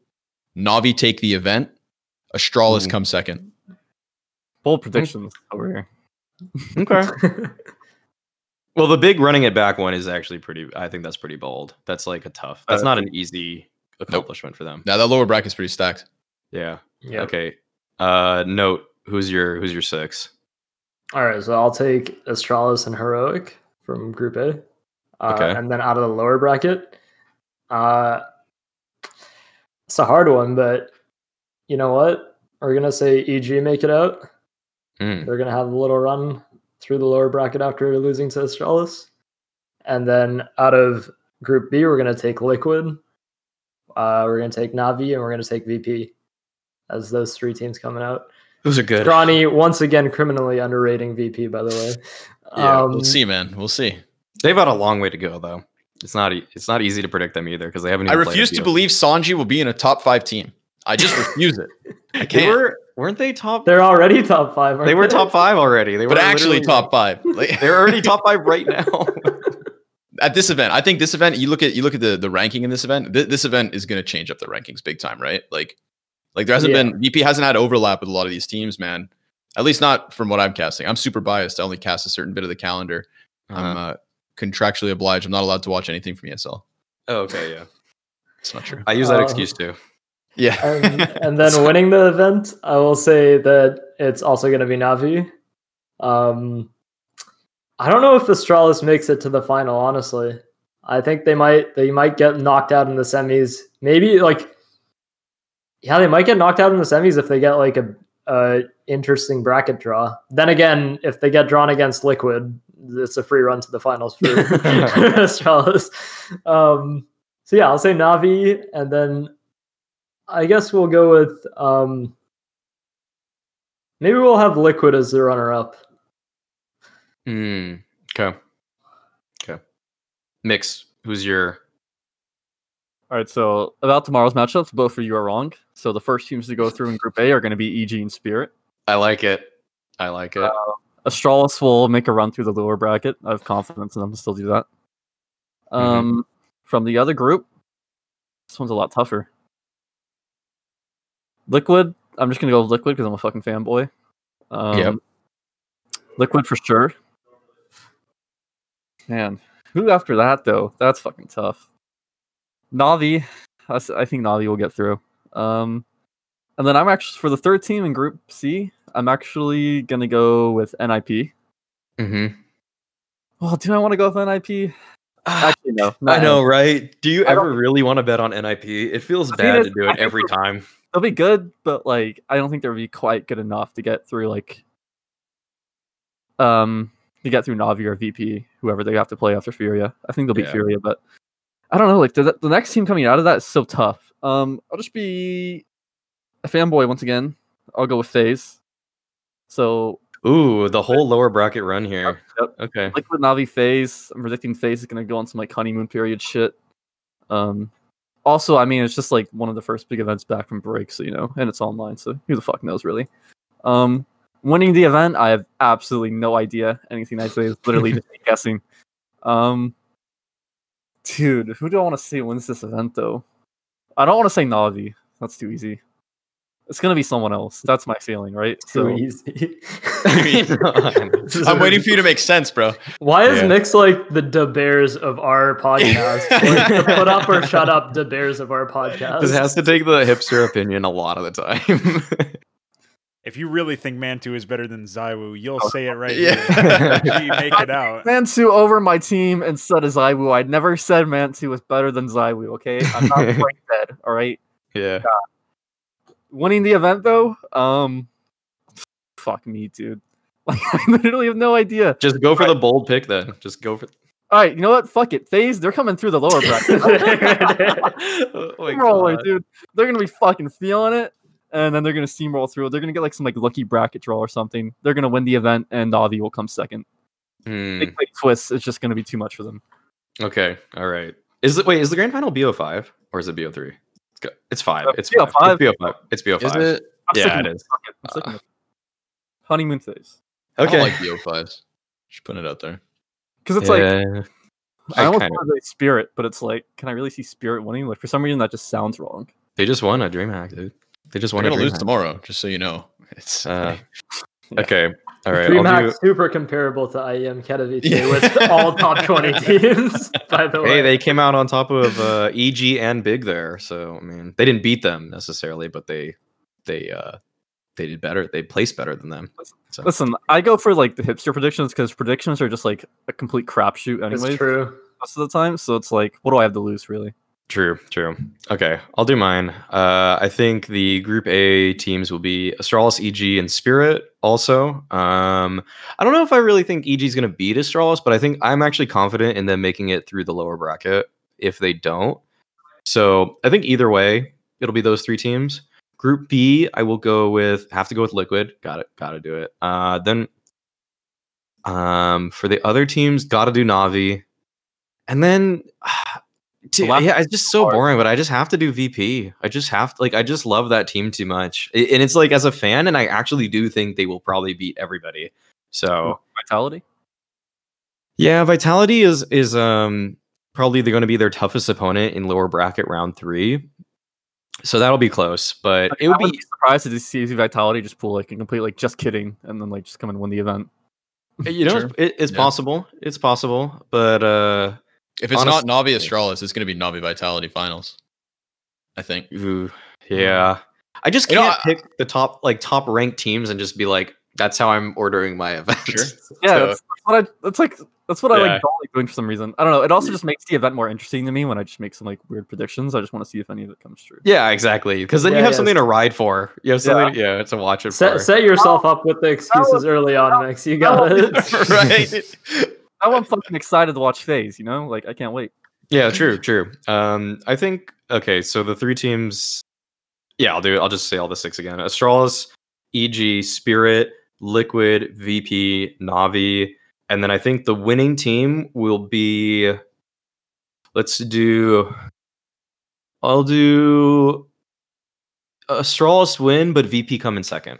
Navi take the event. Astralis Ooh. come second. Bold predictions over here. Okay. Well, the big running it back one is actually pretty. I think that's pretty bold. That's like a tough. That's Uh, not an easy accomplishment for them. Now that lower bracket's pretty stacked. Yeah. yeah. Okay. Uh, note who's your who's your six? All right, so I'll take Astralis and Heroic from Group A. Uh, Okay. And then out of the lower bracket, uh, it's a hard one, but you know what? We're gonna say EG make it out. Mm. They're gonna have a little run through the lower bracket after losing to Astralis. And then out of Group B, we're gonna take Liquid. Uh, we're gonna take Navi, and we're gonna take VP as those three teams coming out. Those are good. Scrawny once again criminally underrating VP, by the way. Yeah, Um, we'll see, man. We'll see. They've had a long way to go, though. It's not e- it's not easy to predict them either because they haven't. I Even played refuse to believe Sanji will be in a top five team. I just refuse it. I They can't. were weren't they top? They're already top five. aren't They were top five already. They were but actually top five. Like, They're already top five right now. at this event. I think this event. You look at you look at the the ranking in this event. Th- this event is going to change up the rankings big time, right? Like, like there hasn't Yeah. been VP hasn't had overlap with a lot of these teams, man. At least not from what I'm casting. I'm super biased. I only cast a certain bit of the calendar. I'm Uh-huh. uh, contractually obliged. I'm not allowed to watch anything from ESL. oh, okay, yeah. It's not true. I use that Um, excuse too. Yeah. and, and then winning the event, I will say that it's also going to be Navi. Um, I don't know if Astralis makes it to the final. Honestly, I think they might. They might get knocked out in the semis. Maybe like, yeah, they might get knocked out in the semis if they get like a, a interesting bracket draw. Then again, if they get drawn against Liquid, it's a free run to the finals for Astralis. Um, so yeah, I'll say Navi, and then I guess we'll go with um maybe we'll have Liquid as the runner up. Hmm. Okay. Okay. Mix. Who's your? All right, so about tomorrow's matchups, both of you are wrong. So the first teams to go through in Group A are going to be EG and Spirit. I like it. I like it. Astralis will make a run through the lower bracket. I have confidence in them to still do that. Um, from the other group, this one's a lot tougher. Liquid, I'm just gonna go with Liquid because I'm a fucking fanboy. Um, Yep. Liquid for sure. Man, who after that though? That's fucking tough. Navi, I think Navi will get through. Um, and then I'm actually for the third team in Group C. I'm actually gonna go with NIP. mm-hmm. Well, do I want to go with NIP? Actually, no. I know, right? Do you I ever really want to bet on NIP? It feels I bad to do it every time. They'll be good, but like I don't think they'll be quite good enough to get through like um to get through Navi or VP, whoever they have to play after Furia. I think they'll beat Yeah. Furia, but I don't know. Like the the next team coming out of that is so tough. Um, I'll just be a fanboy once again. I'll go with FaZe. So Ooh, the whole lower bracket run here. yep. Okay. Liquid Navi FaZe. I'm predicting FaZe is gonna go on some like honeymoon period shit. Um also, I mean it's just like one of the first big events back from break, so you know, and it's online, so who the fuck knows really. Um winning the event, I have absolutely no idea. Anything I say is literally just guessing. Um dude, who do I want to see wins this event though? I don't want to say Navi. That's too easy. It's gonna be someone else. That's my feeling, right? Too So easy. I'm waiting for you to make sense, bro. Why is Yeah. Mix like the De Bears of our podcast? like the put up or shut up De Bears of our podcast. This has to take the hipster opinion a lot of the time. If you really think mantuu is better than ZywOo, you'll Oh, say it right yeah. here. You make it out. mantuu over my team instead of ZywOo. I never said mantuu was better than ZywOo, okay? I'm not brain dead, alright? yeah. Winning the event though, um fuck me, dude. Like I literally have no idea. Just go for the bold pick then. Just go for Alright, you know what? Fuck it. FaZe, they're coming through the lower bracket. oh my Roller, God. dude. They're gonna be fucking feeling it. and then they're gonna steamroll through. They're gonna get like some like lucky bracket draw or something. They're gonna win the event, and Navi will come second. Hmm, Big play Twistzz is just gonna be too much for them. okay, all right. Is it wait? Is the grand final BO five or is it BO three? It's go- it's five. Uh, It's BO5. five. It's BO five. It's BO Is five. it? I'm Yeah, it is. it with is. Fuck it, I'm sticking Uh, it. honeymoon phase I Okay. don't like BO5s. Just putting it out there. because it's like I I almost kinda- want to say Spirit, but it's like, can I really see Spirit winning? Like for some reason, that just sounds wrong. they just won a DreamHack, dude. They just won. They're a gonna lose DreamHack. tomorrow, just so you know. It's Uh, Yeah. Okay, all right. I'll DreamHack do, super comparable to IEM Katowice Yeah. with all top 20 teams, by the way. hey, they came out on top of uh, EG and Big there, so I mean, they didn't beat them necessarily, but they they uh they did better. They placed better than them. So Listen, I go for like the hipster predictions because predictions are just like a complete crapshoot, It's anyways, true. most of the time. So it's like, what do I have to lose, really? True, true. Okay, I'll do mine. Uh, I think the Group A teams will be Astralis, EG, and Spirit. Also, um, I don't know if I really think EG is going to beat Astralis, but I think I'm actually confident in them making it through the lower bracket. If they don't, so I think either way, it'll be those three teams. Group B, I will go with have to go with Liquid. Got it. Got to do it. Uh, then, um, for the other teams, got to do Navi, and then. Dude, last yeah, it's just so hard. boring, but I just have to do VP. I just have to, like, I just love that team too much. And it's like, as a fan, and I actually do think they will probably beat everybody. So, Vitality. yeah, Vitality is, is, um, probably they're going to be their toughest opponent in lower bracket round three. So that'll be close, but Like, it would I would be, be surprised to see Vitality just pull like a complete like just kidding, and then like just come and win the event. you know, Sure. it's, it, it's Yeah. possible. It's possible, but, uh, if it's Honest- not Navi Astralis, it's gonna be Navi Vitality finals. I think. ooh, yeah. I just You know, can't I- pick the top, like, top ranked teams and just be like, that's how I'm ordering my event. Sure. Yeah, So- that's, that's what I. That's like that's what I like don't like doing for some reason. I don't know. It also just makes the event more interesting to me when I just make some like weird predictions. I just want to see if any of it comes true. Yeah, exactly. Because then you have yeah, something to ride for. You have something, yeah, to watch it Set, for. set yourself up with the excuses early on, Mix. You got it. right. Now I'm fucking excited to watch FaZe. You know, like I can't wait. Yeah, true, true. Um, I think okay. So the three teams. Yeah, I'll do. I'll just say all the six again: Astralis, EG, Spirit, Liquid, VP, Navi, and then I think the winning team will be. Let's do. I'll do. Astralis win, but VP come in second.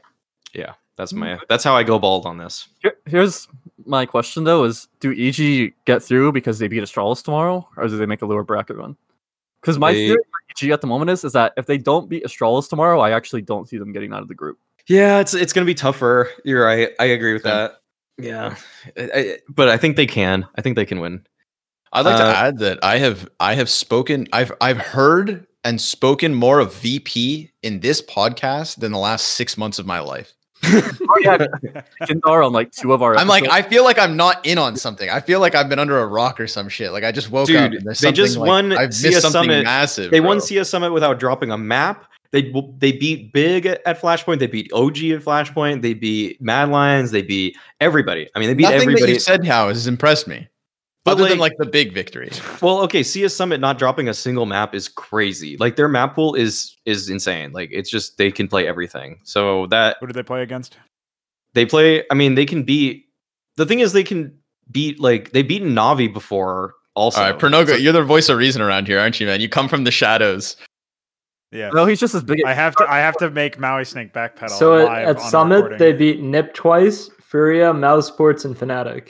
Yeah, that's my. That's how I go bald on this. Here's my question though: Is do EG get through because they beat Astralis tomorrow, or do they make a lower bracket run? Because my They- theory for EG at the moment is is that if they don't beat Astralis tomorrow, I actually don't see them getting out of the group. Yeah, it's it's gonna be tougher. You're right. I agree with that. Yeah, I, I- but I think they can. I think they can win. I'd like Uh, to add that I have I have spoken I've I've heard and spoken more of VP in this podcast than the last six months of my life. Already had Kindar on like two of our. I'm like. I feel like I'm not in on something. I feel like I've been under a rock or some shit. Like I just woke up. Dude, And there's they just something, like, won I've CS missed something Summit. massive. They won bro. CS Summit without dropping a map. They they beat Big at at Flashpoint. They beat OG at Flashpoint. They beat Mad Lions. They beat everybody. I mean, they beat Nothing that everybody. you said, how has impressed me. But, other than like- like the big victory. Well, okay, CS Summit not dropping a single map is crazy. Like their map pool is is insane. Like it's just they can play everything. So that Who did they play against? they play. I mean, they can beat. The thing is, they can beat like they beaten Navi before. Also, All right, Pernoga, So- you're the voice of reason around here, aren't you, man? You come from the shadows. Yeah. no, he's just as big. I have to. I have to make Maui Snake backpedal. So at, live at on Summit, recording. they beat Nip twice, Furia, mousesports, and Fnatic.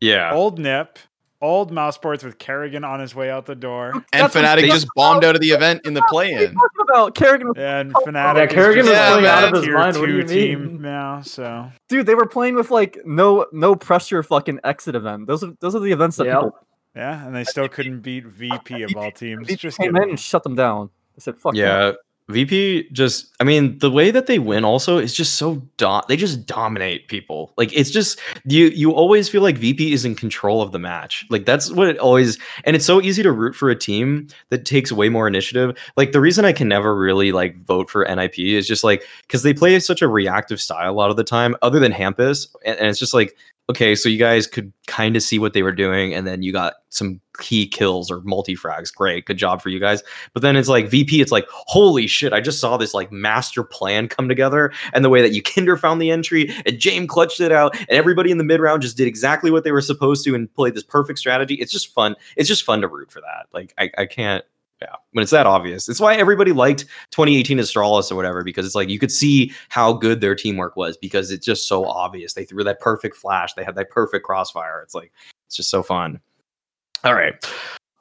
yeah. old Nip, old mousesports with karrigan on his way out the door, And That's Fnatic just bombed out of the event in the What are you play-in. talking about karrigan? and Fnatic. yeah, is karrigan just was a playing out of his tier mind, what do you team mean? now. So Dude, they were playing with like no no pressure fucking exit event. Those are those are the events that Yep. people yeah, and they still couldn't beat VP of all teams. people Just came in and shut them down. I said, "Fuck that." Yeah. VP just I mean the way that they win also is just so do- they just dominate people. Like it's just you you always feel like VP is in control of the match. Like that's what it always and it's so easy to root for a team that takes way more initiative. Like the reason I can never really like vote for NIP is just like cuz they play such a reactive style a lot of the time other than Hampus and, and it's just like okay, so you guys could kind of see what they were doing, and then you got some key kills or multi frags. Great, good job for you guys. But then it's like VP, it's like, holy shit, I just saw this like master plan come together, and the way that you Kinder found the entry and James clutched it out, and everybody in the mid round just did exactly what they were supposed to and played this perfect strategy. It's just fun. It's just fun to root for that. Like I, I can't yeah, when it's that obvious. It's why everybody liked 2018 Astralis or whatever, because it's like you could see how good their teamwork was because it's just so obvious. They threw that perfect flash, they had that perfect crossfire. It's like it's just so fun. All right.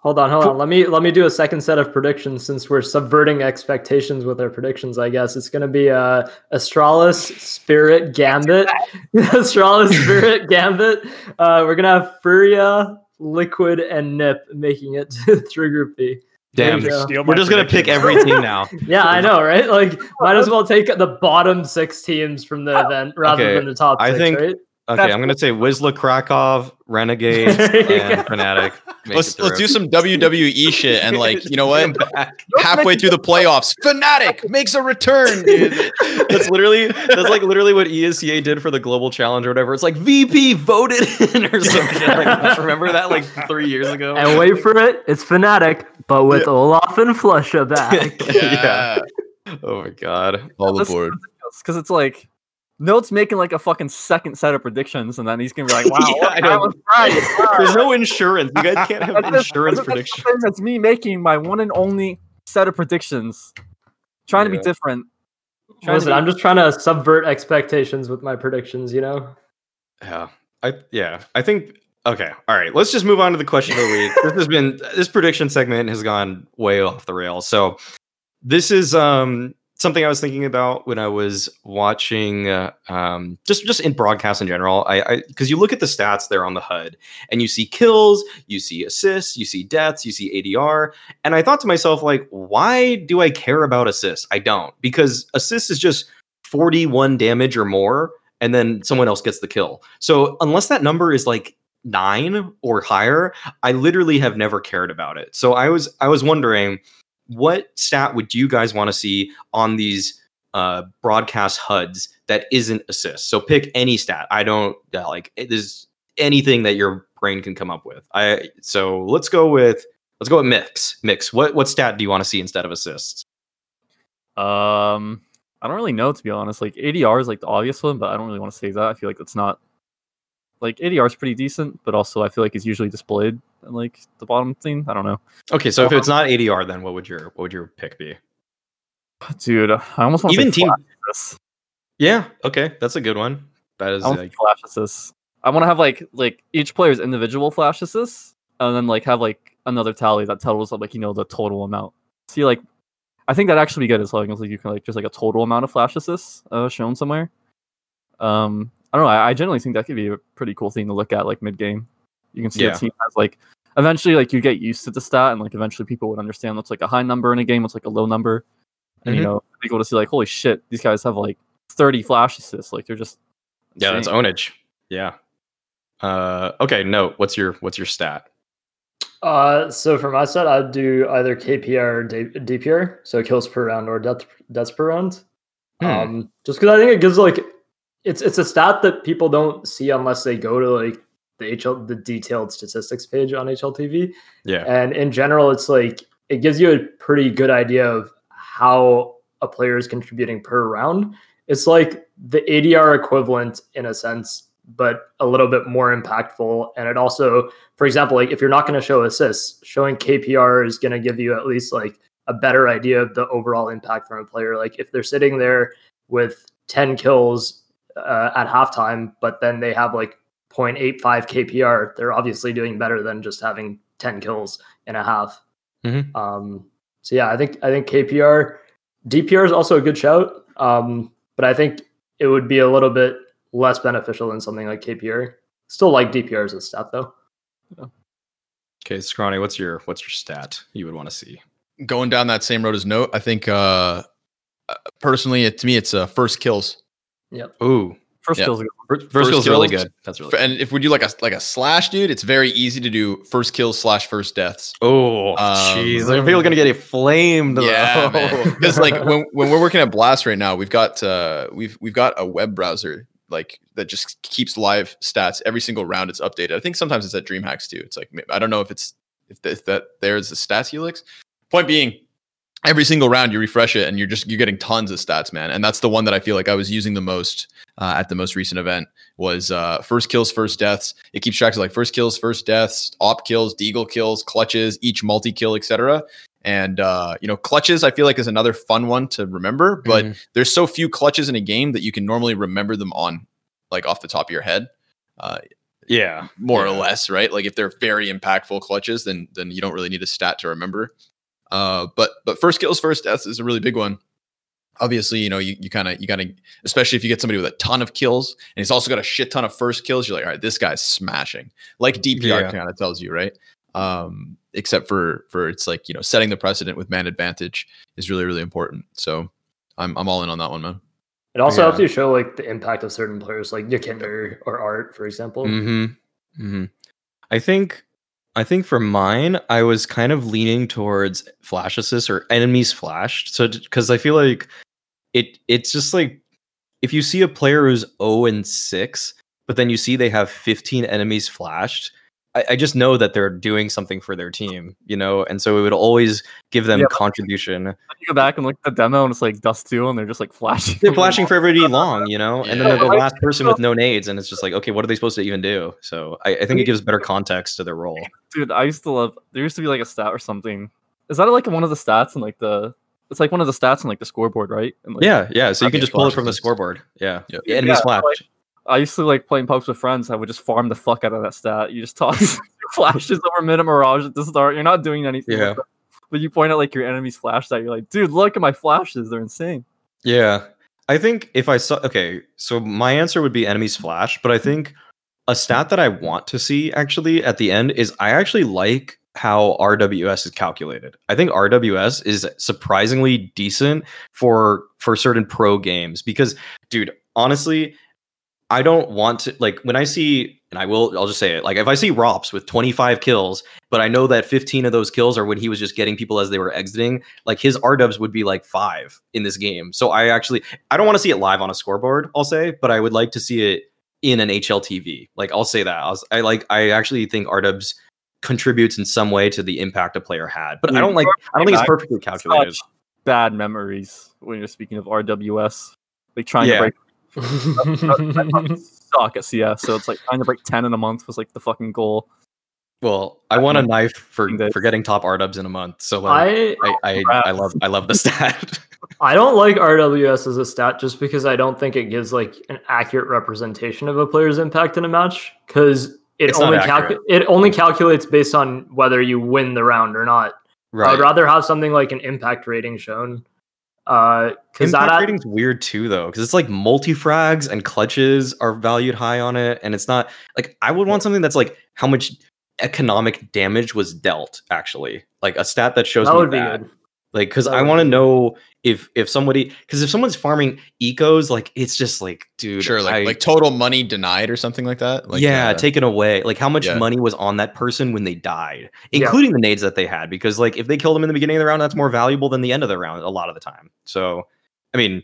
Hold on, hold on. Let me let me do a second set of predictions since we're subverting expectations with our predictions. I guess it's going to be uh, Astralis, Spirit, Gambit, Astralis, Spirit, Gambit. Uh, we're gonna have Furia, Liquid, and Nip making it through Group B. Damn, go. Steal we're my just gonna pick every team now. Yeah, I know, right? Like, might as well take the bottom six teams from the event rather Okay, than the top I six, think- right? Okay, That's- I'm gonna say Wisla Krakow, Renegades, There you and go. Fnatic. Let's let's do some WWE shit and like you know what? Halfway through the playoffs, Fnatic makes a return, dude. That's literally that's like literally what ESCA did for the global challenge or whatever. It's like VP voted in or something like. Remember that like three years ago? And wait for it, it's Fnatic, but with olof and Flusha back. yeah. Oh my god. all This- aboard. because it's like Note's making like a fucking second set of predictions, and then he's gonna be like, "Wow, Yeah, I. I was right." wow." There's no insurance. You guys can't have That's insurance that's the predictions. same as me making my one and only set of predictions, trying to be different. Listen, to I'm just trying to subvert expectations with my predictions, you know? Yeah. I yeah. I think okay. All right. Let's just move on to the question of the week. this has been this prediction segment has gone way off the rails. So this is um something I was thinking about when I was watching uh, um just just in broadcast in general. I because you look at the stats there on the HUD and you see kills, you see assists, you see deaths, you see ADR, and I thought to myself like, why do I care about assists? I don't because assists is just 41 damage or more and then someone else gets the kill. So unless that number is like nine or higher, I literally have never cared about it. So I was I was wondering what stat would you guys want to see on these uh, broadcast HUDs that isn't assist? So pick any stat. I don't like is anything that your brain can come up with. I so let's go with let's go with mix. Mix. What what stat do you want to see instead of assists? Um, I don't really know to be honest. Like ADR is like the obvious one, but I don't really want to say that. I feel like it's not like ADR is pretty decent, but also I feel like it's usually displayed like the bottom thing. I don't know, Okay, so if it's not ADR, then what would your what would your pick be? dude. I almost want to Even team. Yeah. Okay, that's a good one. That is I like flash assists. I want to have like like each player's individual flash assists, and then like have like another tally that totals up like you know the total amount. See like, I think that actually be good as long as like you can like just like a total amount of flash assists uh, shown somewhere. Um, I don't know. I, I generally think that could be a pretty cool thing to look at like mid game. You can see Yeah. a team has like eventually like you get used to the stat and like eventually people would understand what's like a high number in a game, what's like a low number, and you Mhm. know be able to see like holy shit these guys have like thirty flash assists like they're just yeah, that's ownage. Yeah. Uh, okay. No. What's your what's your stat? Uh, so for my set, I'd do either KPR or D- DPR, so kills per round or death deaths per round. Hmm. Um, just because I think it gives like it's it's a stat that people don't see unless they go to like the HL the detailed statistics page on HLTV. Yeah. And in general, it's like it gives you a pretty good idea of how a player is contributing per round. It's like the ADR equivalent in a sense, but a little bit more impactful. And it also, for example, like if you're not going to show assists, showing KPR is going to give you at least like a better idea of the overall impact from a player. Like if they're sitting there with 10 kills uh, at halftime, but then they have like 0.85 KPR, they're obviously doing better than just having 10 kills in a half. Mhm. Um, so yeah, I think I think KPR, DPR is also a good shout, um, but I think it would be a little bit less beneficial than something like KPR. Still like DPR as a stat though. Okay, Scrawny, what's your what's your stat you would want to see? Going down that same road as Note, I think uh, uh, personally, it, to me, it's uh, first kills. Yep. Ooh, First Yeah. kills. first, First skill's really good. That's really. Good. And if we do like a like a slash, dude, it's very easy to do first kills slash first deaths. Oh, Um, jeez, um, people are gonna get flamed. Yeah, though. Because like when, when we're working at Blast right now, we've got uh, we've we've got a web browser like that just keeps live stats every single round. It's updated. I think sometimes it's at DreamHacks too. It's like I don't know if it's if, th- if that there's the stats helix. Point being, every single round you refresh it and you're just you're getting tons of stats man and that's the one that i feel like i was using the most uh, at the most recent event was uh, first kills first deaths it keeps track of like first kills first deaths op kills deagle kills clutches each multi-kill etc and uh, you know clutches i feel like is another fun one to remember but Mhm. there's so few clutches in a game that you can normally remember them on like off the top of your head uh, Yeah. more or less, right? Like if they're very impactful clutches, then then you don't really need a stat to remember. Uh, but but first kills, first deaths is a really big one. Obviously, you know, you, you kind of you gotta, especially if you get somebody with a ton of kills and he's also got a shit ton of first kills, you're like, all right, this guy's smashing. Like DPR Yeah. kind of tells you, right? Um, except for for it's like you know, setting the precedent with man advantage is really really important. So I'm I'm all in on that one, man. It also Yeah. helps you show like the impact of certain players, like YEKINDAR or Art, for example. Mm-hmm. Mm-hmm. I think I think for mine, I was kind of leaning towards flash assist or enemies flashed. So because I feel like it it's just like if you see a player who's 0 and 6, but then you see they have 15 enemies flashed, I, I just know that they're doing something for their team, you know, and so it would always give them Yeah. contribution. You go back and look at the demo, and it's like Dust 2, and they're just like flashing. They're flashing for everybody long, you know, and then they're the last person with no nades, and it's just like, okay, what are they supposed to even do? So I, I think it gives better context to their role. Dude, I used to love. There used to be like a stat or something. Is that like one of the stats in like the? It's like one of the stats in like the scoreboard, right? And, like, Yeah, yeah. So you can just pull it from the scoreboard. Yeah, Yeah. yeah enemies Yeah, flash. like- I used to like playing pubs with friends. I would just farm the fuck out of that stat. You just toss flashes over mid mirage at the start. You're not doing anything. Yeah. But you point out like your enemy's flash that you're like, dude, look at my flashes. They're insane. Yeah. I think if I saw okay, so my answer would be enemies flash, but I think a stat that I want to see actually at the end is I actually like how RWS is calculated. I think RWS is surprisingly decent for for certain pro games because dude, honestly, I don't want to like when I see and I will I'll just say it. Like if I see ropz with 25 kills, but I know that 15 of those kills are when he was just getting people as they were exiting, like his R dubs would be like 5 in this game. So I actually I don't want to see it live on a scoreboard, I'll say, but I would like to see it in an HLTV. Like I'll say that. I, was, I like I actually think R dubs contributes in some way to the impact a player had. But I don't like I don't think it's perfectly calculated. Bad memories when you're speaking of RWS. Like trying Yeah. to break suck at CS. So it's like trying to break 10 in a month was like the fucking goal. Well, I want a knife for for getting top R dubs in a month. So like I I, I, I love I love the stat. I don't like RWS as a stat just because I don't think it gives like an accurate representation of a player's impact in a match because it It's only calcu- it only calculates based on whether you win the round or not. I would rather have something like an impact rating shown. Uh, Impact that rating's weird too, though, because it's like multi frags and clutches are valued high on it, and it's not like I would want something that's like how much economic damage was dealt. Actually, like a stat that shows that me that. good. Like, because I want to know if if somebody because if someone's farming ecos, like it's just like, dude, sure, like I- like total money denied or something like that. Like yeah, uh, taken away. Like how much yeah. money was on that person when they died, Yeah. including the nades that they had. Because like if they killed them in the beginning of the round, that's more valuable than the end of the round a lot of the time. So, I mean,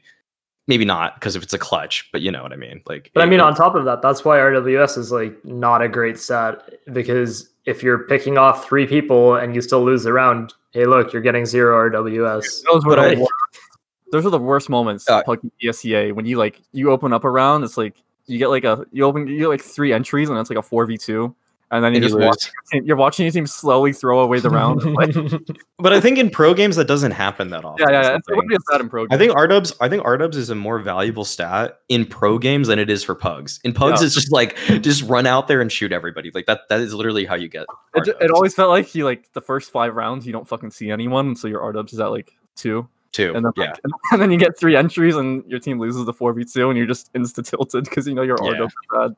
maybe not because if it's a clutch, but you know what I mean. Like, But I mean, it- on top of that, that's why RWS is like not a great stat because if you're picking off three people and you still lose the round, hey, look, you're getting zero RWS. Those were the I- worst, those are the worst moments Uh, ESEA when you like you open up a round, it's like you get like a you open you get like three entries and it's like a four v two, and then you and you just lose. watch you're watching your team slowly throw away the round. But I think in pro games that doesn't happen that often. yeah, yeah, is yeah. the It would be a in pro. I think Rdubs. I think Rdubs is a more valuable stat in pro games than it is for pugs. In pugs, Yeah. it's just like just run out there and shoot everybody. Like that. That is literally how you get. it, it always felt like you like the first five rounds you don't fucking see anyone, so your R dubs is at like two, Two, and then yeah. like, and then you get three entries and your team loses the four v two, and you're just insta tilted because you know your R Yeah. dubs are bad.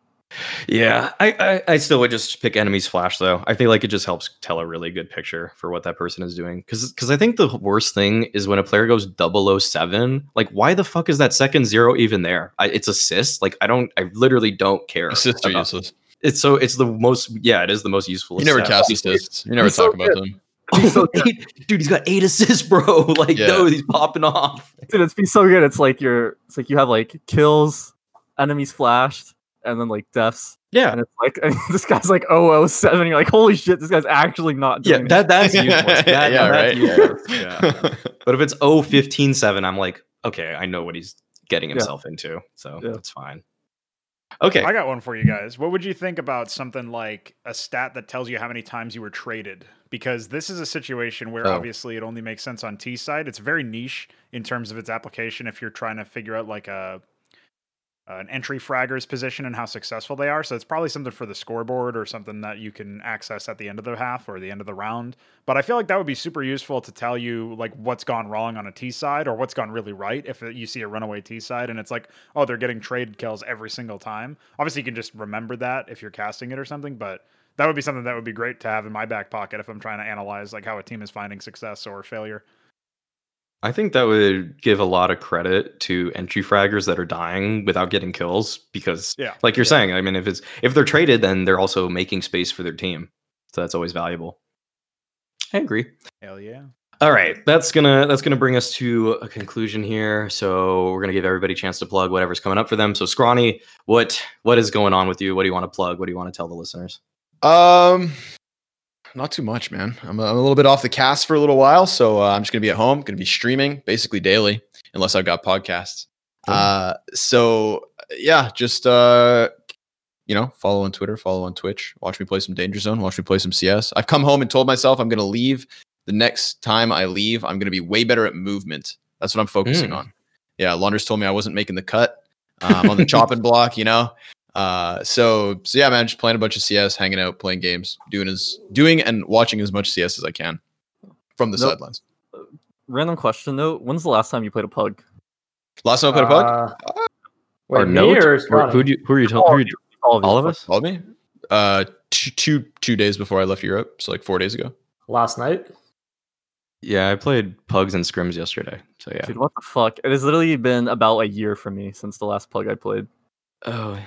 Yeah, I, I I still would just pick enemies flash though. I feel like it just helps tell a really good picture for what that person is doing. Because because I think the worst thing is when a player goes 007. Like, why the fuck is that second zero even there? I, it's assist. Like, I don't. I literally don't care. assists are about- useless. It's so. It's the most. Yeah, it is the most useful. You never stat. cast assists. You never He's so talk about good. them. He's so. Eight- dude, he's got eight assists, bro. Like, Yeah. no, he's popping off. Dude, it's be so good. It's like you're it's like you have like kills, enemies flashed, and then like deaths, Yeah, and it's like and this guy's like 007. You're like, holy shit, this guy's actually not yeah, that that's useless. That- yeah, that's right. useless. Yeah. But if it's 015 7, I'm like, okay, I know what he's getting himself into. So Yeah. that's fine. Okay. I got one for you guys. What would you think about something like a stat that tells you how many times you were traded? Because this is a situation where Oh. obviously it only makes sense on T side. It's very niche in terms of its application if you're trying to figure out like a Uh, an entry fragger's position and how successful they are. So it's probably something for the scoreboard or something that you can access at the end of the half or the end of the round. But I feel like that would be super useful to tell you like what's gone wrong on a T side or what's gone really right if you see a runaway T side and it's like, oh, they're getting trade kills every single time. Obviously, you can just remember that if you're casting it or something, but that would be something that would be great to have in my back pocket if I'm trying to analyze like how a team is finding success or failure. I think that would give a lot of credit to entry fraggers that are dying without getting kills because Yeah. like you're Yeah. saying, I mean if it's if they're traded then they're also making space for their team. So that's always valuable. I agree. Hell yeah. All right, that's gonna that's gonna bring us to a conclusion here. So we're gonna give everybody a chance to plug whatever's coming up for them. So Scrawny, what what is going on with you? What do you want to plug? What do you want to tell the listeners? Um, not too much, man. I'm a, I'm a little bit off the cast for a little while, so uh, I'm just gonna be at home, gonna be streaming basically daily, unless I've got podcasts. Uh, so yeah, just uh, you know, follow on Twitter, follow on Twitch, watch me play some Danger Zone, watch me play some CS. I've come home and told myself I'm gonna leave. The next time I leave, I'm gonna be way better at movement. That's what I'm focusing Mm. on. Yeah, Launders told me I wasn't making the cut. Um, on the chopping block, you know. Uh, so so yeah, man, just playing a bunch of CS, hanging out, playing games, doing as doing and watching as much CS as I can from the Nope. sidelines. Random question though. When's the last time you played a pug? Last time I played a pug, Uh, wait, or me note? or Or who do you, who are you telling? Who are you, All of, you. all of us? called me. Uh, two, two two days before I left Europe, so like four days ago. Last night? Yeah, I played pugs and scrims yesterday. So yeah. Dude, what the fuck? It has literally been about a year for me since the last pug I played. Oh,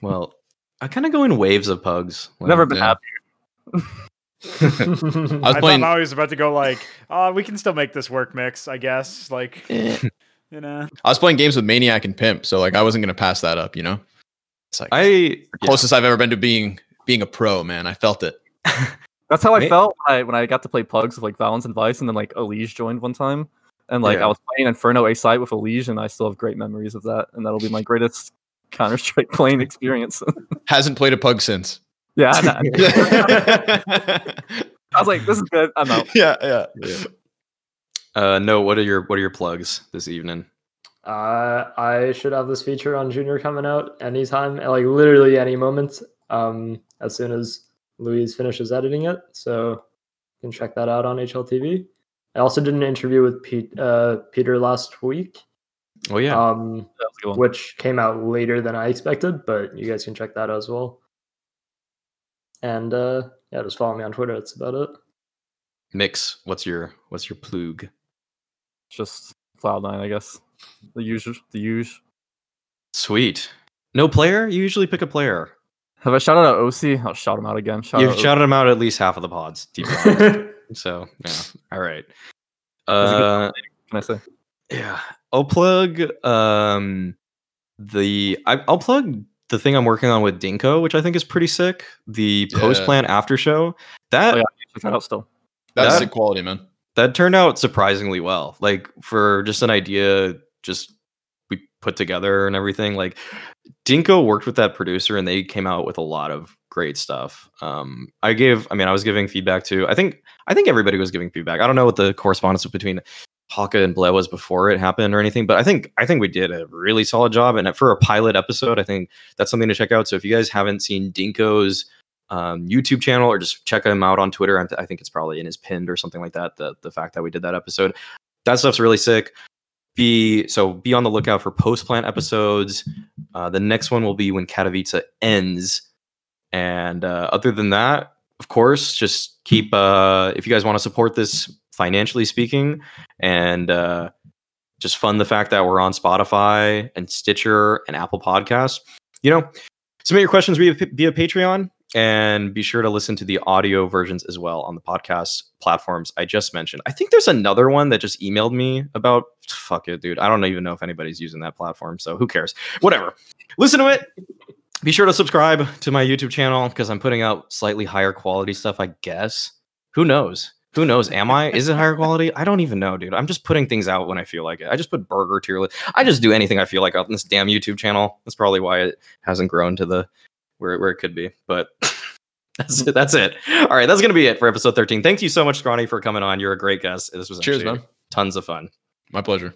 well, I kind of go in waves of pugs. Like, Never been yeah. happy. I was I playing. thought I was about to go like, uh, we can still make this work mix, I guess. Like, eh. you know. I was playing games with Maniac and Pimp, so like I wasn't gonna pass that up. You know, it's like I the yeah. closest I've ever been to being being a pro. Man, I felt it. That's how I May- felt when I, when I got to play pugs with like Valens and Vice, and then like Elige joined one time, and like Yeah. I was playing Inferno A site with Elige, and I still have great memories of that, and that'll be my greatest Counter Strike playing experience. Hasn't played a pug since. yeah, I, I was like, this is good. I'm out. yeah, yeah. Uh, no, what are your what are your plugs this evening? Uh, I should have this feature on Junior coming out anytime, like literally any moment. Um, as soon as Louise finishes editing it, so you can check that out on HLTV. I also did an interview with Pete, uh, Peter last week, Oh yeah, um, That was a good one. which came out later than I expected, but you guys can check that out as well. And uh, yeah, just follow me on Twitter. That's about it. Mix. What's your what's your plug? Just Cloud9, I guess. The usual. The usual. Sweet. No player. You usually pick a player. Have I shouted out oSee? I'll shout him out again. Shout You've out shouted him out at least half of the pods. to be honest. so yeah. All right. That's a good Uh, Can I say? yeah. I'll plug um the I, I'll plug the thing I'm working on with Dinko, which I think is pretty sick. The Yeah. post plant after show that Oh, yeah. Check that out still. That's That- sick quality, man. that turned out surprisingly well. Like for just an idea, just we put together and everything. Like Dinko worked with that producer, and they came out with a lot of great stuff. Um, I gave, I mean, I was giving feedback to. I think, I think everybody was giving feedback. I don't know what the correspondence between Haka and Blair was before it happened or anything, but I think, I think we did a really solid job. And for a pilot episode, I think that's something to check out. So if you guys haven't seen Dinko's um, YouTube channel or just check him out on Twitter. I'm- I think it's probably in his pinned or something like that. The the fact that we did that episode, that stuff's really sick. Be so be on the lookout for post plant episodes. Uh, the next one will be when Katowice ends, and uh, other than that, of course, just keep. Uh, if you guys want to support this financially speaking, and uh, just fund the fact that we're on Spotify and Stitcher and Apple Podcasts, you know, submit your questions via, via Patreon. and be sure to listen to the audio versions as well on the podcast platforms I just mentioned. I think there's another one that just emailed me about fuck it, dude. I don't even know if anybody's using that platform, so who cares? Whatever. Listen to it. Be sure to subscribe to my YouTube channel because I'm putting out slightly higher quality stuff, I guess. Who knows? Who knows? Am I? Is it higher quality? I don't even know, dude. I'm just putting things out when I feel like it. I just put burger tier list. I just do anything I feel like on this damn YouTube channel. That's probably why it hasn't grown to the where, where it could be. But that's it. That's it. All right, that's gonna be it for episode 13. Thank you so much, Scrawny, for coming on. You're a great guest. This was Cheers, man. tons of fun. My pleasure.